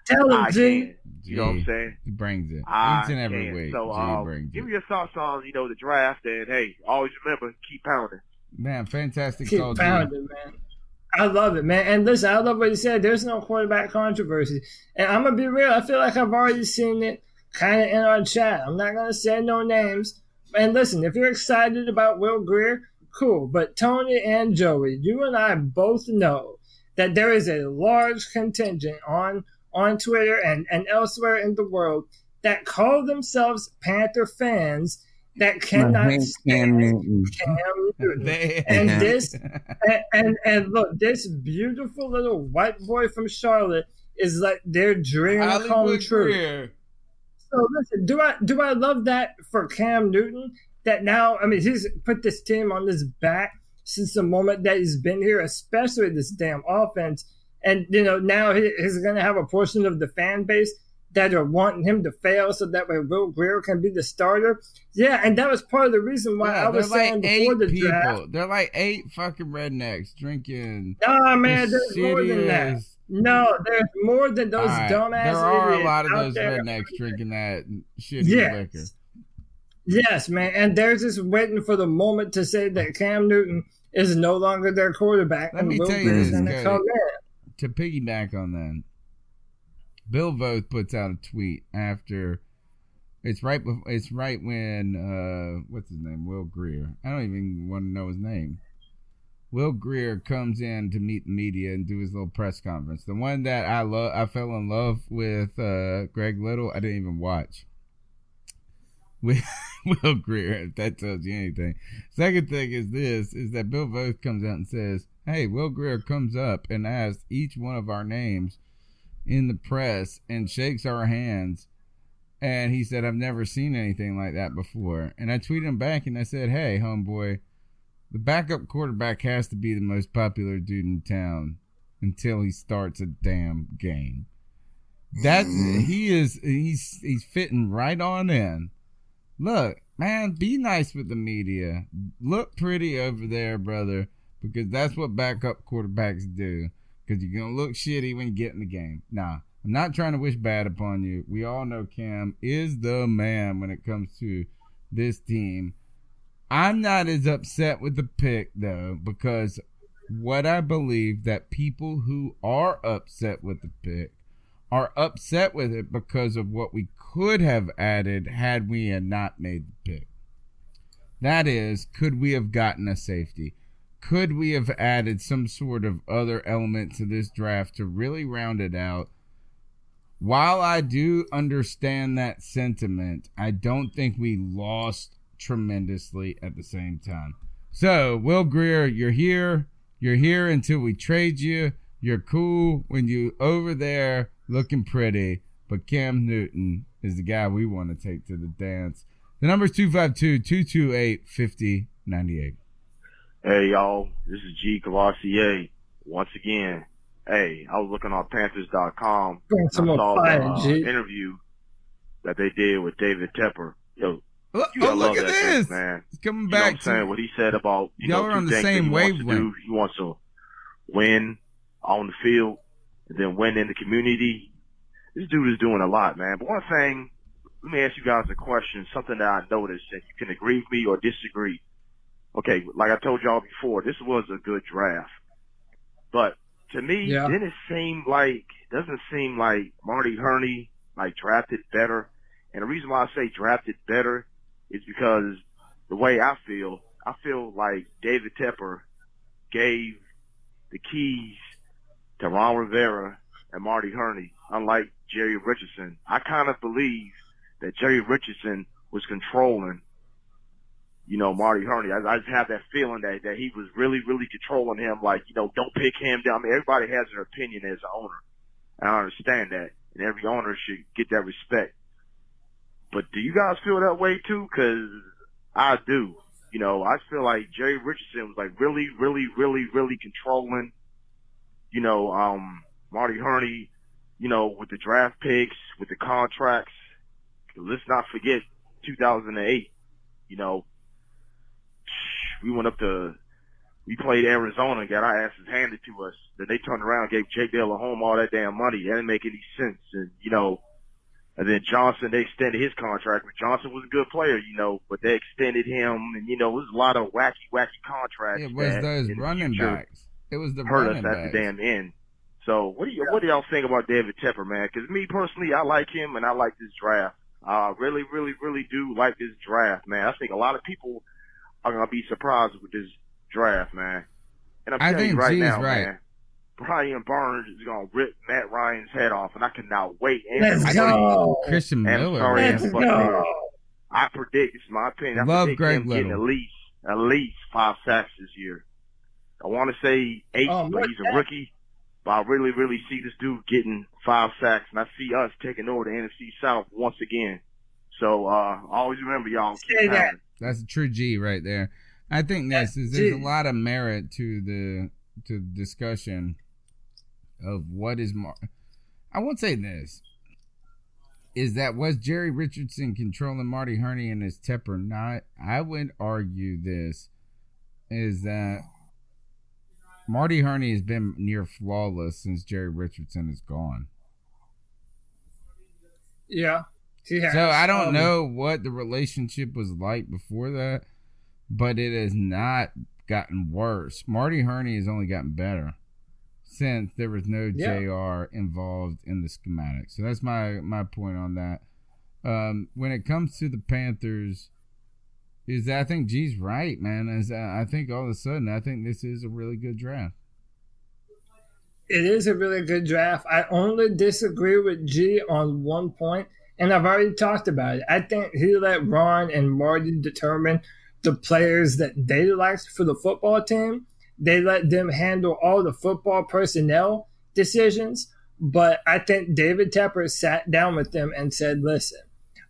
Tell 'em, I G. can. You know what I'm saying? He brings it I each and every can. week. So, G um, brings give it. me your thoughts on you know the draft, and hey, always remember keep pounding. Man, fantastic Keep call, G. pounding, man. I love it, man. And listen, I love what you said. There's no quarterback controversy. And I'm gonna be real. I feel like I've already seen it kind of in our chat. I'm not gonna say no names. And listen, if you're excited about Will Grier, cool. But Tony and Joey, you and I both know that there is a large contingent on on Twitter and, and elsewhere in the world that call themselves Panther fans that cannot hate stand Cam Newton. Cam Newton. They- and this and, and and look, this beautiful little white boy from Charlotte is like their dream come true. Grier. So listen, do I do I love that for Cam Newton? That now, I mean, he's put this team on his back since the moment that he's been here, especially this damn offense. And you know, now he, he's going to have a portion of the fan base that are wanting him to fail, so that way Will Grier can be the starter. Yeah, and that was part of the reason why Yeah, I was they're saying like before the people. draft. They're like eight fucking rednecks drinking. Nah, man, the there's more than that. No, there's more than those right, dumbass There are a lot of those there. rednecks drinking that shitty Yes. liquor. Yes, man, and they're just waiting for the moment to say that Cam Newton is no longer their quarterback, Let and me Will tell you this, going to come in. To piggyback on that, Bill Voth puts out a tweet after. It's right. bef- It's right when uh, what's his name? Will Grier. I don't even want to know his name. Will Grier comes in to meet the media and do his little press conference. The one that I love, I fell in love with uh, Greg Little. I didn't even watch. Will Grier, if that tells you anything. Second thing is this: is that Bill Voth comes out and says, "Hey, Will Grier comes up and asks each one of our names in the press and shakes our hands." And he said, I've never seen anything like that before. And I tweeted him back and I said, Hey, homeboy, the backup quarterback has to be the most popular dude in town until he starts a damn game. That mm-hmm. he is he's he's fitting right on in. Look, man, be nice with the media. Look pretty over there, brother, because that's what backup quarterbacks do. Because you're gonna look shitty when you get in the game. Nah, I'm not trying to wish bad upon you. We all know Cam is the man when it comes to this team. I'm not as upset with the pick though, because what I believe that people who are upset with the pick are upset with it because of what we could have added had we had not made the pick. That is, could we have gotten a safety? Could we have added some sort of other element to this draft to really round it out? While I do understand that sentiment, I don't think we lost tremendously at the same time. So, Will Grier, you're here. You're here until we trade you. You're cool when you over there looking pretty. But Cam Newton is the guy we want to take to the dance. The number is 252 228 5098. Hey y'all, this is G Cavassier once again. Hey, I was looking on Panthers.com. And I saw fire, the uh, interview that they did with David Tepper. Yo, Oh, you oh, love look at that this. dude, man. It's coming You know what back I'm saying? to What he said about you Y'all know are on the same that he wants to wavelength. He wants to win on the field and then win in the community. This dude is doing a lot, man. But one thing, let me ask you guys a question, something that I noticed, and you can agree with me or disagree. Okay, like I told y'all before, this was a good draft. But to me, Yeah. didn't it seem like doesn't seem like Marty Hurney like drafted better? And the reason why I say drafted better is because the way I feel, I feel like David Tepper gave the keys to Ron Rivera and Marty Hurney, unlike Jerry Richardson. I kind of believe that Jerry Richardson was controlling, you know, Marty Hurney. I, I just have that feeling that, that he was really, really controlling him. Like, you know, don't pick him down. I mean, everybody has an opinion as an owner. And I understand that. And every owner should get that respect. But do you guys feel that way too? Cause I do. You know, I feel like Jerry Richardson was like really, really, really, really controlling, you know, um, Marty Hurney, you know, with the draft picks, with the contracts. Let's not forget 2008. You know, we went up to, we played Arizona and got our asses handed to us. Then they turned around gave Jake Delhomme all that damn money. That didn't make any sense. And, you know, and then Johnson, they extended his contract. But Johnson was a good player, you know, but they extended him. And, you know, it was a lot of wacky, wacky contracts. It was those the running backs. It was the hurt us running at backs. the damn end. So what do you what do y'all think about David Tepper, man? Because me personally, I like him and I like this draft. I really, really, really do like this draft, man. I think a lot of people are gonna be surprised with this draft, man. And I'm I telling you right G's now, right. man. Brian Burns is gonna rip Matt Ryan's head off, and I cannot wait. Let's I go. Christian and Miller. sorry, man. I'm fucking- I predict, this is my opinion. I Love Greg him getting at least at least five sacks this year. I want to say eight, Oh, but he's a rookie. But I really, really see this dude getting five sacks, and I see us taking over the NFC South once again. So uh always remember, y'all. Keep Say that. pounding. That's a true G right there. I think this is there's a G. lot of merit to the to the discussion of what is Mar- I won't say this is that was Jerry Richardson controlling Marty Hurney and his tip or not? I would argue this is that Marty Hurney has been near flawless since Jerry Richardson is gone. Yeah. Has. So I don't Um, know what the relationship was like before that, but it has not gotten worse. Marty Hurney has only gotten better since there was no Yeah. JR involved in the schematic. So that's my my point on that. Um, when it comes to the Panthers, is that I think G's right, man. Is that I think all of a sudden I think this is a really good draft. It is a really good draft. I only disagree with G on one point, and I've already talked about it. I think he let Ron and Marty determine the players that they liked for the football team. They let them handle all the football personnel decisions. But I think David Tepper sat down with them and said, listen,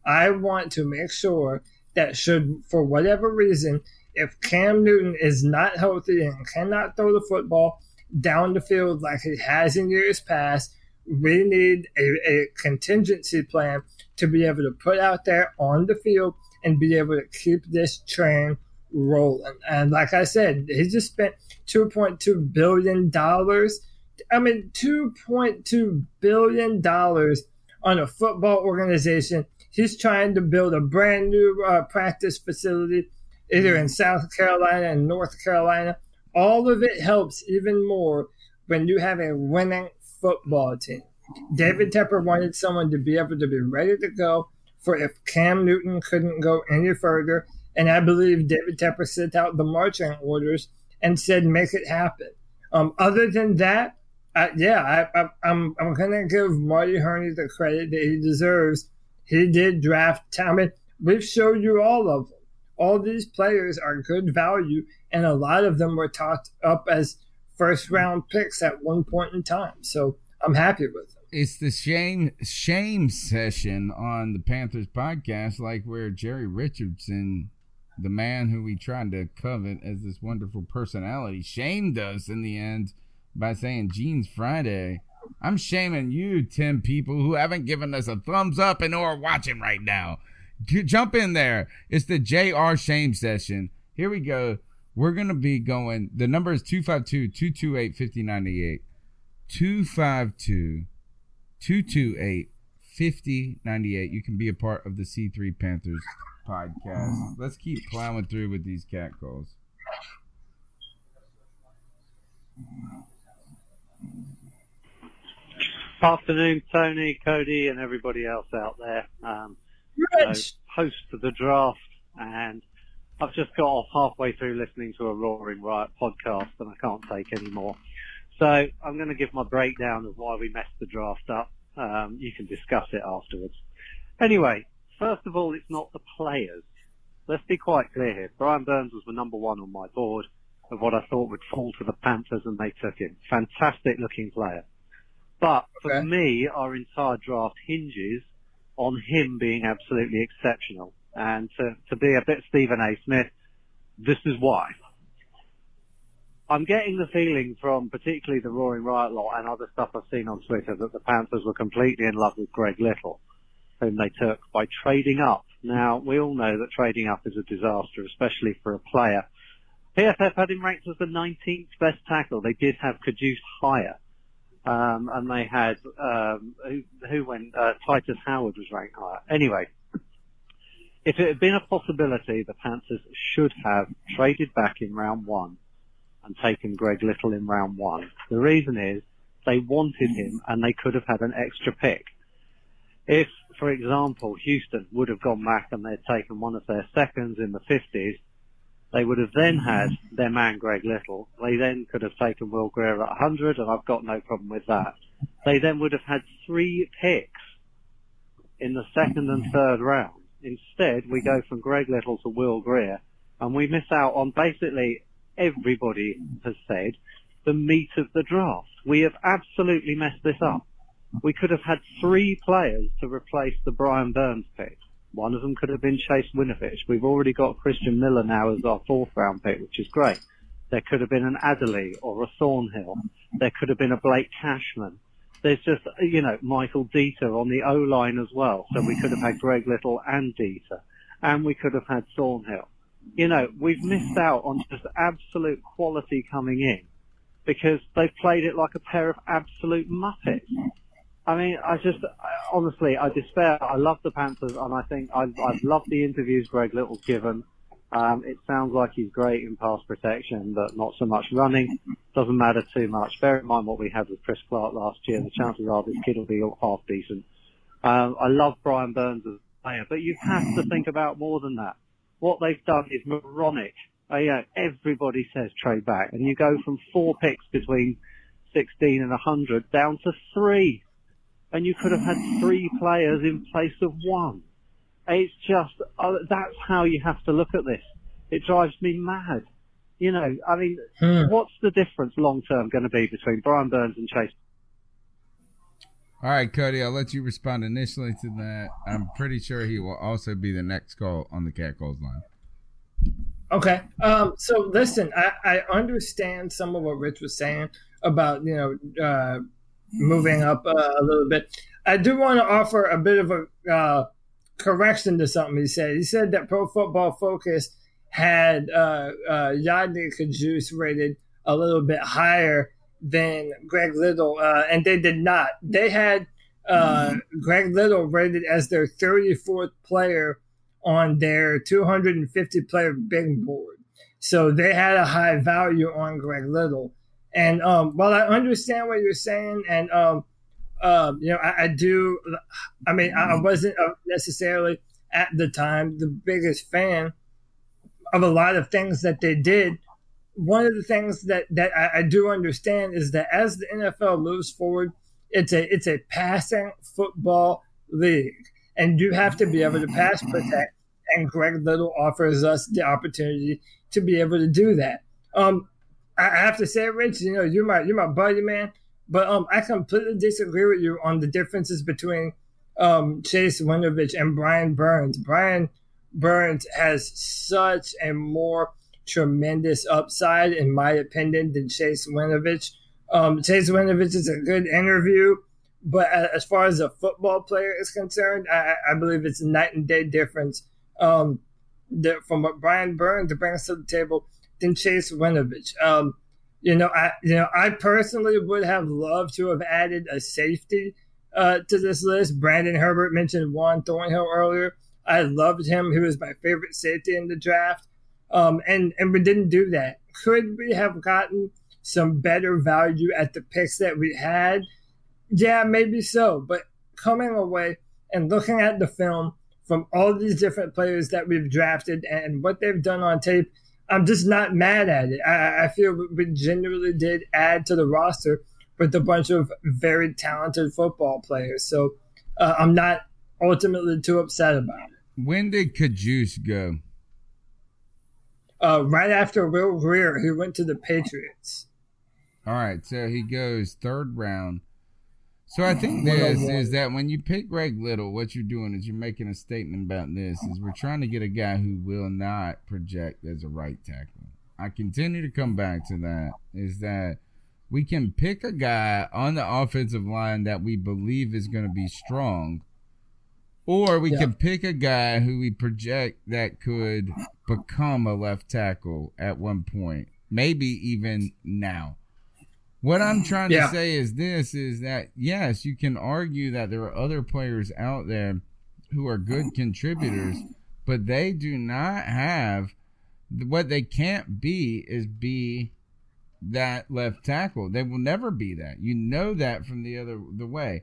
I want to make sure that should, for whatever reason, if Cam Newton is not healthy and cannot throw the football down the field like he has in years past, we need a, a contingency plan to be able to put out there on the field and be able to keep this train rolling. And like I said, he just spent $2.2 billion. I mean, $2.2 billion on a football organization. He's trying to build a brand new uh, practice facility either in South Carolina and North Carolina. All of it helps even more when you have a winning football team. David Tepper wanted someone to be able to be ready to go for if Cam Newton couldn't go any further. And I believe David Tepper sent out the marching orders and said, make it happen. Um, other than that, uh, yeah, I, I, I'm I'm gonna give Marty Hurney the credit that he deserves. He did draft. I we've showed you all of them. All these players are good value, and a lot of them were talked up as first round picks at one point in time. So I'm happy with them. It's the shame shame session on the Panthers podcast, like where Jerry Richardson, the man who we tried to covet as this wonderful personality, shamed us in the end by saying Jeans Friday. I'm shaming you, 10 people who haven't given us a thumbs up and are watching right now. Jump in there. It's the JR shame session. Here we go. We're going to be going. The number is 252 228 5098. 252 228 5098. You can be a part of the C3 Panthers podcast. Let's keep plowing through with these cat calls. Afternoon, Tony, Cody, and everybody else out there. Um, you know, Rich. post the draft and I've just got off halfway through listening to a Roaring Riot podcast, and I can't take any more. So I'm going to give my breakdown of why we messed the draft up. Um, you can discuss it afterwards. Anyway, first of all, it's not the players. Let's be quite clear here. Brian Burns was the number one on my board of what I thought would fall to the Panthers, and they took him. Fantastic looking player. But for me, our entire draft hinges on him being absolutely exceptional. And to, to be a bit Stephen A. Smith, this is why. I'm getting the feeling from particularly the Roaring Riot lot and other stuff I've seen on Twitter that the Panthers were completely in love with Greg Little, whom they took by trading up. Now, we all know that trading up is a disaster, especially for a player. PFF had him ranked as the 19th best tackle. They did have Cajuste higher. Um, and they had, um, who, who went, uh, Tytus Howard was ranked higher. Anyway, if it had been a possibility, the Panthers should have traded back in round one and taken Greg Little in round one. The reason is they wanted him and they could have had an extra pick. If, for example, Houston would have gone back and they'd taken one of their seconds in the 50s, they would have then had their man Greg Little. They then could have taken Will Grier at 100, and I've got no problem with that. They then would have had three picks in the second and third round. Instead, we go from Greg Little to Will Grier, and we miss out on basically everybody has said the meat of the draft. We have absolutely messed this up. We could have had three players to replace the Brian Burns pick. One of them could have been Chase Winovich. We've already got Christian Miller now as our fourth round pick, which is great. There could have been an Adderley or a Thornhill. There could have been a Blake Cashman. There's just, you know, Michael Deiter on the O line as well. So we could have had Greg Little and Deiter. And we could have had Thornhill. You know, we've missed out on just absolute quality coming in because they've played it like a pair of absolute muppets. I mean, I just I, honestly, I despair. I love the Panthers, and I think I've, I've loved the interviews Greg Little's given. Um, it sounds like he's great in pass protection, but not so much running. Doesn't matter too much. Bear in mind what we had with Chris Clark last year. The chances are this kid will be half decent. Um, I love Brian Burns as a player, but you have to think about more than that. What they've done is moronic. Uh, yeah, everybody says trade back, and you go from four picks between 16 and 100 down to three and you could have had three players in place of one. It's just, uh, that's how you have to look at this. It drives me mad. You know, I mean, Hmm. what's the difference long term going to be between Brian Burns and Chase? All right, Cody, I'll let you respond initially to that. I'm pretty sure he will also be the next call on the Cat Calls line. Okay. Um, so listen, I, I understand some of what Rich was saying about you know uh, moving up uh, a little bit. I do want to offer a bit of a uh, correction to something he said. He said that Pro Football Focus had uh, uh, rated a little bit higher than Greg Little, uh, and they did not. They had uh, Greg Little rated as their 34th player on their 250 player big board. So they had a high value on Greg Little. And um, while I understand what you're saying, and um, um, you know, I, I do. I mean, I wasn't uh, necessarily at the time the biggest fan of a lot of things that they did. One of the things that that I, I do understand is that as the NFL moves forward, it's a it's a passing football league, and you have to be able to pass protect. And Greg Little offers us the opportunity to be able to do that. Um, I have to say, Rich, you know, you're my you're my buddy, man. But um, I completely disagree with you on the differences between um, Chase Winovich and Brian Burns. Brian Burns has such a more tremendous upside, in my opinion, than Chase Winovich. Um, Chase Winovich is a good interview, but as far as a football player is concerned, I, I- believe it's a night and day difference um, that from what Brian Burns brings to the table than Chase Winovich. Um, you know, I you know I personally would have loved to have added a safety uh, to this list. Brandon Herbert mentioned Juan Thornhill earlier. I loved him. He was my favorite safety in the draft, um, and and we didn't do that. Could we have gotten some better value at the picks that we had? Yeah, maybe so. But coming away and looking at the film from all these different players that we've drafted and what they've done on tape, I'm just not mad at it. I, I feel we genuinely did add to the roster with a bunch of very talented football players. So uh, I'm not ultimately too upset about it. When did Cajuste go? Uh, right after Will Grier, he went to the Patriots. All right, so he goes third round. So I think this is that when you pick Greg Little, what you're doing is you're making a statement about this is we're trying to get a guy who will not project as a right tackle. I continue to come back to that is that we can pick a guy on the offensive line that we believe is going to be strong or we yeah. can pick a guy who we project that could become a left tackle at one point, maybe even now. What I'm trying yeah. to say is this is that yes, you can argue that there are other players out there who are good contributors, but they do not have what they can't be is be that left tackle. They will never be that. You know that from the other the way.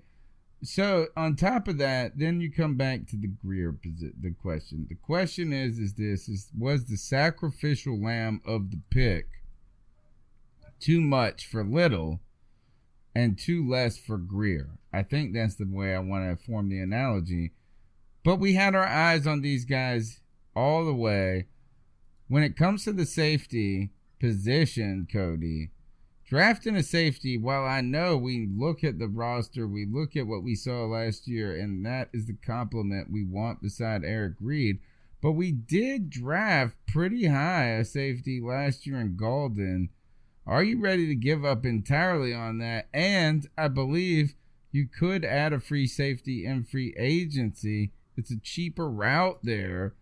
So on top of that, then you come back to the Grier the question. The question is is this is was the sacrificial lamb of the pick too much for little and too less for Grier? I think that's the way I want to form the analogy. But we had our eyes on these guys all the way. When it comes to the safety position, Cody, drafting a safety, while I know we look at the roster, we look at what we saw last year, and that is the compliment we want beside Eric Reid. But we did draft pretty high a safety last year in Gaulden. are you ready to give up entirely on that? And I believe you could add a free safety and free agency. It's a cheaper route there.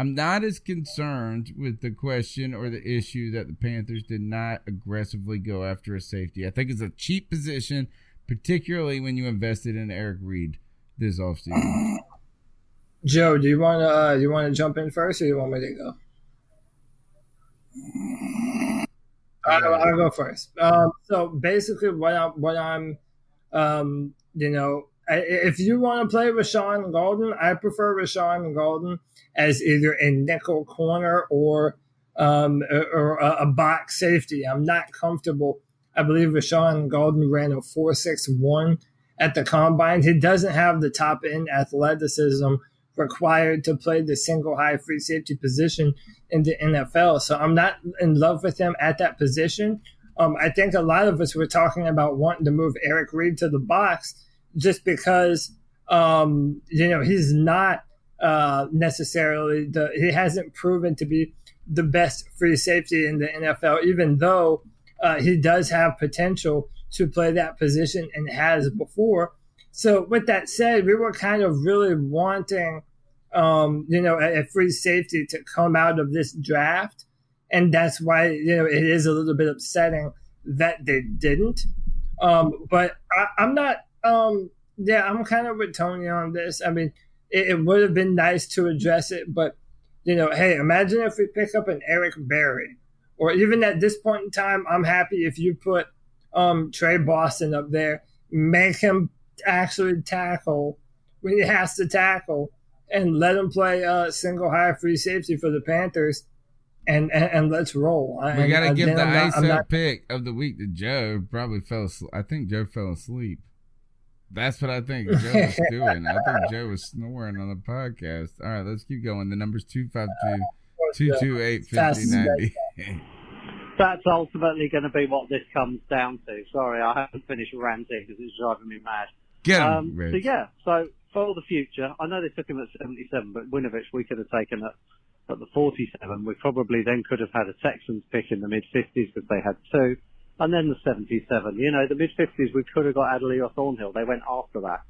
I'm not as concerned with the question or the issue that the Panthers did not aggressively go after a safety. I think it's a cheap position, particularly when you invested in Eric Reid this offseason. Joe, do you want to uh, you want to jump in first, or you want me to go? I'll, I'll go first. Um, so basically, what I'm, what I'm, um, you know, if you want to play Rashaan Gaulden, I prefer Rashaan Gaulden as either a nickel corner or um, or a, a, box safety. I'm not comfortable. I believe Rashaan Gaulden ran a four six one at the combine. He doesn't have the top end athleticism required to play the single high free safety position in the NFL. So I'm not in love with him at that position. Um, I think a lot of us were talking about wanting to move Eric Reid to the box just because, um, you know, he's not uh, necessarily the, he hasn't proven to be the best free safety in the NFL, even though uh, he does have potential to play that position and has before. So, with that said, we were kind of really wanting um, you know, a, a, free safety to come out of this draft. And that's why, you know, it is a little bit upsetting that they didn't. Um, but I, am not, um, yeah, I'm kind of with Tony on this. I mean, it, it would have been nice to address it, but, you know, hey, imagine if we pick up an Eric Berry. Or even at this point in time, I'm happy if you put um, Tre Boston up there, make him actually tackle when he has to tackle and let him play uh, single high free safety for the Panthers, and and, and let's roll. We got to give the not, ISO not... pick of the week to Joe. Probably fell. Asleep. I think Joe fell asleep. That's what I think Joe was doing. I think Joe was snoring on the podcast. All right, let's keep going. The number's 252 228 5090. That's ultimately going to be what this comes down to. Sorry, I haven't finished ranting because it's driving me mad. Get him, um, so yeah, so for the future, I know they took him at 77, but Winovich we could have taken at, at the 47. We probably then could have had a Texans pick in the mid 50s because they had two, and then the 77. You know, the mid 50s we could have got Adderley or Thornhill. They went after that.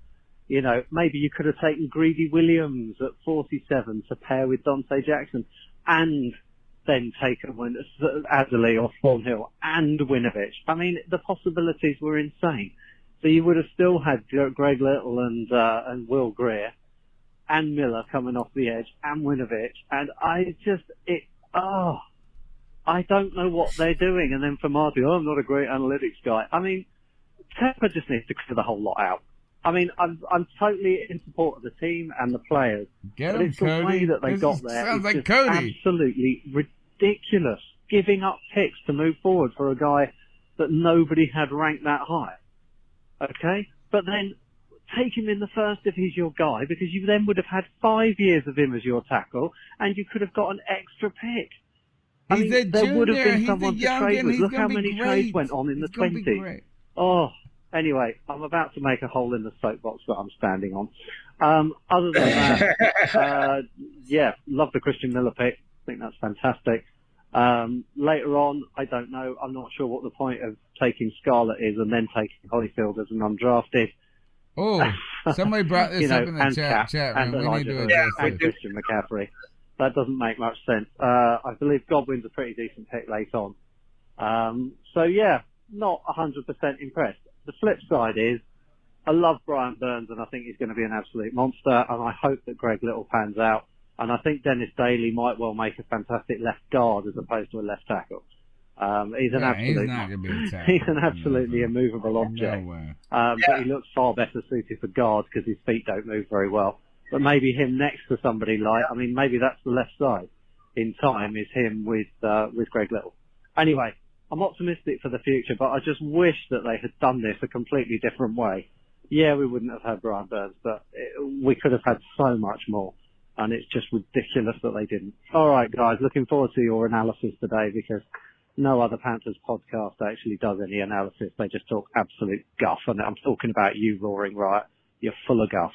You know, maybe you could have taken Greedy Williams at 47 to pair with Donte Jackson, and then taken Adderley or Thornhill and Winovich. I mean, the possibilities were insane. So you would have still had Greg Little and uh, and Will Grier and Miller coming off the edge and Winovich, and I just it oh I don't know what they're doing. And then for Marty, oh, I'm not a great analytics guy. I mean, Tepper just needs to clear the whole lot out. I mean, I'm I'm totally in support of the team and the players, Get but 'em, it's the way that they This got is- there. sounds like Cody. absolutely ridiculous. Giving up picks to move forward for a guy that nobody had ranked that high. Okay, but then take him in the first if he's your guy, because you then would have had five years of him as your tackle, and you could have got an extra pick. I He's mean, there would have been someone to trade with. Look how many great. trades went on in the twenties. Oh, anyway, I'm about to make a hole in the soapbox that I'm standing on. Um, other than that, uh, yeah, love the Christian Miller pick. I think that's fantastic. Um, later on, I don't know. I'm not sure what the point of taking Scarlett is and then taking Holyfield as an undrafted. Oh, somebody brought this you know, up in the chat, chat room. We need to address and it. Christian McCaffrey. That doesn't make much sense. Uh, I believe Godwin's a pretty decent pick late on. Um, so yeah, not 100% impressed. The flip side is, I love Brian Burns and I think he's going to be an absolute monster and I hope that Greg Little pans out. And I think Dennis Daley might well make a fantastic left guard as opposed to a left tackle. Um, he's an Yeah, absolute, not gonna be a tackle. he's an absolutely immovable object. No way. Um, But he looks far better suited for guard because his feet don't move very well. But maybe him next to somebody like, I mean, maybe that's the left side in time is him with, uh, with Greg Little. Anyway, I'm optimistic for the future, but I just wish that they had done this a completely different way. Yeah, we wouldn't have had Brian Burns, but it, we could have had so much more. And it's just ridiculous that they didn't. All right, guys, looking forward to your analysis today because no other Panthers podcast actually does any analysis. They just talk absolute guff, and I'm talking about you, Roaring Riot. You're full of guff.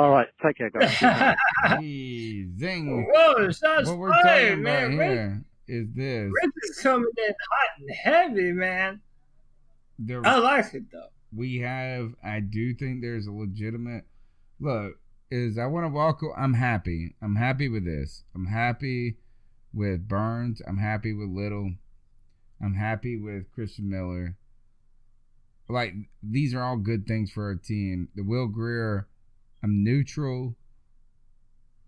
All right, take care, guys. Good night. Hey, zing. Whoa, shots what we're fired, talking about man. Rich, here is this. Rich is coming in hot and heavy, man. The- I like it though. we have i do think there's a legitimate look is i want to walk i'm happy i'm happy with this i'm happy with burns i'm happy with little i'm happy with christian miller like these are all good things for our team the will grier i'm neutral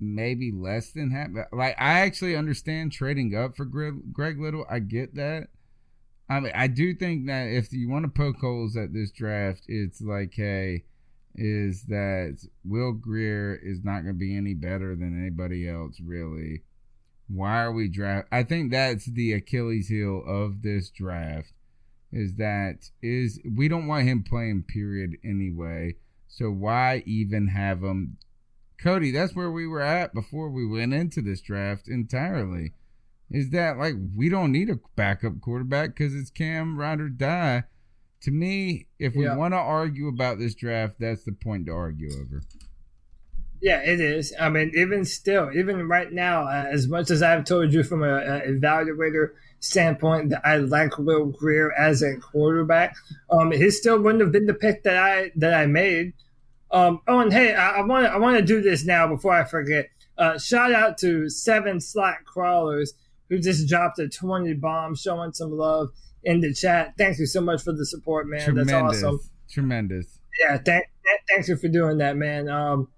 maybe less than happy like i actually understand trading up for greg, greg little i get that I mean, I do think that if you want to poke holes at this draft, it's like, hey, is that Will Grier is not going to be any better than anybody else, really. Why are we draft? I think that's the Achilles heel of this draft. Is that is we don't want him playing period anyway. So why even have them? Cody, that's where we were at before we went into this draft entirely is that like we don't need a backup quarterback because it's Cam ride or die. To me, if we Yeah. want to argue about this draft, that's the point to argue over. Yeah, it is. I mean, even still, even right now, uh, as much as I've told you from a, a evaluator standpoint that I like Will Grier as a quarterback, um, he still wouldn't have been the pick that I that I made. Um, oh, and hey, I want to I want to do this now before I forget. Uh, shout out to seven slack crawlers who just dropped a twenty bomb, showing some love in the chat. Thank you so much for the support, man. Tremendous, That's awesome tremendous. yeah thank, th- thanks you for doing that man um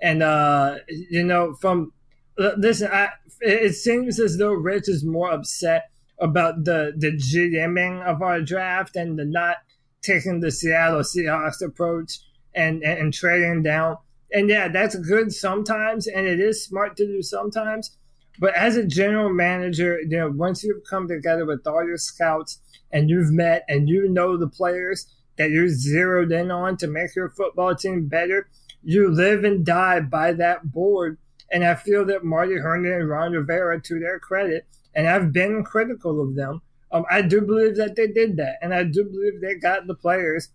and uh you know from listen i it seems as though rich is more upset about the the gming of our draft and the not taking the seattle seahawks approach and and, and trading down and yeah that's good sometimes and it is smart to do sometimes but as a general manager you know once you've come together with all your scouts and you've met and you know the players that you're zeroed in on to make your football team better. You live and die by that board. And I feel that Marty Hurney and Ron Rivera, to their credit, and I've been critical of them, um, I do believe that they did that. And I do believe they got the players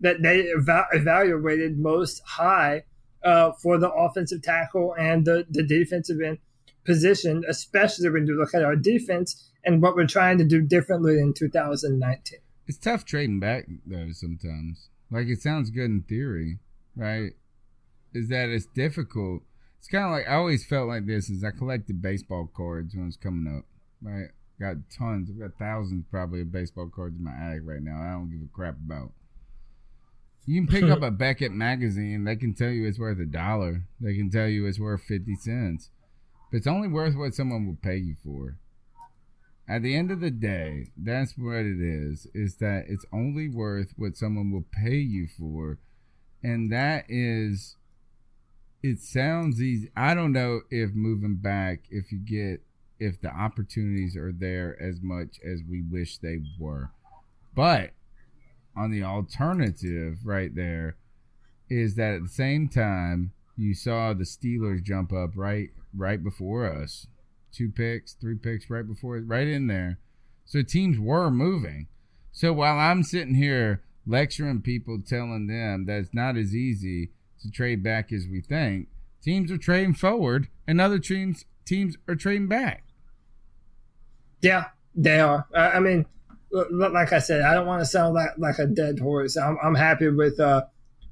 that they eva- evaluated most high uh, for the offensive tackle and the, the defensive end position, especially when you look at our defense and what we're trying to do differently in 2019. It's tough trading back though sometimes. Like it sounds good in theory, right? Is that it's difficult. It's kind of like I always felt like this. Is I collected baseball cards when it's coming up, right? Got tons. I've got thousands probably of baseball cards in my attic right now. I don't give a crap about. You can pick up a Beckett magazine. They can tell you it's worth a dollar. They can tell you it's worth fifty cents, but it's only worth what someone will pay you for at the end of the day, that's what it is. Is that it's only worth what someone will pay you for, and that is it sounds easy. I don't know if moving back, if you get, if the opportunities are there as much as we wish they were. But on the alternative, right there, is that at the same time you saw the Steelers jump up right, right before us, two picks, three picks right before, right in there. So teams were moving. So while I'm sitting here lecturing people, telling them that it's not as easy to trade back as we think. Teams are trading forward, and other teams teams are trading back. Yeah, they are. I mean, like I said, I don't want to sound like, like a dead horse. I'm, I'm happy with. Uh,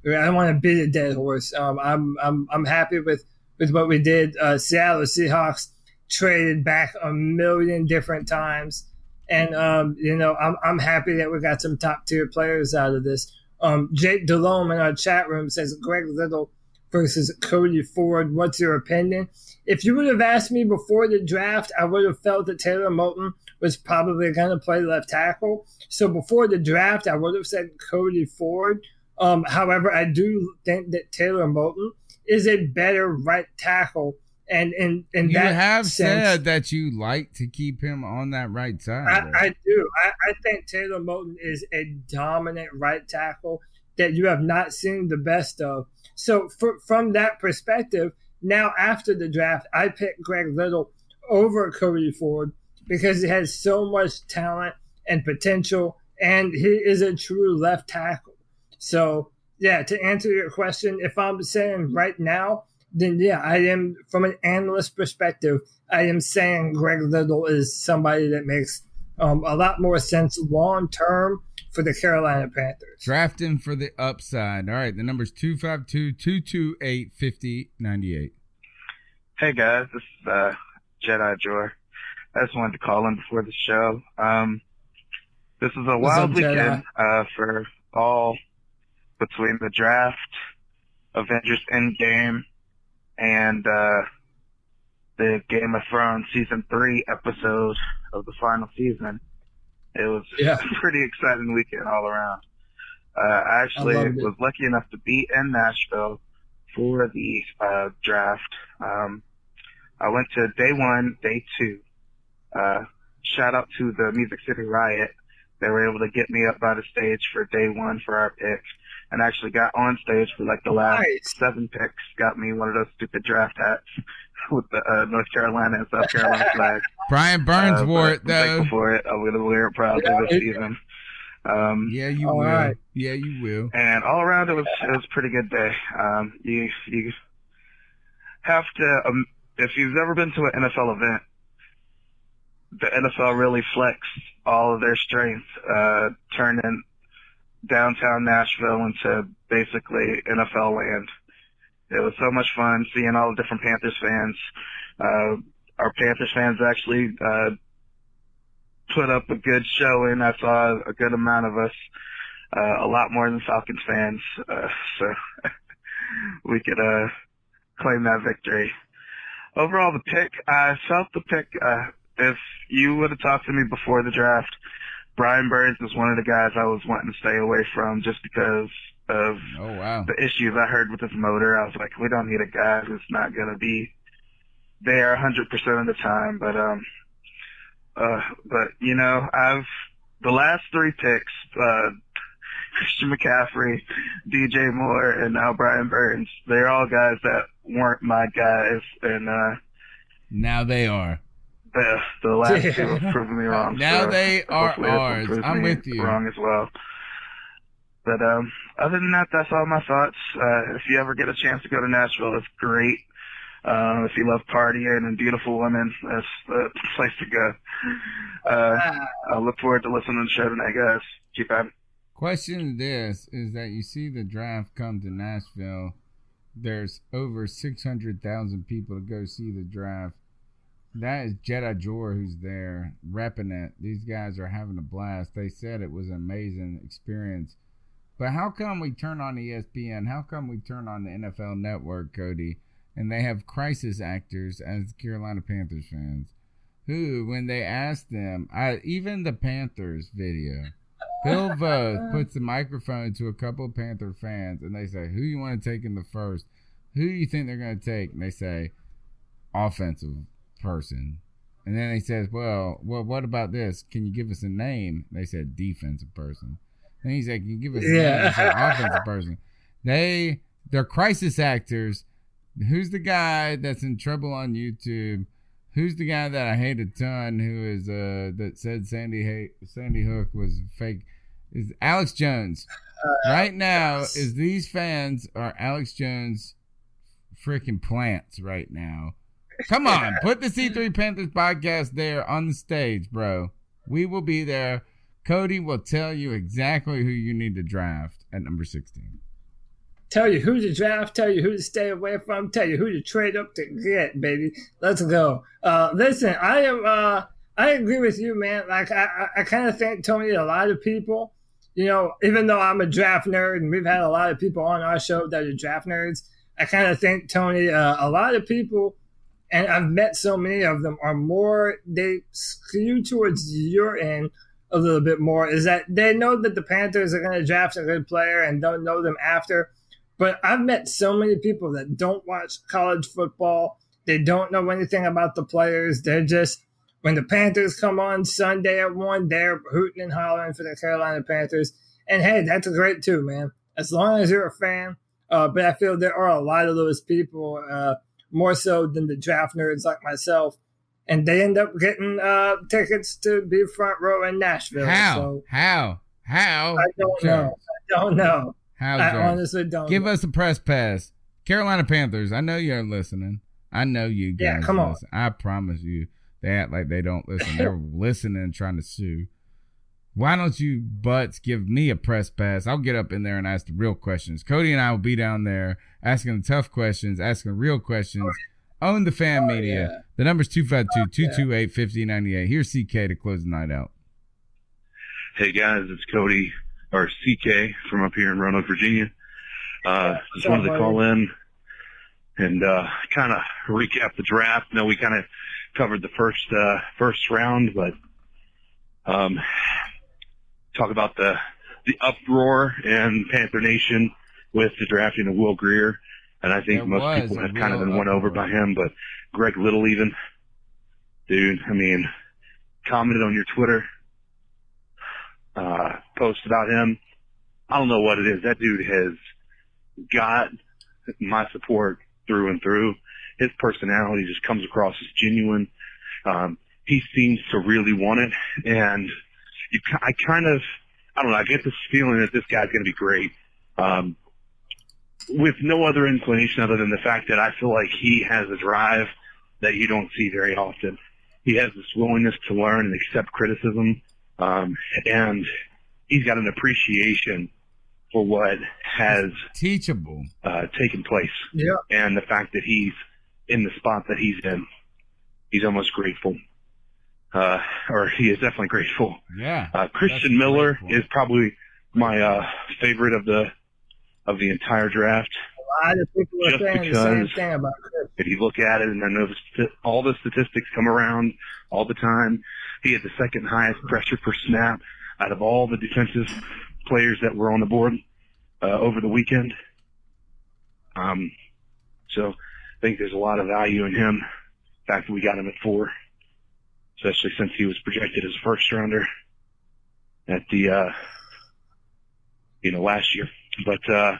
I don't want to beat a dead horse. Um, I'm I'm I'm happy with with what we did. Uh, Seattle Seahawks traded back a million different times, and um, you know I'm I'm happy that we got some top tier players out of this. Um, Jake Delhomme in our chat room says Greg Little versus Cody Ford. What's your opinion? If you would have asked me before the draft, I would have felt that Taylor Moton was probably going to play left tackle. So before the draft, I would have said Cody Ford. Um, however, I do think that Taylor Moton is a better right tackle. And in, in you that have sense, said that you like to keep him on that right side. I, I do. I, I think Taylor Moton is a dominant right tackle that you have not seen the best of. So, for, from that perspective, now after the draft, I picked Greg Little over Cody Ford because he has so much talent and potential, and he is a true left tackle. So, yeah, to answer your question, if I'm saying right now, then yeah, I am from an analyst perspective, I am saying Greg Little is somebody that makes um, a lot more sense long term for the Carolina Panthers. Drafting for the upside. All right, the number's 252 228 5098. Hey guys, this is uh, Jedi Joy. I just wanted to call in before the show. Um, this is a What's wild up, weekend uh, for all between the draft, Avengers Endgame, and uh, the Game of Thrones season three episode of the final season. It was Yeah. a pretty exciting weekend all around. Uh, I actually I was lucky enough to be in Nashville for the uh, draft. Um, I went to day one, day two. Uh, shout out to the Music City Riot. They were able to get me up by the stage for day one for our pick, and actually got on stage for like the last seven picks. Got me one of those stupid draft hats with the uh, North Carolina and South Carolina flag. Brian Burns Uh, wore it I'm thankful though. for it. I'm gonna wear it proudly Yeah, this it- season. Um, yeah, you will. right. Yeah, you will. and all around it was it was a pretty good day. Um, you you have to um, if you've ever been to an NFL event, the NFL really flexed all of their strength, uh, turning downtown Nashville into basically NFL land. It was so much fun seeing all the different Panthers fans. Uh, our Panthers fans actually uh, put up a good showing. I saw a good amount of us, uh, a lot more than Falcons fans. Uh, so we could uh, claim that victory. Overall, the pick, I felt the pick. Uh, if you would have talked to me before the draft, Brian Burns was one of the guys I was wanting to stay away from just because of oh, wow. the issues I heard with this motor. I was like, we don't need a guy who's not going to be there 100% of the time. But, um, uh, but you know, I've, the last three picks, uh, Christian McCaffrey, DJ Moore, and now Brian Burns, they're all guys that weren't my guys. And, uh, Now they are. the, the last two have proven me wrong. Now so they are hopefully this will ours. I'm with you. Wrong as well. But um, other than that, that's all my thoughts. Uh, if you ever get a chance to go to Nashville, it's great. Uh, if you love partying and beautiful women, that's the place to go. Uh, I look forward to listening to the show tonight, guys. Keep at it. Question this is that you see the draft come to Nashville. There's over 600,000 people to go see the draft. That is Jedi Jor who's there repping it. These guys are having a blast. They said it was an amazing experience. But how come we turn on ESPN? How come we turn on the NFL network, Cody, and they have crisis actors as Carolina Panthers fans? Who, when they ask them, I, even the Panthers video, Bill Voth puts the microphone to a couple of Panther fans, and they say, "Who you want to take in the first? Who do you think they're going to take?" And they say, "Offensive person." And then he says, "Well, well, what about this? Can you give us a name?" They said, "Defensive person." Then he's like, you give us? Yeah. Said, "Offensive person." They they're crisis actors. Who's the guy that's in trouble on YouTube? Who's the guy that I hate a ton? Who is uh that said Sandy hate Sandy Hook was fake? Is Alex Jones? right now, is these fans are Alex Jones freaking plants right now? Come on, put the C3 Panthers podcast there on the stage, bro. We will be there. Cody will tell you exactly who you need to draft at number 16. Tell you who to draft, tell you who to stay away from, tell you who to trade up to get, baby. Let's go. Uh, listen, I am. Uh, I agree with you, man. Like I, I, I kind of think Tony. A lot of people, you know, even though I'm a draft nerd, and we've had a lot of people on our show that are draft nerds, I kind of think Tony. Uh, a lot of people, and I've met so many of them, are more they skew towards your end a little bit more. Is that they know that the Panthers are going to draft a good player and don't know them after. But I've met so many people that don't watch college football. They don't know anything about the players. They're just when the Panthers come on Sunday at one, they're hooting and hollering for the Carolina Panthers. And hey, that's great too, man. As long as you're a fan. Uh, but I feel there are a lot of those people, uh, more so than the draft nerds like myself. And they end up getting uh, tickets to be front row in Nashville. How? So How? How? I don't know. I don't know. How? I Jones? honestly don't. Give know. us a press pass. Carolina Panthers, I know you're listening. I know you guys Yeah, come on. I promise you. They act like they don't listen. They're listening trying to sue. Why don't you butts give me a press pass? I'll get up in there and ask the real questions. Cody and I will be down there asking the tough questions, asking real questions. Own the fan media. The number's 252 228 5098. Here's CK to close the night out. Hey guys, it's Cody or CK from up here in Roanoke, Virginia. Uh, just wanted to call in and uh, kind of recap the draft. No, we kind of covered the first uh, first round, but um, talk about the the uproar in Panther Nation with the drafting of Will Grier, and I think There most was people have kind of been won over by him. But Greg Little, even dude, I mean, commented on your Twitter uh, post about him. I don't know what it is. That dude has got my support through and through. His personality just comes across as genuine. Um, he seems to really want it, and you, I kind of, I don't know. I get this feeling that this guy's going to be great. Um, with no other inclination other than the fact that I feel like he has a drive that you don't see very often. He has this willingness to learn and accept criticism, um, and he's got an appreciation for what has teachable uh, taken place. Yeah. And the fact that he's in the spot that he's in, he's almost grateful. Uh, or he is definitely grateful. Yeah. Uh, Christian Miller is probably my uh, favorite of the of the entire draft. A lot of people are saying the same thing about Chris. If you look at it, and I know the, all the statistics come around all the time, he had the second highest pressure per snap out of all the defensive players that were on the board uh, over the weekend. Um, so I think there's a lot of value in him. The fact that we got him at four, especially since he was projected as a first rounder at the, uh, you know, last year. But, uh,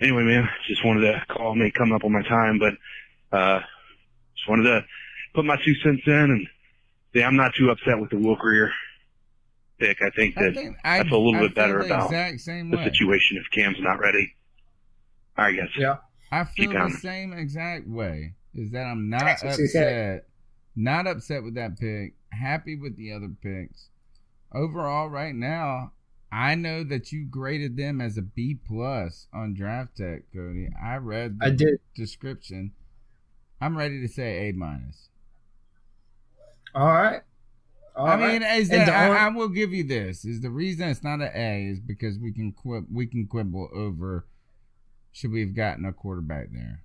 anyway, man, just wanted to call me coming up on my time, but, uh, just wanted to put my two cents in and say I'm not too upset with the Will Grier pick. I think I that think I, I- feel a little I bit better the about same the way. situation if Cam's not ready. All right, guys. Yeah. I feel Keep the pounding. same exact way. Is that I'm not That's what she said. upset, not upset with that pick. Happy with the other picks. Overall, right now, I know that you graded them as a B plus on Draft Tech, Cody. I read the I did. description. I'm ready to say A minus. All right. All I right. mean, is that I, only- I will give you this. Is the reason it's not an A is because we can quib, we can quibble over should we have gotten a quarterback there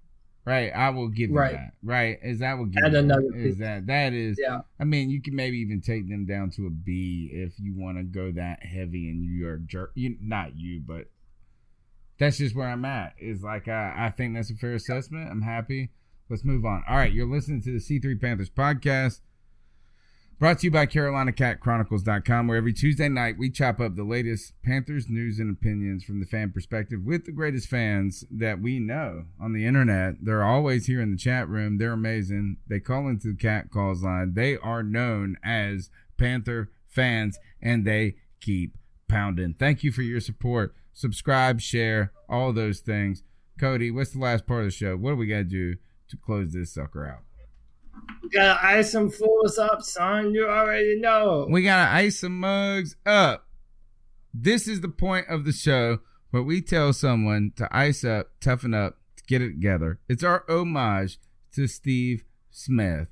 Right, I will give you Right. that. Right, is I will give you another that. Is that that is? Yeah. I mean, you can maybe even take them down to a B if you want to go that heavy and you are jerk. You not you, but that's just where I'm at. Is like I, I think that's a fair assessment. I'm happy. Let's move on. All right, you're listening to the C3 Panthers podcast. Brought to you by CarolinaCatChronicles.com, where every Tuesday night we chop up the latest Panthers news and opinions from the fan perspective with the greatest fans that we know on the internet. They're always here in the chat room. They're amazing. They call into the Cat Calls line. They are known as Panther fans, and they keep pounding. Thank you for your support. Subscribe, share, all those things. Cody, what's the last part of the show? What do we got to do to close this sucker out? Gotta ice some fools up, son. You already know. We gotta ice some mugs up. This is the point of the show where we tell someone to ice up, toughen up, to get it together. It's our homage to Steve Smith.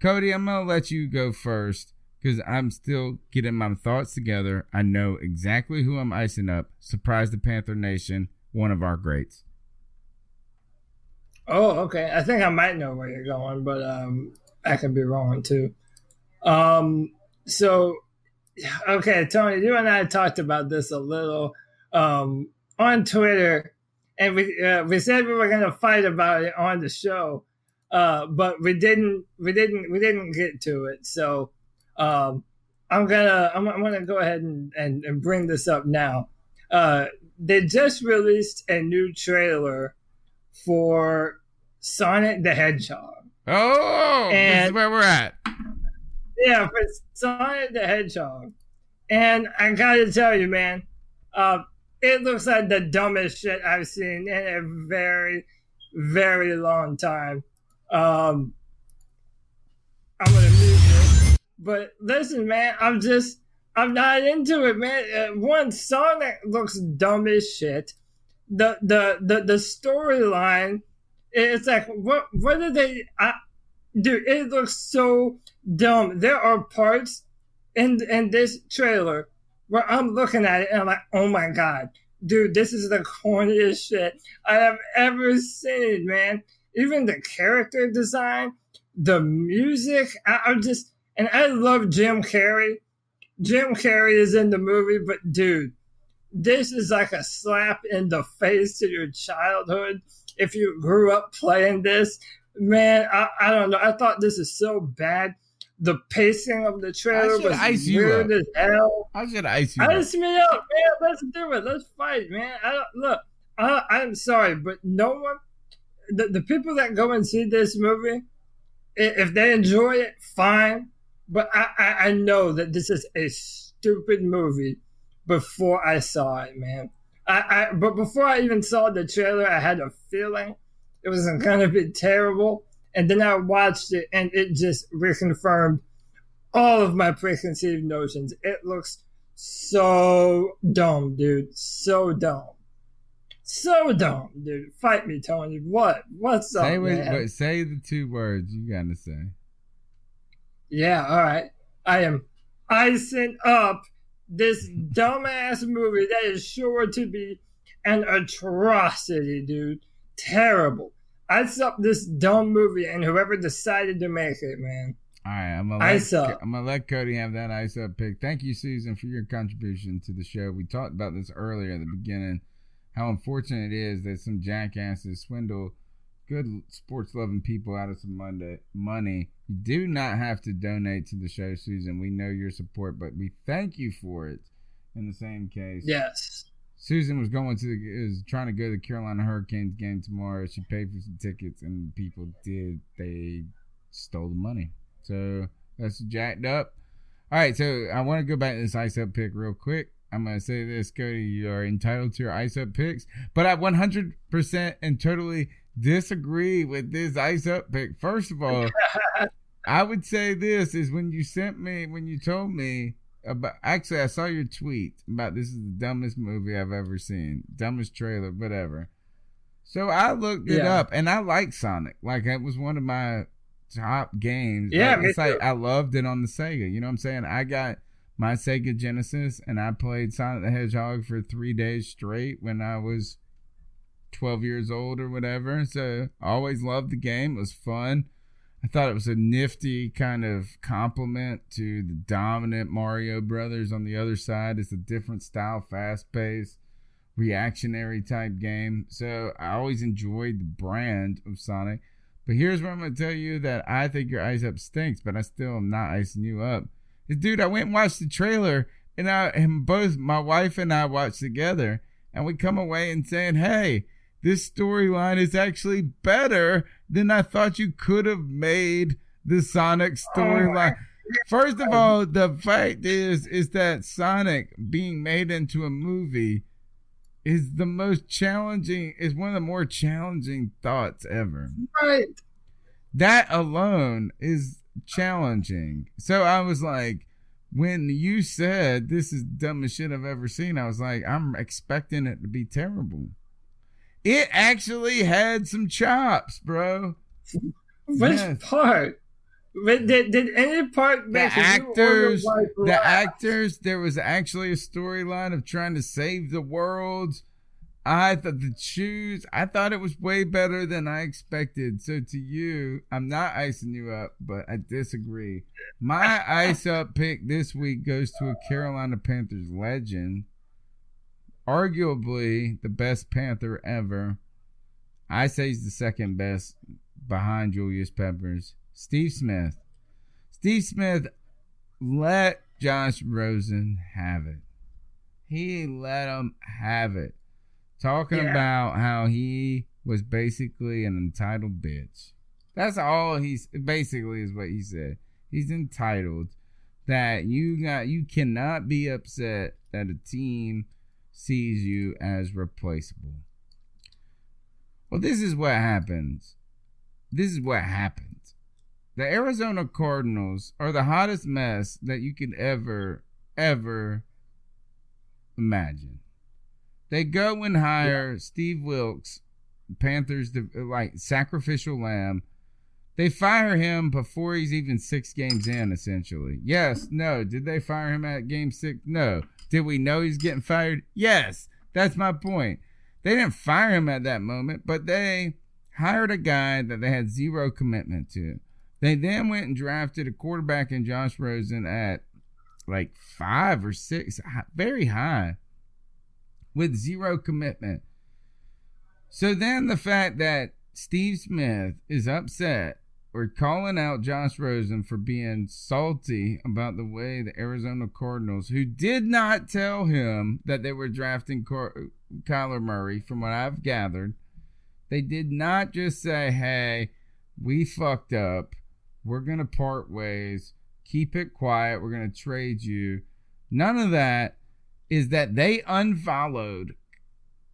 Cody, I'm gonna let you go first because I'm still getting my thoughts together. I know exactly who I'm icing up. Surprise the Panther Nation, one of our greats. Oh, okay. I think I might know where you're going, but um, I could be wrong too. Um, so, okay, Tony, you and I talked about this a little um, on Twitter, and we uh, we said we were going to fight about it on the show, uh, but we didn't. We didn't. We didn't get to it. So, um, I'm gonna I'm, I'm gonna go ahead and, and, and bring this up now. Uh, they just released a new trailer for Sonic the Hedgehog. Oh, this is where we're at. Yeah, for Sonic the Hedgehog. And I gotta tell you, man, uh, it looks like the dumbest shit I've seen in a very, very long time. Um, I'm gonna mute this. But listen, man, I'm just, I'm not into it, man. Uh, one, Sonic looks dumb as shit. The the the the storyline, it's like what what did they? I, dude, it looks so dumb. There are parts in in this trailer where I'm looking at it and I'm like, oh my god, dude, this is the corniest shit I have ever seen, man. Even the character design, the music, I, I'm just, and I love Jim Carrey. Jim Carrey is in the movie, but dude, this is like a slap in the face to your childhood. If you grew up playing this, man, I, I don't know. I thought this is so bad. The pacing of the trailer was ice weird up. as hell. I should ice you up. Ice me up, man. Let's do it. Let's fight, man. I don't, look. I, I'm sorry, but no one, the, the people that go and see this movie, if they enjoy it, fine. But I, I, I know that this is a stupid movie before I saw it, man. I, I but before I even saw the trailer, I had a feeling it was gonna be terrible. And then I watched it, and it just reconfirmed all of my preconceived notions. It looks so dumb, dude. So dumb. So dumb, dude. Fight me, Tony. What? What's up, Say what, man? but say the two words you gotta say. Yeah, all right. I am icing up this dumbass movie that is sure to be an atrocity, dude. Terrible. Ice up this dumb movie and whoever decided to make it, man. All right, I'm gonna Ice let, up. I'm gonna let Cody have that ice up pick. Thank you, Susan, for your contribution to the show. We talked about this earlier at the beginning. How unfortunate it is that some jackasses swindle good sports loving people out of some Monday money. You do not have to donate to the show, Susan. We know your support, but we thank you for it. In the same case, Yes. Susan was going to is trying to go to the Carolina Hurricanes game tomorrow. She paid for some tickets, and people did they stole the money. So that's jacked up. All right, so I want to go back to this ice up pick real quick. I'm gonna say this, Cody. You are entitled to your ice up picks, but I 100% and totally disagree with this ice up pick. First of all, I would say this is when you sent me when you told me about actually I saw your tweet about this is the dumbest movie I've ever seen, dumbest trailer, whatever. So I looked it Yeah. up and I like Sonic. Like it was one of my top games. Yeah, Like, it's like. I loved it on the Sega. You know what I'm saying? I got my Sega Genesis and I played Sonic the Hedgehog for three days straight when I was 12 years old or whatever. So I always loved the game. It was fun. I thought it was a nifty kind of compliment to the dominant Mario Brothers on the other side. It's a different style, fast paced, reactionary type game. So I always enjoyed the brand of Sonic. But here's what I'm going to tell you that I think your ice up stinks, but I still am not icing you up. Dude, I went and watched the trailer, and I and both my wife and I watched together, and we come away and saying, "Hey, this storyline is actually better than I thought you could have made the Sonic oh storyline." First of all, the fact is is that Sonic being made into a movie is the most challenging is one of the more challenging thoughts ever. Right. That alone is challenging. So I was like, when you said this is the dumbest shit I've ever seen, I was like, I'm expecting it to be terrible. It actually had some chops, bro. Which Yes. part? But did, did any part The make you or your actors, the actors, there was actually a storyline of trying to save the world. I thought the shoes I thought it was way better than I expected. So to you, I'm not icing you up, but I disagree. My ice up pick this week goes to a Carolina Panthers legend, arguably the best Panther ever. I say he's the second best behind Julius Peppers. Steve Smith. Steve Smith let Josh Rosen have it. He let him have it. Talking Yeah. about how he was basically an entitled bitch. That's all he's basically is what he said. He's entitled that you got you cannot be upset that a team sees you as replaceable. Well, this is what happens. This is what happens. The Arizona Cardinals are the hottest mess that you could ever, ever imagine. They go and hire Steve Wilks, Panthers, like sacrificial lamb. They fire him before he's even six games in, essentially. Yes, no. Did they fire him at game six? No. Did we know he's getting fired? Yes. That's my point. They didn't fire him at that moment, but they hired a guy that they had zero commitment to. They then went and drafted a quarterback in Josh Rosen at like five or six, very high, with zero commitment. So then the fact that Steve Smith is upset or calling out Josh Rosen for being salty about the way the Arizona Cardinals, who did not tell him that they were drafting Car- Kyler Murray, from what I've gathered, they did not just say, hey, we fucked up. We're going to part ways. Keep it quiet. We're going to trade you. None of that is that they unfollowed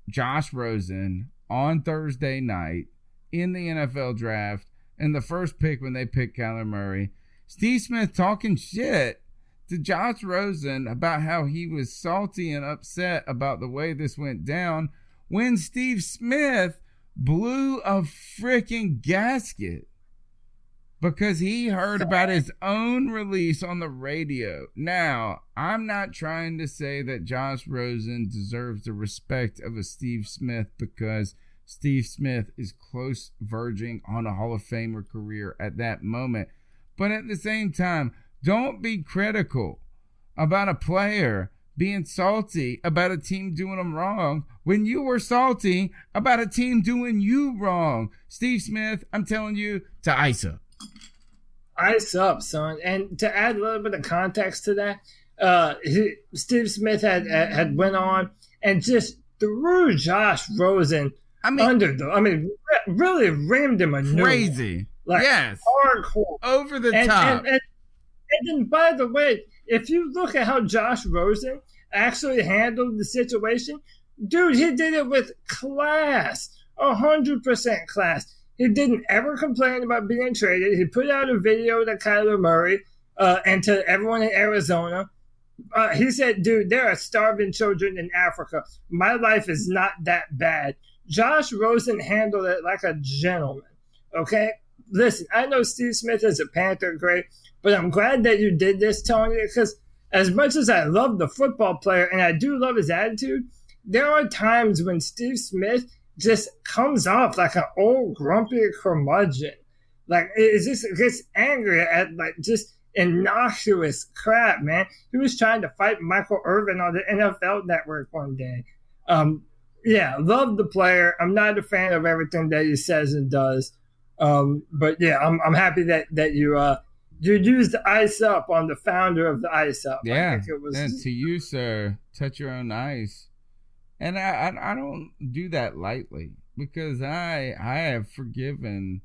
Josh Rosen on Thursday night in the NFL draft and the first pick when they picked Kyler Murray. Steve Smith talking shit to Josh Rosen about how he was salty and upset about the way this went down when Steve Smith blew a freaking gasket because he heard about his own release on the radio. Now, I'm not trying to say that Josh Rosen deserves the respect of a Steve Smith because Steve Smith is close verging on a Hall of Famer career at that moment. But at the same time, don't be critical about a player being salty about a team doing them wrong when you were salty about a team doing you wrong. Steve Smith, I'm telling you to ice up. Ice up, son. And to add a little bit of context to that, uh, Steve Smith had had went on and just threw Josh Rosen I mean, under the. I mean, really rammed him a. Crazy. like yes. hardcore, Over the and, top. And, and, and then, by the way, if you look at how Josh Rosen actually handled the situation, dude, he did it with class, a hundred percent class. He didn't ever complain about being traded. He put out a video to Kyler Murray uh, and to everyone in Arizona. Uh, he said, dude, there are starving children in Africa. My life is not that bad. Josh Rosen handled it like a gentleman. Okay? Listen, I know Steve Smith is a Panther, great, but I'm glad that you did this, Tony, because as much as I love the football player and I do love his attitude, there are times when Steve Smith just comes off like an old grumpy curmudgeon. Like it just gets angry at like just innocuous crap, man. He was trying to fight Michael Irvin on the NFL Network one day. Um, yeah, love the player. I'm not a fan of everything that he says and does. Um, but yeah, I'm I'm happy that that you uh you used the ice up on the founder of the ice up. Yeah, it was and to you, sir, touch your own ice, and I, I I don't do that lightly because I I have forgiven,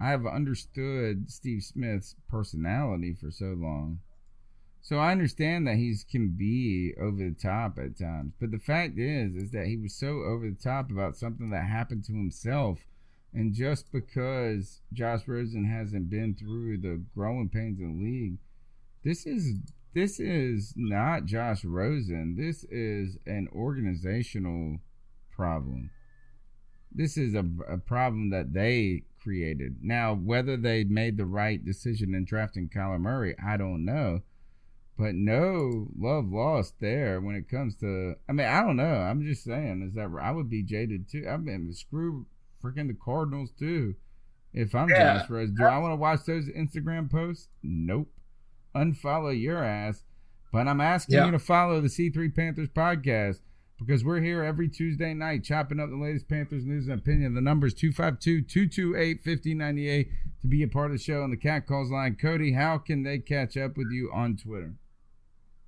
I have understood Steve Smith's personality for so long. So I understand that he's can be over the top at times, but the fact is, is that he was so over the top about something that happened to himself and just because Josh Rosen hasn't been through the growing pains in the league, this is this is not Josh Rosen. This is an organizational problem. This is a, a problem that they created. Now, whether they made the right decision in drafting Kyler Murray, I don't know. But no love lost there when it comes to. I mean, I don't know. I'm just saying is that I would be jaded too. I mean, screw freaking the Cardinals too. If I'm yeah. Josh Rose, do I want to watch those Instagram posts? Nope. Unfollow your ass. But I'm asking yeah. you to follow the C3 Panthers podcast because we're here every Tuesday night chopping up the latest Panthers news and opinion. The number is 252 228 5098 to be a part of the show on the Cat Calls line. Cody, how can they catch up with you on Twitter?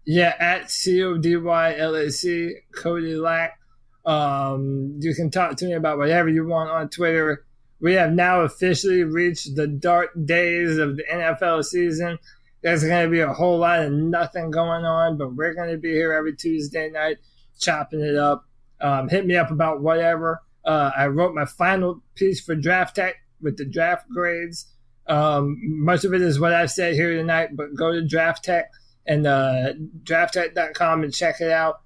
Yeah, at C O D Y L A C, Cody Lack. Um, you can talk to me about whatever you want on Twitter. We have now officially reached the dark days of the NFL season. There's going to be a whole lot of nothing going on, but we're going to be here every Tuesday night chopping it up. Um, hit me up about whatever. Uh, I wrote my final piece for Draft Tech with the draft grades. Um, much of it is what I said here tonight, but go to Draft Tech and uh, drafttech.com and check it out.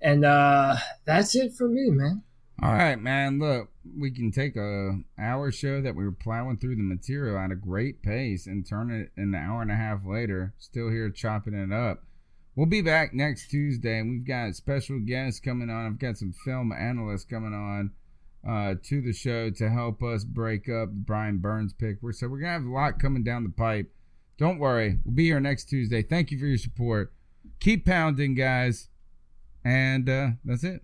And uh, that's it for me, man. All right, man. Look, we can take a hour show that we were plowing through the material at a great pace and turn it an hour and a half later, still here chopping it up. We'll be back next Tuesday, and we've got special guests coming on. I've got some film analysts coming on uh, to the show to help us break up Brian Burns pick. We're, so we're gonna have a lot coming down the pipe. Don't worry, we'll be here next Tuesday. Thank you for your support. Keep pounding, guys. And uh, that's it.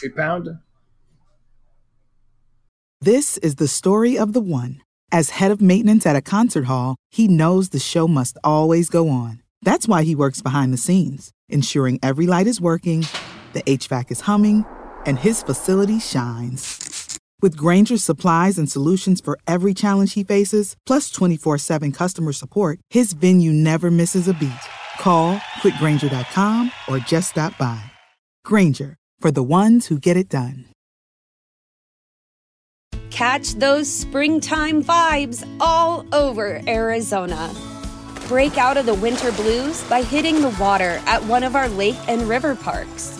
Keep pounding. This is the story of the one. As head of maintenance at a concert hall, he knows the show must always go on. That's why he works behind the scenes, ensuring every light is working, the HVAC is humming, and his facility shines. With Grainger's supplies and solutions for every challenge he faces, plus 24 7 customer support, his venue never misses a beat. Call clickgrainger.com or just stop by. Grainger for the ones who get it done. Catch those springtime vibes all over Arizona. Break out of the winter blues by hitting the water at one of our lake and river parks.